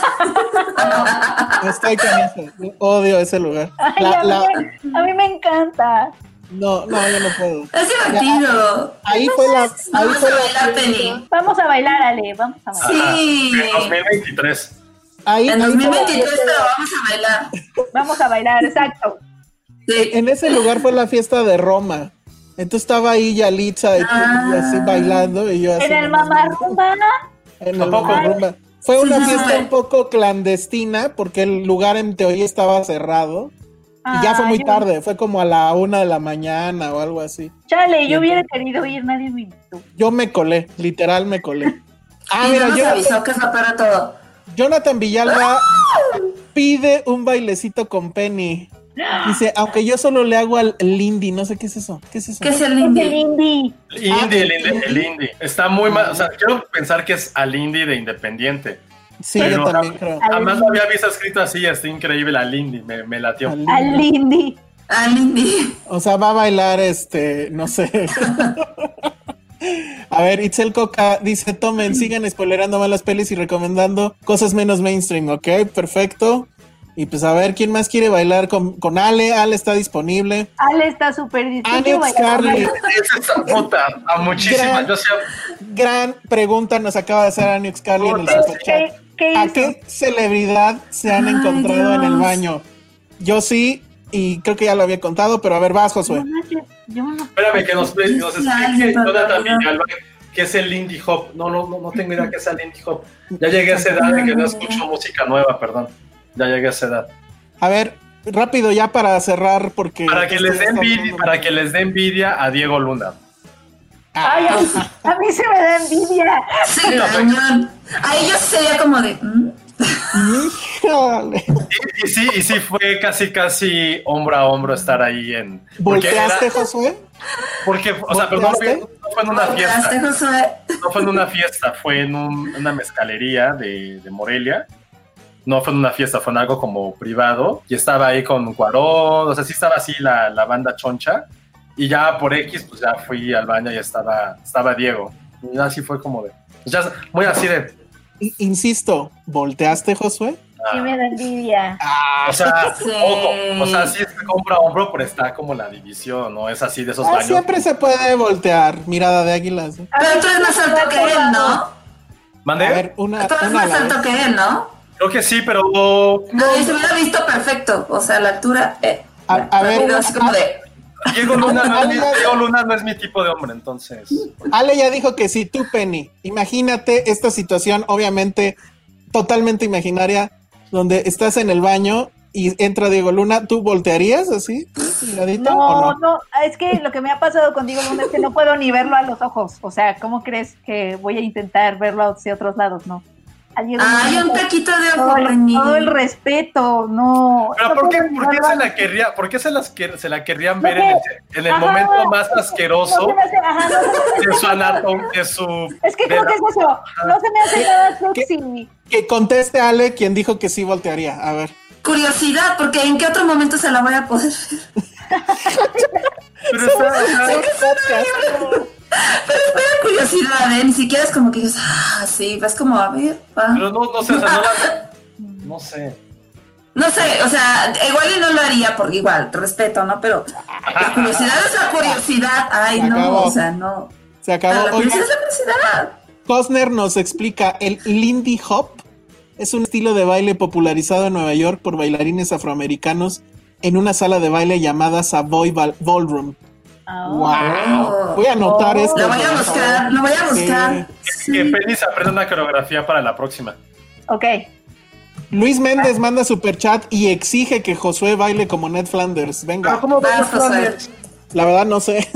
Estoy con eso. Odio ese lugar. Ay, La- a, mí, la- a mí me encanta. no, no, yo no puedo. Es divertido. Ahí fue la. Ahí Vamos fue a bailar, la. Penny. Vamos a bailar, Ale, vamos a bailar. Sí. En 2023. Ahí, En ahí fue la 2023 fiesta- pero vamos a bailar. Vamos a bailar, exacto. Sí. En ese lugar fue la fiesta de Roma. Entonces estaba ahí Yalitza y, Ah. y así bailando y yo así. En el nomás mamá viendo. rumba. En el Tampoco. Mamarrumba. Fue una Sí, fiesta un poco clandestina porque el lugar en teoría estaba cerrado. Y ya fue muy Ay, tarde, fue como a la una de la mañana o algo así. Chale, yo hubiera querido ir, nadie me invitó. Yo me colé, literal me colé. Ah, y mira, no Jonathan, avisó que peor de todo. Jonathan Villalba pide un bailecito con Penny. Dice, aunque yo solo le hago al Lindy, no sé qué es eso. ¿Qué es eso? ¿Qué es el Es el indie. El indie, el indie. Está muy mal. O sea, quiero pensar que es al indie de Independiente. Sí, Pero- yo también creo. Además lo había visto escrito así, está increíble al indie, me, me latió. Al Al Lindy. Al indie. O sea, va a bailar este, no sé. A ver, Itzel Coca dice, tomen, sigan spoilerando más las pelis y recomendando cosas menos mainstream, ¿ok? Perfecto. Y pues a ver, ¿quién más quiere bailar con, con Ale? Ale está disponible. Ale está súper dispuesto. Alex Carly, puta, a muchísimas. Gran- Yo sé, gran pregunta nos acaba de hacer Anix Carly en el superchat. ¿Qué, qué ¿A qué celebridad se han Ay, encontrado en el baño? Yo sí, y creo que ya lo había contado, pero a ver, vas, Josué. No no. espérame que nos, nos explique Jonathan. Villalba qué es el indie hop. No, no, no, no tengo idea qué es el indie hop. Ya llegué a esa edad en que no escucho música nueva, perdón. Ya llegué a esa edad. A ver, rápido ya para cerrar, porque... Para que les dé envidia, para que les dé envidia a Diego Luna. Ay, a mí, a mí se me da envidia. Sí, Sí, cañón. Ahí yo sería como de. ¿mm? Híjole. Y, y sí, y sí fue casi, casi hombro a hombro estar ahí en. porque ¿Volteaste, era- Josué? Porque, o sea, pero no, ¿Volteaste? no fue en una fiesta. Josué. No fue en una fiesta, fue en un- una mezcalería de, de Morelia. No fue en una fiesta, fue en algo como privado. Y estaba ahí con Cuarón, o sea, sí estaba así la, la banda choncha. Y ya por X, pues ya fui al baño y estaba, estaba Diego. Y así fue como de. pues ya, muy así de. I- Insisto, ¿volteaste, Josué? Sí me da envidia. O sea, Sí. ojo, o sea, sí es hombro a hombro, pero está como la división, ¿no? Es así de esos Ah, baños. siempre se puede voltear, mirada de águilas. ¿eh? Pero tú eres más alto que él, ¿no? ¿Mandé? A ver, una, Tú eres una más la alto vez. que él, ¿no? Creo que sí, pero Ay, se hubiera visto perfecto. O sea, la altura. Eh, A- ya, a ver, así como de. Diego Luna, no es mi, Diego Luna no es mi tipo de hombre, entonces. Ale ya dijo que sí, tú, Penny. Imagínate esta situación, obviamente, totalmente imaginaria, donde estás en el baño y entra Diego Luna, ¿tú voltearías así? ¿Miradita o No, no? no, es que lo que me ha pasado contigo Luna, es que no puedo ni verlo a los ojos. O sea, ¿cómo crees que voy a intentar verlo hacia otros lados? No. Hay un- Ay, un taquito de ojo, todo, el, Penny. todo el respeto, no. Pero ¿por qué, por qué se la querría, por qué se las quer- se la querrían ver en el, en el Ajá. momento más asqueroso hace- ajá, no de su de su es que creo que es eso. No se me hace nada sexy. Que conteste Ale quien dijo que sí voltearía. A ver. Curiosidad, porque ¿en qué otro momento se la voy a poder ver? Pero está, Pero es pura curiosidad, ¿eh? Ni siquiera es como que dices, ah, sí, vas como a ver. va. pero no, no sé, o sea, no la- no sé. No sé, o sea, igual y no lo haría porque igual, respeto, ¿no? Pero la curiosidad es la curiosidad. Ay, no, o sea, no. Se La acabó. Oigan, curiosidad es la curiosidad. Cosner nos explica el Lindy Hop es un estilo de baile popularizado en Nueva York por bailarines afroamericanos en una sala de baile llamada Savoy Ball- Ballroom. Ah, Wow. Voy a anotar Oh. esto. Lo voy a buscar, lo voy a buscar. Sí. Que Penny se aprenda una coreografía para la próxima. Ok. Luis Méndez manda super chat y exige que Josué baile como Ned Flanders. Venga, ¿cómo Vas, Josué. la verdad no sé.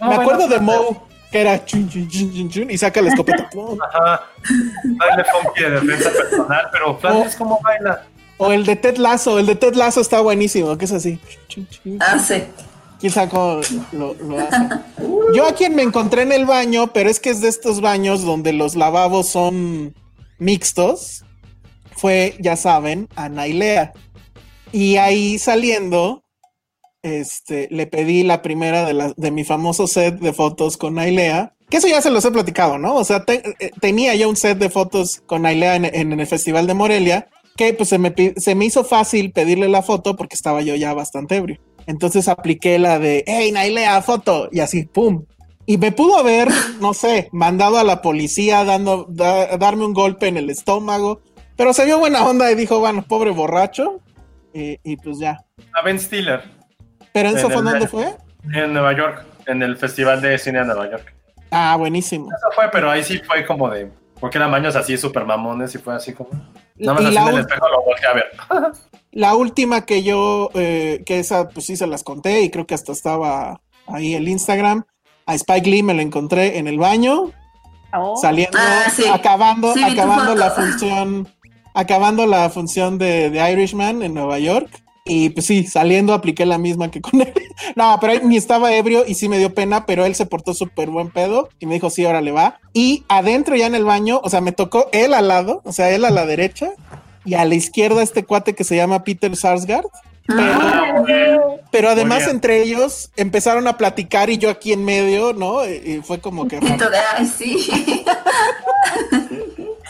Me bueno, acuerdo de Flanders. Moe, que era chun, chun, chun, chun, chun, y saca la escopeta. Ajá. Baile funky de defensa personal, pero Flanders, ¿cómo baila? O el de Ted Lasso, el de Ted Lasso está buenísimo, que es así. Chun, chun, Ah, sí. ¿Quién sabe cómo lo? Yo a quien me encontré en el baño, pero es que es de estos baños donde los lavabos son mixtos, fue, ya saben, a Nailea. Y ahí saliendo, este, le pedí la primera de, la- de mi famoso set de fotos con Nailea. Que eso ya se los he platicado, ¿no? O sea, eh, tenía ya un set de fotos con Nailea en, en el Festival de Morelia, que pues se me, se me hizo fácil pedirle la foto porque estaba yo ya bastante ebrio. Entonces apliqué la de, hey, Nailea, foto, y así, pum. Y me pudo haber, no sé, mandado a la policía dando, da- darme un golpe en el estómago, pero se vio buena onda y dijo, bueno, pobre borracho, y, y pues ya. A Ben Stiller, ¿Pero eso En fue dónde fue? en Nueva York, en el Festival de Cine de Nueva York. Ah, buenísimo. Eso fue, pero ahí sí fue como de. Porque eran baños así súper mamones y fue así como. Nada más Y así espejo lo volteé a ver. La última que yo, eh, que esa pues sí se las conté y creo que hasta estaba ahí el Instagram. A Spike Lee me lo encontré en el baño, Oh. saliendo, Ah, sí. acabando, Sí, acabando la función, acabando la función de, de Irishman en Nueva York. Y pues sí, saliendo apliqué la misma que con él. No, pero él ni estaba ebrio y sí me dio pena, pero él se portó súper buen pedo y me dijo, sí, ahora le va. Y adentro ya en el baño, o sea, me tocó él al lado, o sea, él a la derecha y a la izquierda este cuate que se llama Peter Sarsgaard. Pero, pero además entre ellos empezaron a platicar y yo aquí en medio, ¿no? Y, fue como que... Ay, sí.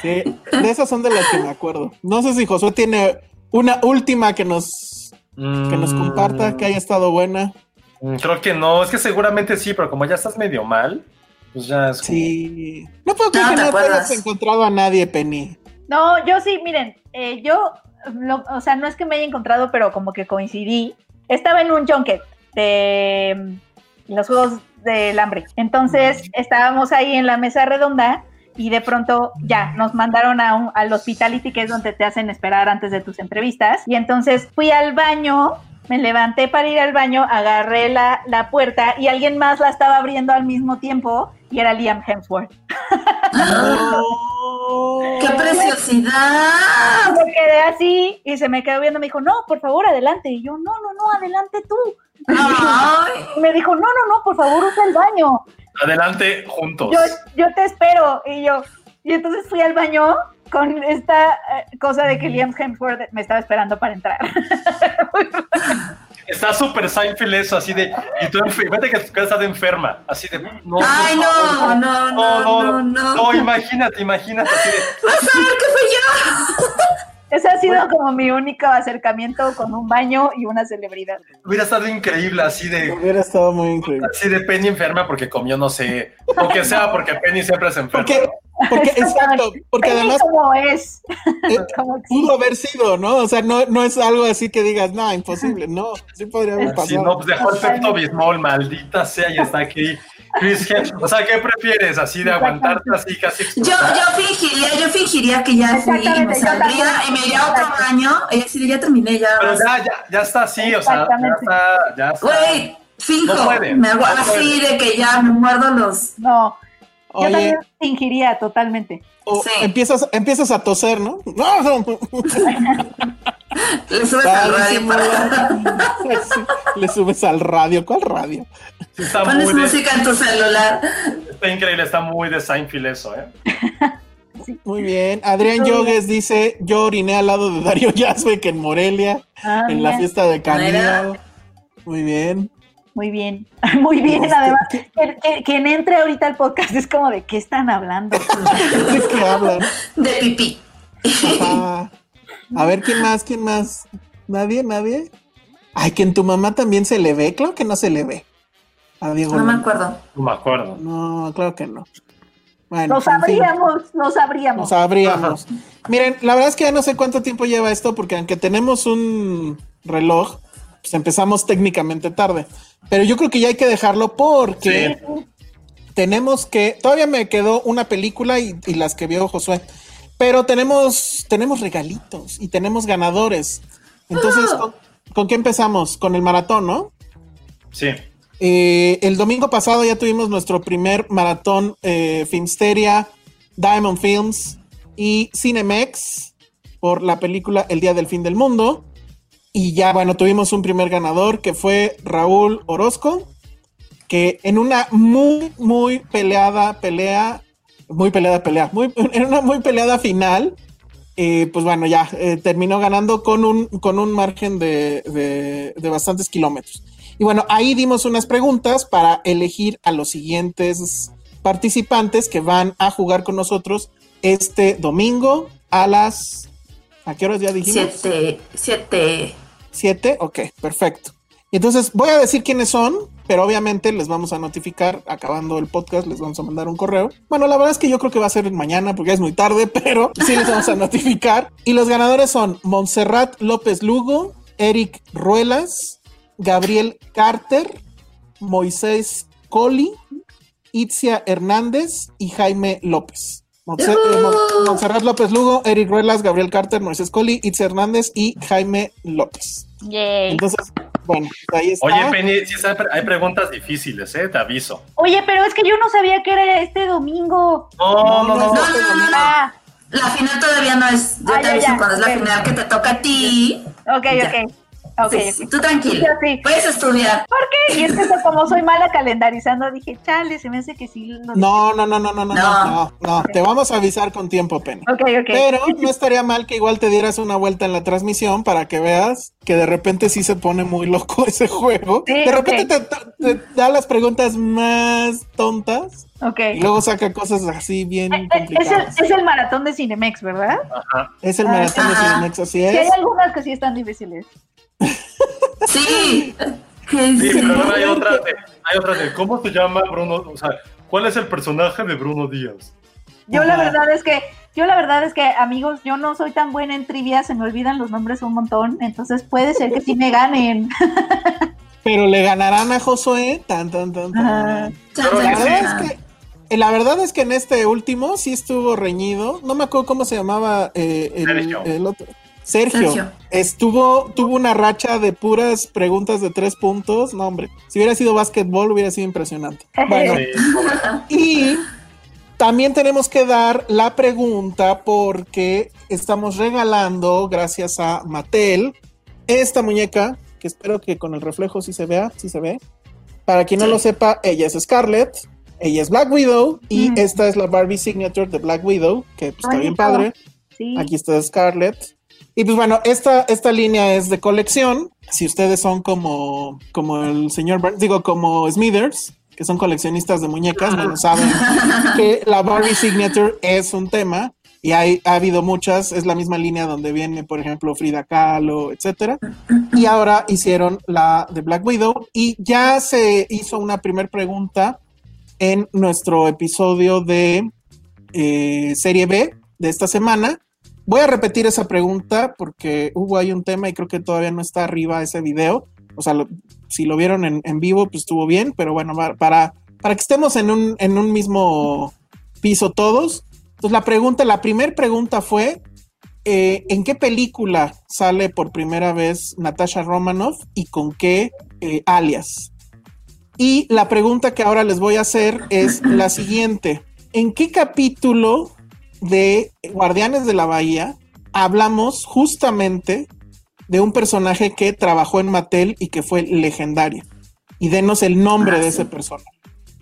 Sí, de esas son de las que me acuerdo. No sé si Josué tiene una última que nos, que nos comparta, que haya estado buena. Mm, Creo que no, es que seguramente sí, pero como ya estás medio mal, pues ya es. como- Sí. No puedo creer No, que ¿te no te hayas encontrado a nadie, Penny. No, yo sí, miren, eh, yo, lo- o sea, no es que me haya encontrado, pero como que coincidí. Estaba en un junket de mm, los Juegos del Hambre. Entonces estábamos ahí en la mesa redonda y de pronto ya nos mandaron a un, al hospitality, que es donde te hacen esperar antes de tus entrevistas. Y entonces fui al baño, me levanté para ir al baño, agarré la, la puerta y alguien más la estaba abriendo al mismo tiempo y era Liam Hemsworth. ¡Qué preciosidad! me quedé así y se me quedó viendo, me dijo, no, por favor, adelante. Y yo, no, no, no, adelante tú. Ay, me dijo, no, no, no, por favor, usa el baño. Adelante juntos. Yo, yo te espero. Y yo, y entonces fui al baño con esta eh, cosa de que Liam Hemsworth me estaba esperando para entrar. Está súper Seinfeld eso, así de. Y tú, vete que tu casa estás enferma. Así de. No, Ay, no, no, no, no, no. No, imagínate, imagínate. Así de. vas a ver que fui yo. Ese ha sido como mi único acercamiento con un baño y una celebridad. Hubiera estado increíble, así de. Hubiera estado muy increíble. Así de Penny enferma porque comió, no sé. O que sea, porque Penny siempre se enferma. Porque, porque, exacto, porque Penny además como es. eh, Como pudo haber sido, ¿no? O sea, no, no es algo así que digas, no, imposible, no, sí podría haber Si pasado. no, pues dejó el Pepto Bismol, maldita sea, y está aquí. Chris o sea, ¿qué prefieres? ¿Así de aguantarte así casi? Yo, yo fingiría, yo fingiría que ya fui y me saldría y me iría a otro baño y así ya terminé, ya. Pero ya, ya, ya está así, o sea, ya está, ya está. Güey, finjo, No puede, me hago no así puede. de que ya me muerdo los. No, yo Oye, también fingiría totalmente. o Sí. empiezas, empiezas a toser, ¿no? No, no. Le subes al radio para. Le subes al radio. ¿Cuál radio? Está, Pones muy de- música en tu celular. está increíble, está muy de Seinfeld eso, ¿eh? Muy bien. Adrián Yogues dice: Yo oriné al lado de Darío Yazbek en Morelia, Ah, en la fiesta de Caníbal. Muy bien. Muy bien, muy bien. Este, Además, ¿qué- que- que- quien entre ahorita al podcast es como de qué están hablando. ¿De qué hablan? De pipí. Ajá. A ver, ¿quién más? ¿Quién más? ¿Nadie? ¿Nadie? Ay, que en tu mamá también se le ve. Claro que no se le ve. A Diego No me Luna. acuerdo. No me acuerdo. No, claro que no. Bueno, fin, sabríamos, lo lo sabríamos. sabríamos. Miren, la verdad es que ya no sé cuánto tiempo lleva esto, porque aunque tenemos un reloj, pues empezamos técnicamente tarde. Pero yo creo que ya hay que dejarlo porque tenemos que. Todavía me quedó una película y, y las que vio Josué. Pero tenemos, tenemos regalitos y tenemos ganadores. Entonces, ¿con, con qué empezamos? Con el maratón, ¿no? Sí. Eh, el domingo pasado ya tuvimos nuestro primer maratón eh, Filmsteria, Diamond Films y Cinemex por la película El Día del Fin del Mundo. Y ya, bueno, tuvimos un primer ganador que fue Raúl Orozco, que en una muy, muy peleada pelea, muy peleada pelea, muy, en una muy peleada final, eh, pues bueno, ya eh, terminó ganando con un, con un margen de, de- de bastantes kilómetros. Y bueno, ahí dimos unas preguntas para elegir a los siguientes participantes que van a jugar con nosotros este domingo a las... ¿A qué horas ya dijimos? Siete, siete. ¿Siete? Ok, perfecto. Entonces voy a decir quiénes son, pero obviamente les vamos a notificar acabando el podcast, les vamos a mandar un correo. Bueno, la verdad es que yo creo que va a ser mañana porque ya es muy tarde, pero sí les vamos a notificar. Y los ganadores son Montserrat López Lugo, Eric Ruelas, Gabriel Carter, Moisés Coli, Itzia Hernández y Jaime López. Eh, Mon- Montserrat López Lugo, Eric Ruelas, Gabriel Carter, Moisés Coli, Itzia Hernández y Jaime López. Yay. Entonces, bueno, ahí está. Oye, Penny, sí, hay hay preguntas difíciles, ¿eh? Te aviso. Oye, pero es que yo no sabía que era este domingo. No, no, no. no, no. No, no, no, no. Ah, La final todavía no es. Yo Ah, te ya, aviso ya, cuando es la final que te toca a ti. ok, Ya. ok. Ok, Sí, ok. sí, tú tranquilo. Sí. Puedes estudiar. ¿Por qué? Y es que eso, como soy mala calendarizando, dije, chale, se me hace que sí. No, no, no, no, no, no, no, No. te vamos a avisar con tiempo, Penny. Ok, ok. Pero no estaría mal que igual te dieras una vuelta en la transmisión para que veas que de repente sí se pone muy loco ese juego. Sí, de repente te, te da las preguntas más tontas Ok. y luego saca cosas así bien Eh, eh, Es el, complicadas. es el maratón de Cinemex, ¿verdad? Ajá. Es el Ah, maratón de. Cinemex, así Sí, hay es. algunas que sí están difíciles. Sí. ¿Qué Sí, pero luego hay otras de, hay otras de cómo se llama Bruno, o sea, ¿cuál es el personaje de Bruno Díaz? Yo la verdad es que, yo la verdad es que, amigos, yo no soy tan buena en trivia, se me olvidan los nombres un montón, entonces puede ser que sí me ganen. Pero le ganarán a Josué. Tan, tan, tan, tan. Pero La verdad es que la verdad es que en este último sí estuvo reñido. No me acuerdo cómo se llamaba eh, el otro. Sergio. Sergio. Estuvo, tuvo una racha de puras preguntas de tres puntos. No, hombre. Si hubiera sido básquetbol, hubiera sido impresionante. Bueno, Sí, y también tenemos que dar la pregunta porque estamos regalando, gracias a Mattel, esta muñeca, que espero que con el reflejo sí se vea, sí se ve. Para quien no Sí. lo sepa, ella es Scarlett, ella es Black Widow y Mm. esta es la Barbie Signature de Black Widow, que pues, está bien padre. Sí. Aquí está Scarlett. Y pues bueno, esta, esta línea es de colección. Si ustedes son como, como el señor, Burns, digo, como Smithers, que son coleccionistas de muñecas, bueno, saben que la Barbie Signature es un tema y hay, ha habido muchas. Es la misma línea donde viene, por ejemplo, Frida Kahlo, etcétera. Y ahora hicieron la de Black Widow y ya se hizo una primera pregunta en nuestro episodio de eh, Serie B de esta semana. Voy a repetir esa pregunta porque hubo ahí un tema y creo que todavía no está arriba ese video. O sea, si lo vieron en, en vivo, pues estuvo bien, pero bueno, para para que estemos en un, en un mismo piso todos. Entonces la pregunta, la primera pregunta fue, eh, ¿en qué película sale por primera vez Natasha Romanoff y con qué eh, alias? Y la pregunta que ahora les voy a hacer es la siguiente. ¿En qué capítulo de Guardianes de la Bahía hablamos justamente de un personaje que trabajó en Mattel y que fue legendario? Y denos el nombre Ah, de sí. ese personaje.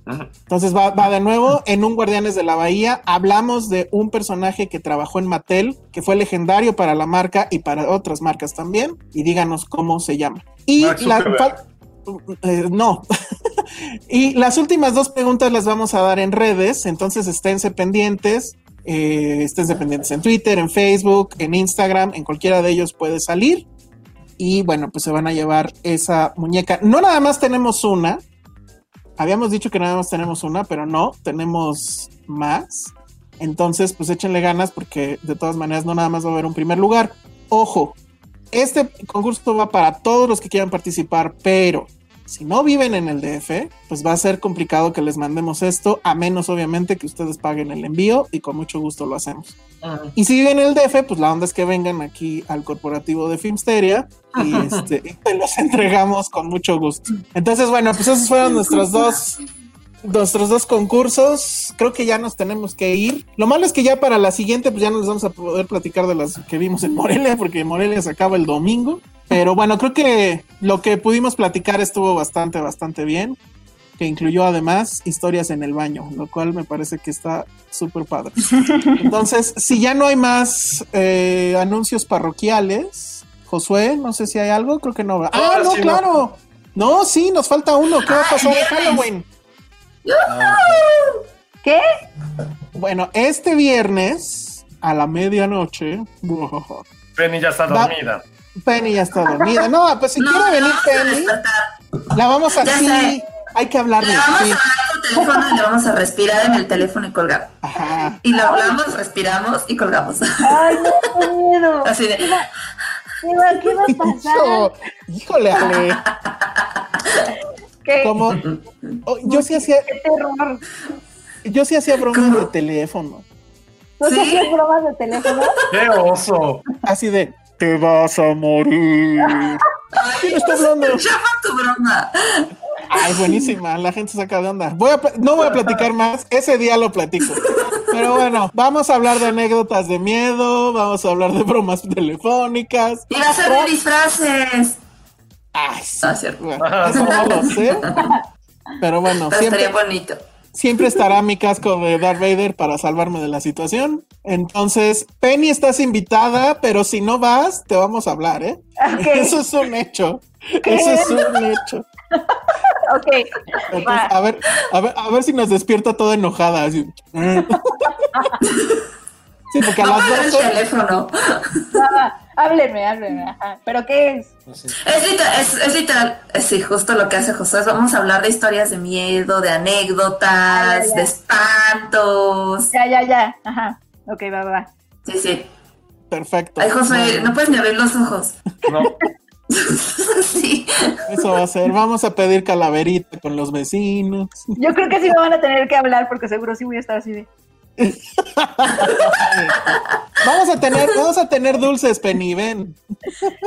Entonces va, va de nuevo en un Guardianes de la Bahía. Hablamos de un personaje que trabajó en Mattel, que fue legendario para la marca y para otras marcas también. Y díganos cómo se llama. Y la, eh, no. y las últimas dos preguntas las vamos a dar en redes. Entonces esténse pendientes. Eh, esténse pendientes en Twitter, en Facebook, en Instagram, en cualquiera de ellos puede salir. Y bueno, pues se van a llevar esa muñeca. No nada más tenemos una, habíamos dicho que nada más tenemos una, pero no, tenemos más. Entonces, pues échenle ganas porque de todas maneras no nada más va a haber un primer lugar. Ojo, este concurso va para todos los que quieran participar, pero si no viven en el DF, pues va a ser complicado que les mandemos esto, a menos obviamente que ustedes paguen el envío y con mucho gusto lo hacemos. Y si viven en el DF, pues la onda es que vengan aquí al corporativo de Filmsteria y, este, y te los entregamos con mucho gusto. Entonces, bueno, pues esos fueron nuestros dos, nuestros dos concursos. Creo que ya nos tenemos que ir. Lo malo es que ya para la siguiente, pues ya no les vamos a poder platicar de las que vimos en Morelia, porque Morelia se acaba el domingo. Pero bueno, creo que lo que pudimos platicar estuvo bastante, bastante bien. Que incluyó además historias en el baño, lo cual me parece que está súper padre. Entonces, si ya no hay más eh, anuncios parroquiales, Josué, no sé si hay algo, creo que no. Ah, Ahora no, claro. No, sí, nos falta uno. ¿Qué va a pasar en Halloween? ¿Qué? Bueno, este viernes a la medianoche, Penny ya está Va- dormida. Penny ya está dormida. No, pues si No, quiere venir a Penny, la vamos a Ya sí, sé. hay que hablarle. Le vamos sí. a hablar por teléfono y le vamos a respirar en el teléfono y colgar. Ajá. Y le hablamos, respiramos y colgamos. Ay, no, qué miedo. Así de, ¿Qué va, qué va- a pasar? Híjole, Ale. ¿Qué? Como, oh, yo sí hacía, Qué terror. yo sí hacía bromas de teléfono. ¿No ¿Sí? hacías bromas de teléfono? ¡Qué oso! Así de, te vas a morir. ¿Quién está hablando? tu broma. Ay, buenísima, la gente se saca de onda. Voy a, no voy a platicar más, ese día lo platico. Pero bueno, vamos a hablar de anécdotas de miedo, vamos a hablar de bromas telefónicas. Y va a ser de disfraces. Ay, sí, cierto. bueno, eso no lo sé. Pero bueno, Pero siempre, estaría bonito. siempre estará mi casco de Darth Vader para salvarme de la situación. Entonces, Penny, estás invitada, pero si no vas, te vamos a hablar, ¿eh? Eso es un hecho. Eso es un hecho. Ok. Entonces, a ver, a ver, a ver si nos despierta toda enojada. Así. Sí, porque a No las 12. teléfono. Va, hábleme, hábleme. Ajá. ¿Pero qué es? Es literal, es, es literal, es, sí, justo lo que hace José. Vamos a hablar de historias de miedo, de anécdotas, Ah, ya, ya. de espantos. Ya, ya, ya. Ajá. Ok, va, va, va. Sí, sí. Perfecto. Ay, José, no puedes ni abrir los ojos. No. sí. Eso va a ser. Vamos a pedir calaverita con los vecinos. Yo creo que sí me van a tener que hablar porque seguro sí voy a estar así de. Vamos a tener, vamos a tener dulces, Penny, ven.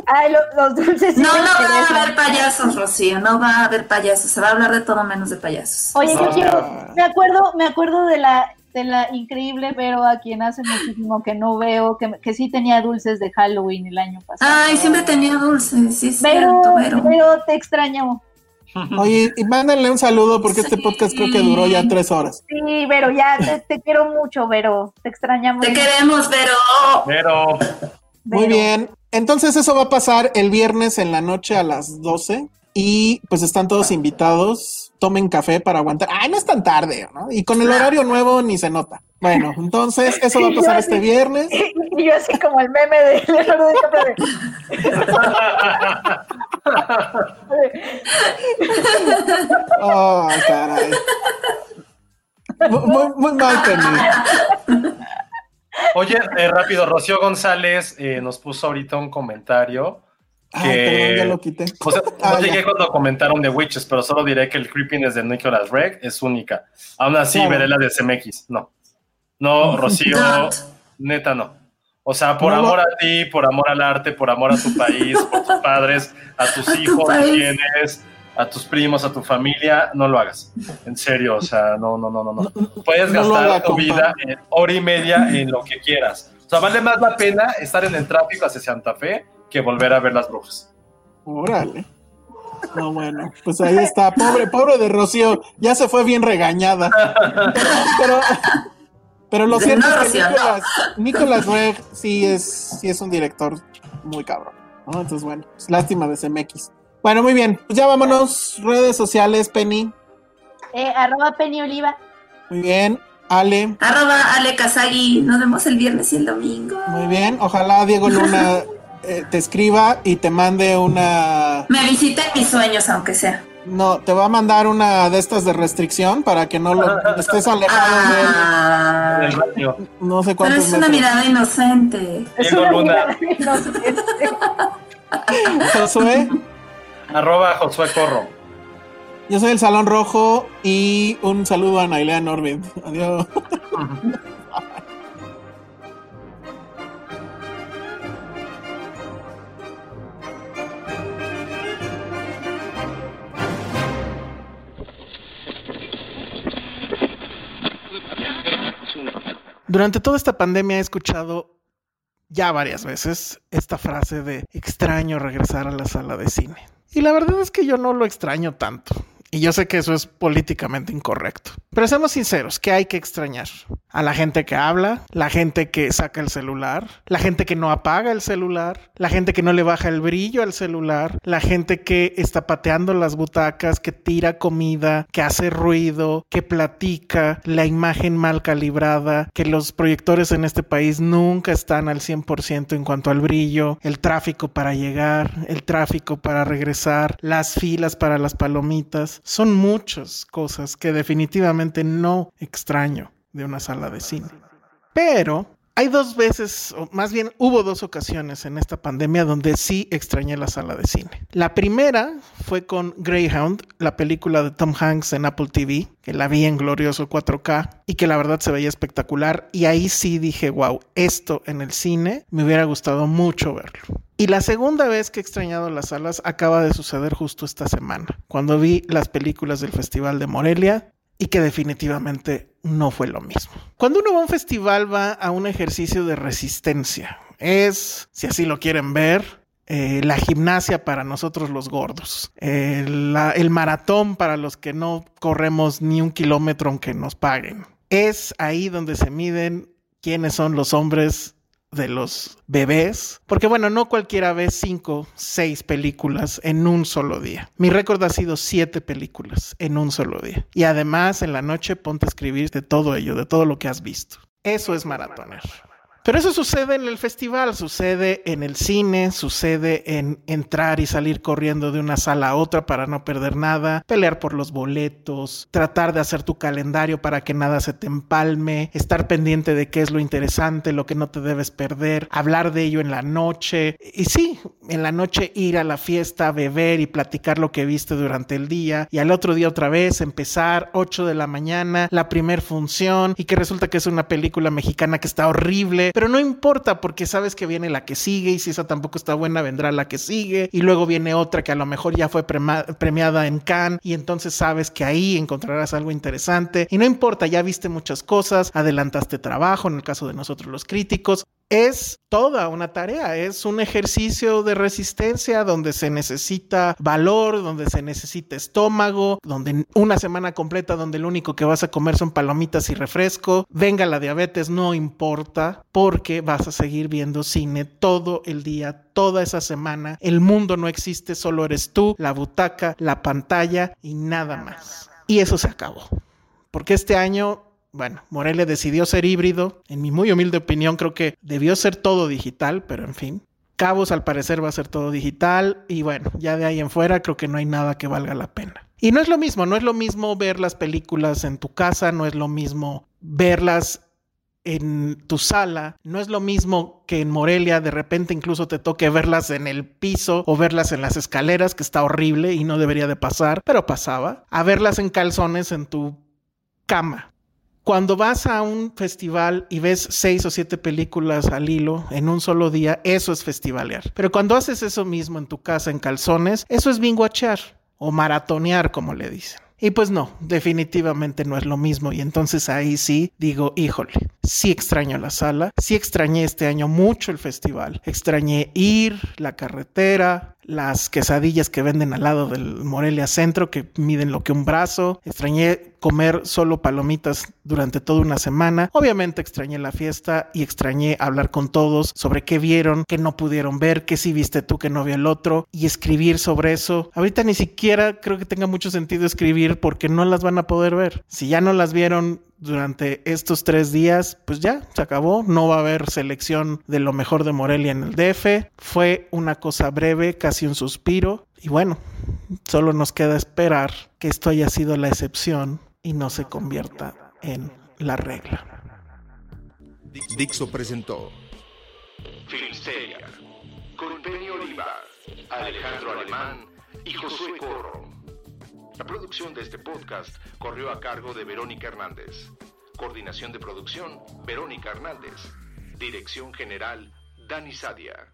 Ay, lo- los dulces. No, no va a haber payasos, Rocío. No va a haber payasos. Se va a hablar de todo menos de payasos. Oye, yo No, quiero, me acuerdo, me acuerdo de la, de la increíble Vero, a quien hace muchísimo que no veo, que, que sí tenía dulces de Halloween el año pasado. Ay, siempre tenía dulces. Sí, Vero, cierto, Vero. Vero, te extraño. Oye, y mándenle un saludo porque este podcast creo que duró ya tres horas. Sí, Vero, ya te, te quiero mucho, Vero. Te extrañamos. Te queremos, Vero. Pero Muy Vero. bien. Entonces eso va a pasar el viernes en la noche a las 12 y pues están todos invitados. Tomen café para aguantar. Ay, no es tan tarde, ¿no? Y con el horario nuevo ni se nota. Bueno, entonces eso va a pasar este viernes. Y yo así como el meme de DiCaprio de- Muy, mal, Penny. Oye, eh, rápido, Rocío González eh, nos puso ahorita un comentario Ay, que- perdón, ya lo quité. O sea, Ah, no llegué ya. cuando comentaron de Witches, pero solo diré que el creepiness de Nicholas Reg es única. Aún así, Claro. veré la de CMX. No. No, Rocío, neta no. O sea, por No amor a ti, por amor al arte, por amor a tu país, por tus padres, a tus A tu hijos que país. tienes, a tus primos, a tu familia, no lo hagas. En serio, o sea, no, no, no, no. no. Puedes no gastar haga, tu compa. vida en hora y media en lo que quieras. O sea, vale más la pena estar en el tráfico hacia Santa Fe que volver a ver las brujas. Órale. No, bueno, pues ahí está. Pobre, pobre de Rocío. Ya se fue bien regañada. Pero, pero lo No, cierto es que. Nicolas, Nicolas Reg sí es, sí es un director muy cabrón. ¿no? Entonces, bueno, es lástima de CMX. Bueno, muy bien. Pues ya vámonos. Redes sociales, Penny. Eh, arroba Penny Oliva. Muy bien. Ale. Arroba Ale Kazagi. Nos vemos el viernes y el domingo. Muy bien. Ojalá Diego Luna eh, te escriba y te mande una. Me visiten mis sueños, aunque sea. No, te va a mandar una de estas de restricción para que no lo estés alejado de él. Ah, En. No sé pero cuántos es una metros. mirada inocente. Diego Luna, No sé. Josué, arroba Josué Corro. yo soy el Salón Rojo y un saludo a Nailea Norbit. Adiós. Durante toda esta pandemia he escuchado ya varias veces esta frase de extraño regresar a la sala de cine. Y la verdad es que yo no lo extraño tanto. Y yo sé que eso es políticamente incorrecto. Pero seamos sinceros, ¿qué hay que extrañar? A la gente que habla, la gente que saca el celular, la gente que no apaga el celular, la gente que no le baja el brillo al celular, la gente que está pateando las butacas, que tira comida, que hace ruido, que platica, la imagen mal calibrada, que los proyectores en este país nunca están al 100% en cuanto al brillo, el tráfico para llegar, el tráfico para regresar, las filas para las palomitas. Son muchas cosas que definitivamente no extraño de una sala de cine. Pero hay dos veces, o más bien hubo dos ocasiones en esta pandemia donde sí extrañé la sala de cine. La primera fue con Greyhound, la película de Tom Hanks en Apple TV, que la vi en glorioso 4K y que la verdad se veía espectacular. Y ahí sí dije, wow, esto en el cine me hubiera gustado mucho verlo. Y la segunda vez que he extrañado las salas acaba de suceder justo esta semana, cuando vi las películas del Festival de Morelia y que definitivamente no fue lo mismo. Cuando uno va a un festival va a un ejercicio de resistencia. Es, si así lo quieren ver, eh, la gimnasia para nosotros los gordos, eh, el maratón para los que no corremos ni un kilómetro aunque nos paguen. Es ahí donde se miden quiénes son los hombres de los bebés, porque bueno, no cualquiera ve cinco, seis películas en un solo día. Mi récord ha sido siete películas en un solo día. Y además en la noche ponte a escribir de todo ello, de todo lo que has visto. Eso es maratoner. Pero eso sucede en el festival, sucede en el cine, sucede en entrar y salir corriendo de una sala a otra para no perder nada, pelear por los boletos, tratar de hacer tu calendario para que nada se te empalme, estar pendiente de qué es lo interesante, lo que no te debes perder, hablar de ello en la noche. Y sí, en la noche ir a la fiesta, beber y platicar lo que viste durante el día y al otro día otra vez empezar 8 de la mañana, la primer función y que resulta que es una película mexicana que está horrible, pero no importa porque sabes que viene la que sigue y si esa tampoco está buena vendrá la que sigue. Y luego viene otra que a lo mejor ya fue premiada en Cannes y entonces sabes que ahí encontrarás algo interesante. Y no importa, ya viste muchas cosas, adelantaste trabajo en el caso de nosotros los críticos, es toda una tarea, es un ejercicio de resistencia donde se necesita valor, donde se necesita estómago, donde una semana completa donde lo único que vas a comer son palomitas y refresco, venga la diabetes, no importa, porque vas a seguir viendo cine todo el día, toda esa semana. El mundo no existe, solo eres tú, la butaca, la pantalla y nada más. Y eso se acabó. Porque este año bueno, Morelia decidió ser híbrido. En mi muy humilde opinión, creo que debió ser todo digital, pero en fin. Cabos al parecer va a ser todo digital y bueno, ya de ahí en fuera creo que no hay nada que valga la pena. Y no es lo mismo, no es lo mismo ver las películas en tu casa, no es lo mismo verlas en tu sala, no es lo mismo que en Morelia de repente incluso te toque verlas en el piso o verlas en las escaleras, que está horrible y no debería de pasar, pero pasaba, a verlas en calzones en tu cama. Cuando vas a un festival y ves seis o siete películas al hilo en un solo día, eso es festivalear. Pero cuando haces eso mismo en tu casa en calzones, eso es binguachear o maratonear, como le dicen. Y pues no, definitivamente no es lo mismo. Y entonces ahí sí digo, híjole, sí extraño la sala, sí extrañé este año mucho el festival, extrañé ir, la carretera, las quesadillas que venden al lado del Morelia Centro, que miden lo que un brazo. Extrañé comer solo palomitas durante toda una semana. Obviamente extrañé la fiesta y extrañé hablar con todos sobre qué vieron, qué no pudieron ver, qué sí viste tú, qué no vio el otro, y escribir sobre eso. Ahorita ni siquiera creo que tenga mucho sentido escribir porque no las van a poder ver. Si ya no las vieron durante estos tres días, pues ya, se acabó. No va a haber selección de lo mejor de Morelia en el DF. Fue una cosa breve, casi un suspiro. Y bueno, solo nos queda esperar que esto haya sido la excepción y no se convierta en la regla. Dixo presentó Filmsteria con Penny Oliva, Alejandro Alemán y Josué Corro. La producción de este podcast corrió a cargo de Verónica Hernández. Coordinación de producción, Verónica Hernández. Dirección General, Dani Sadia.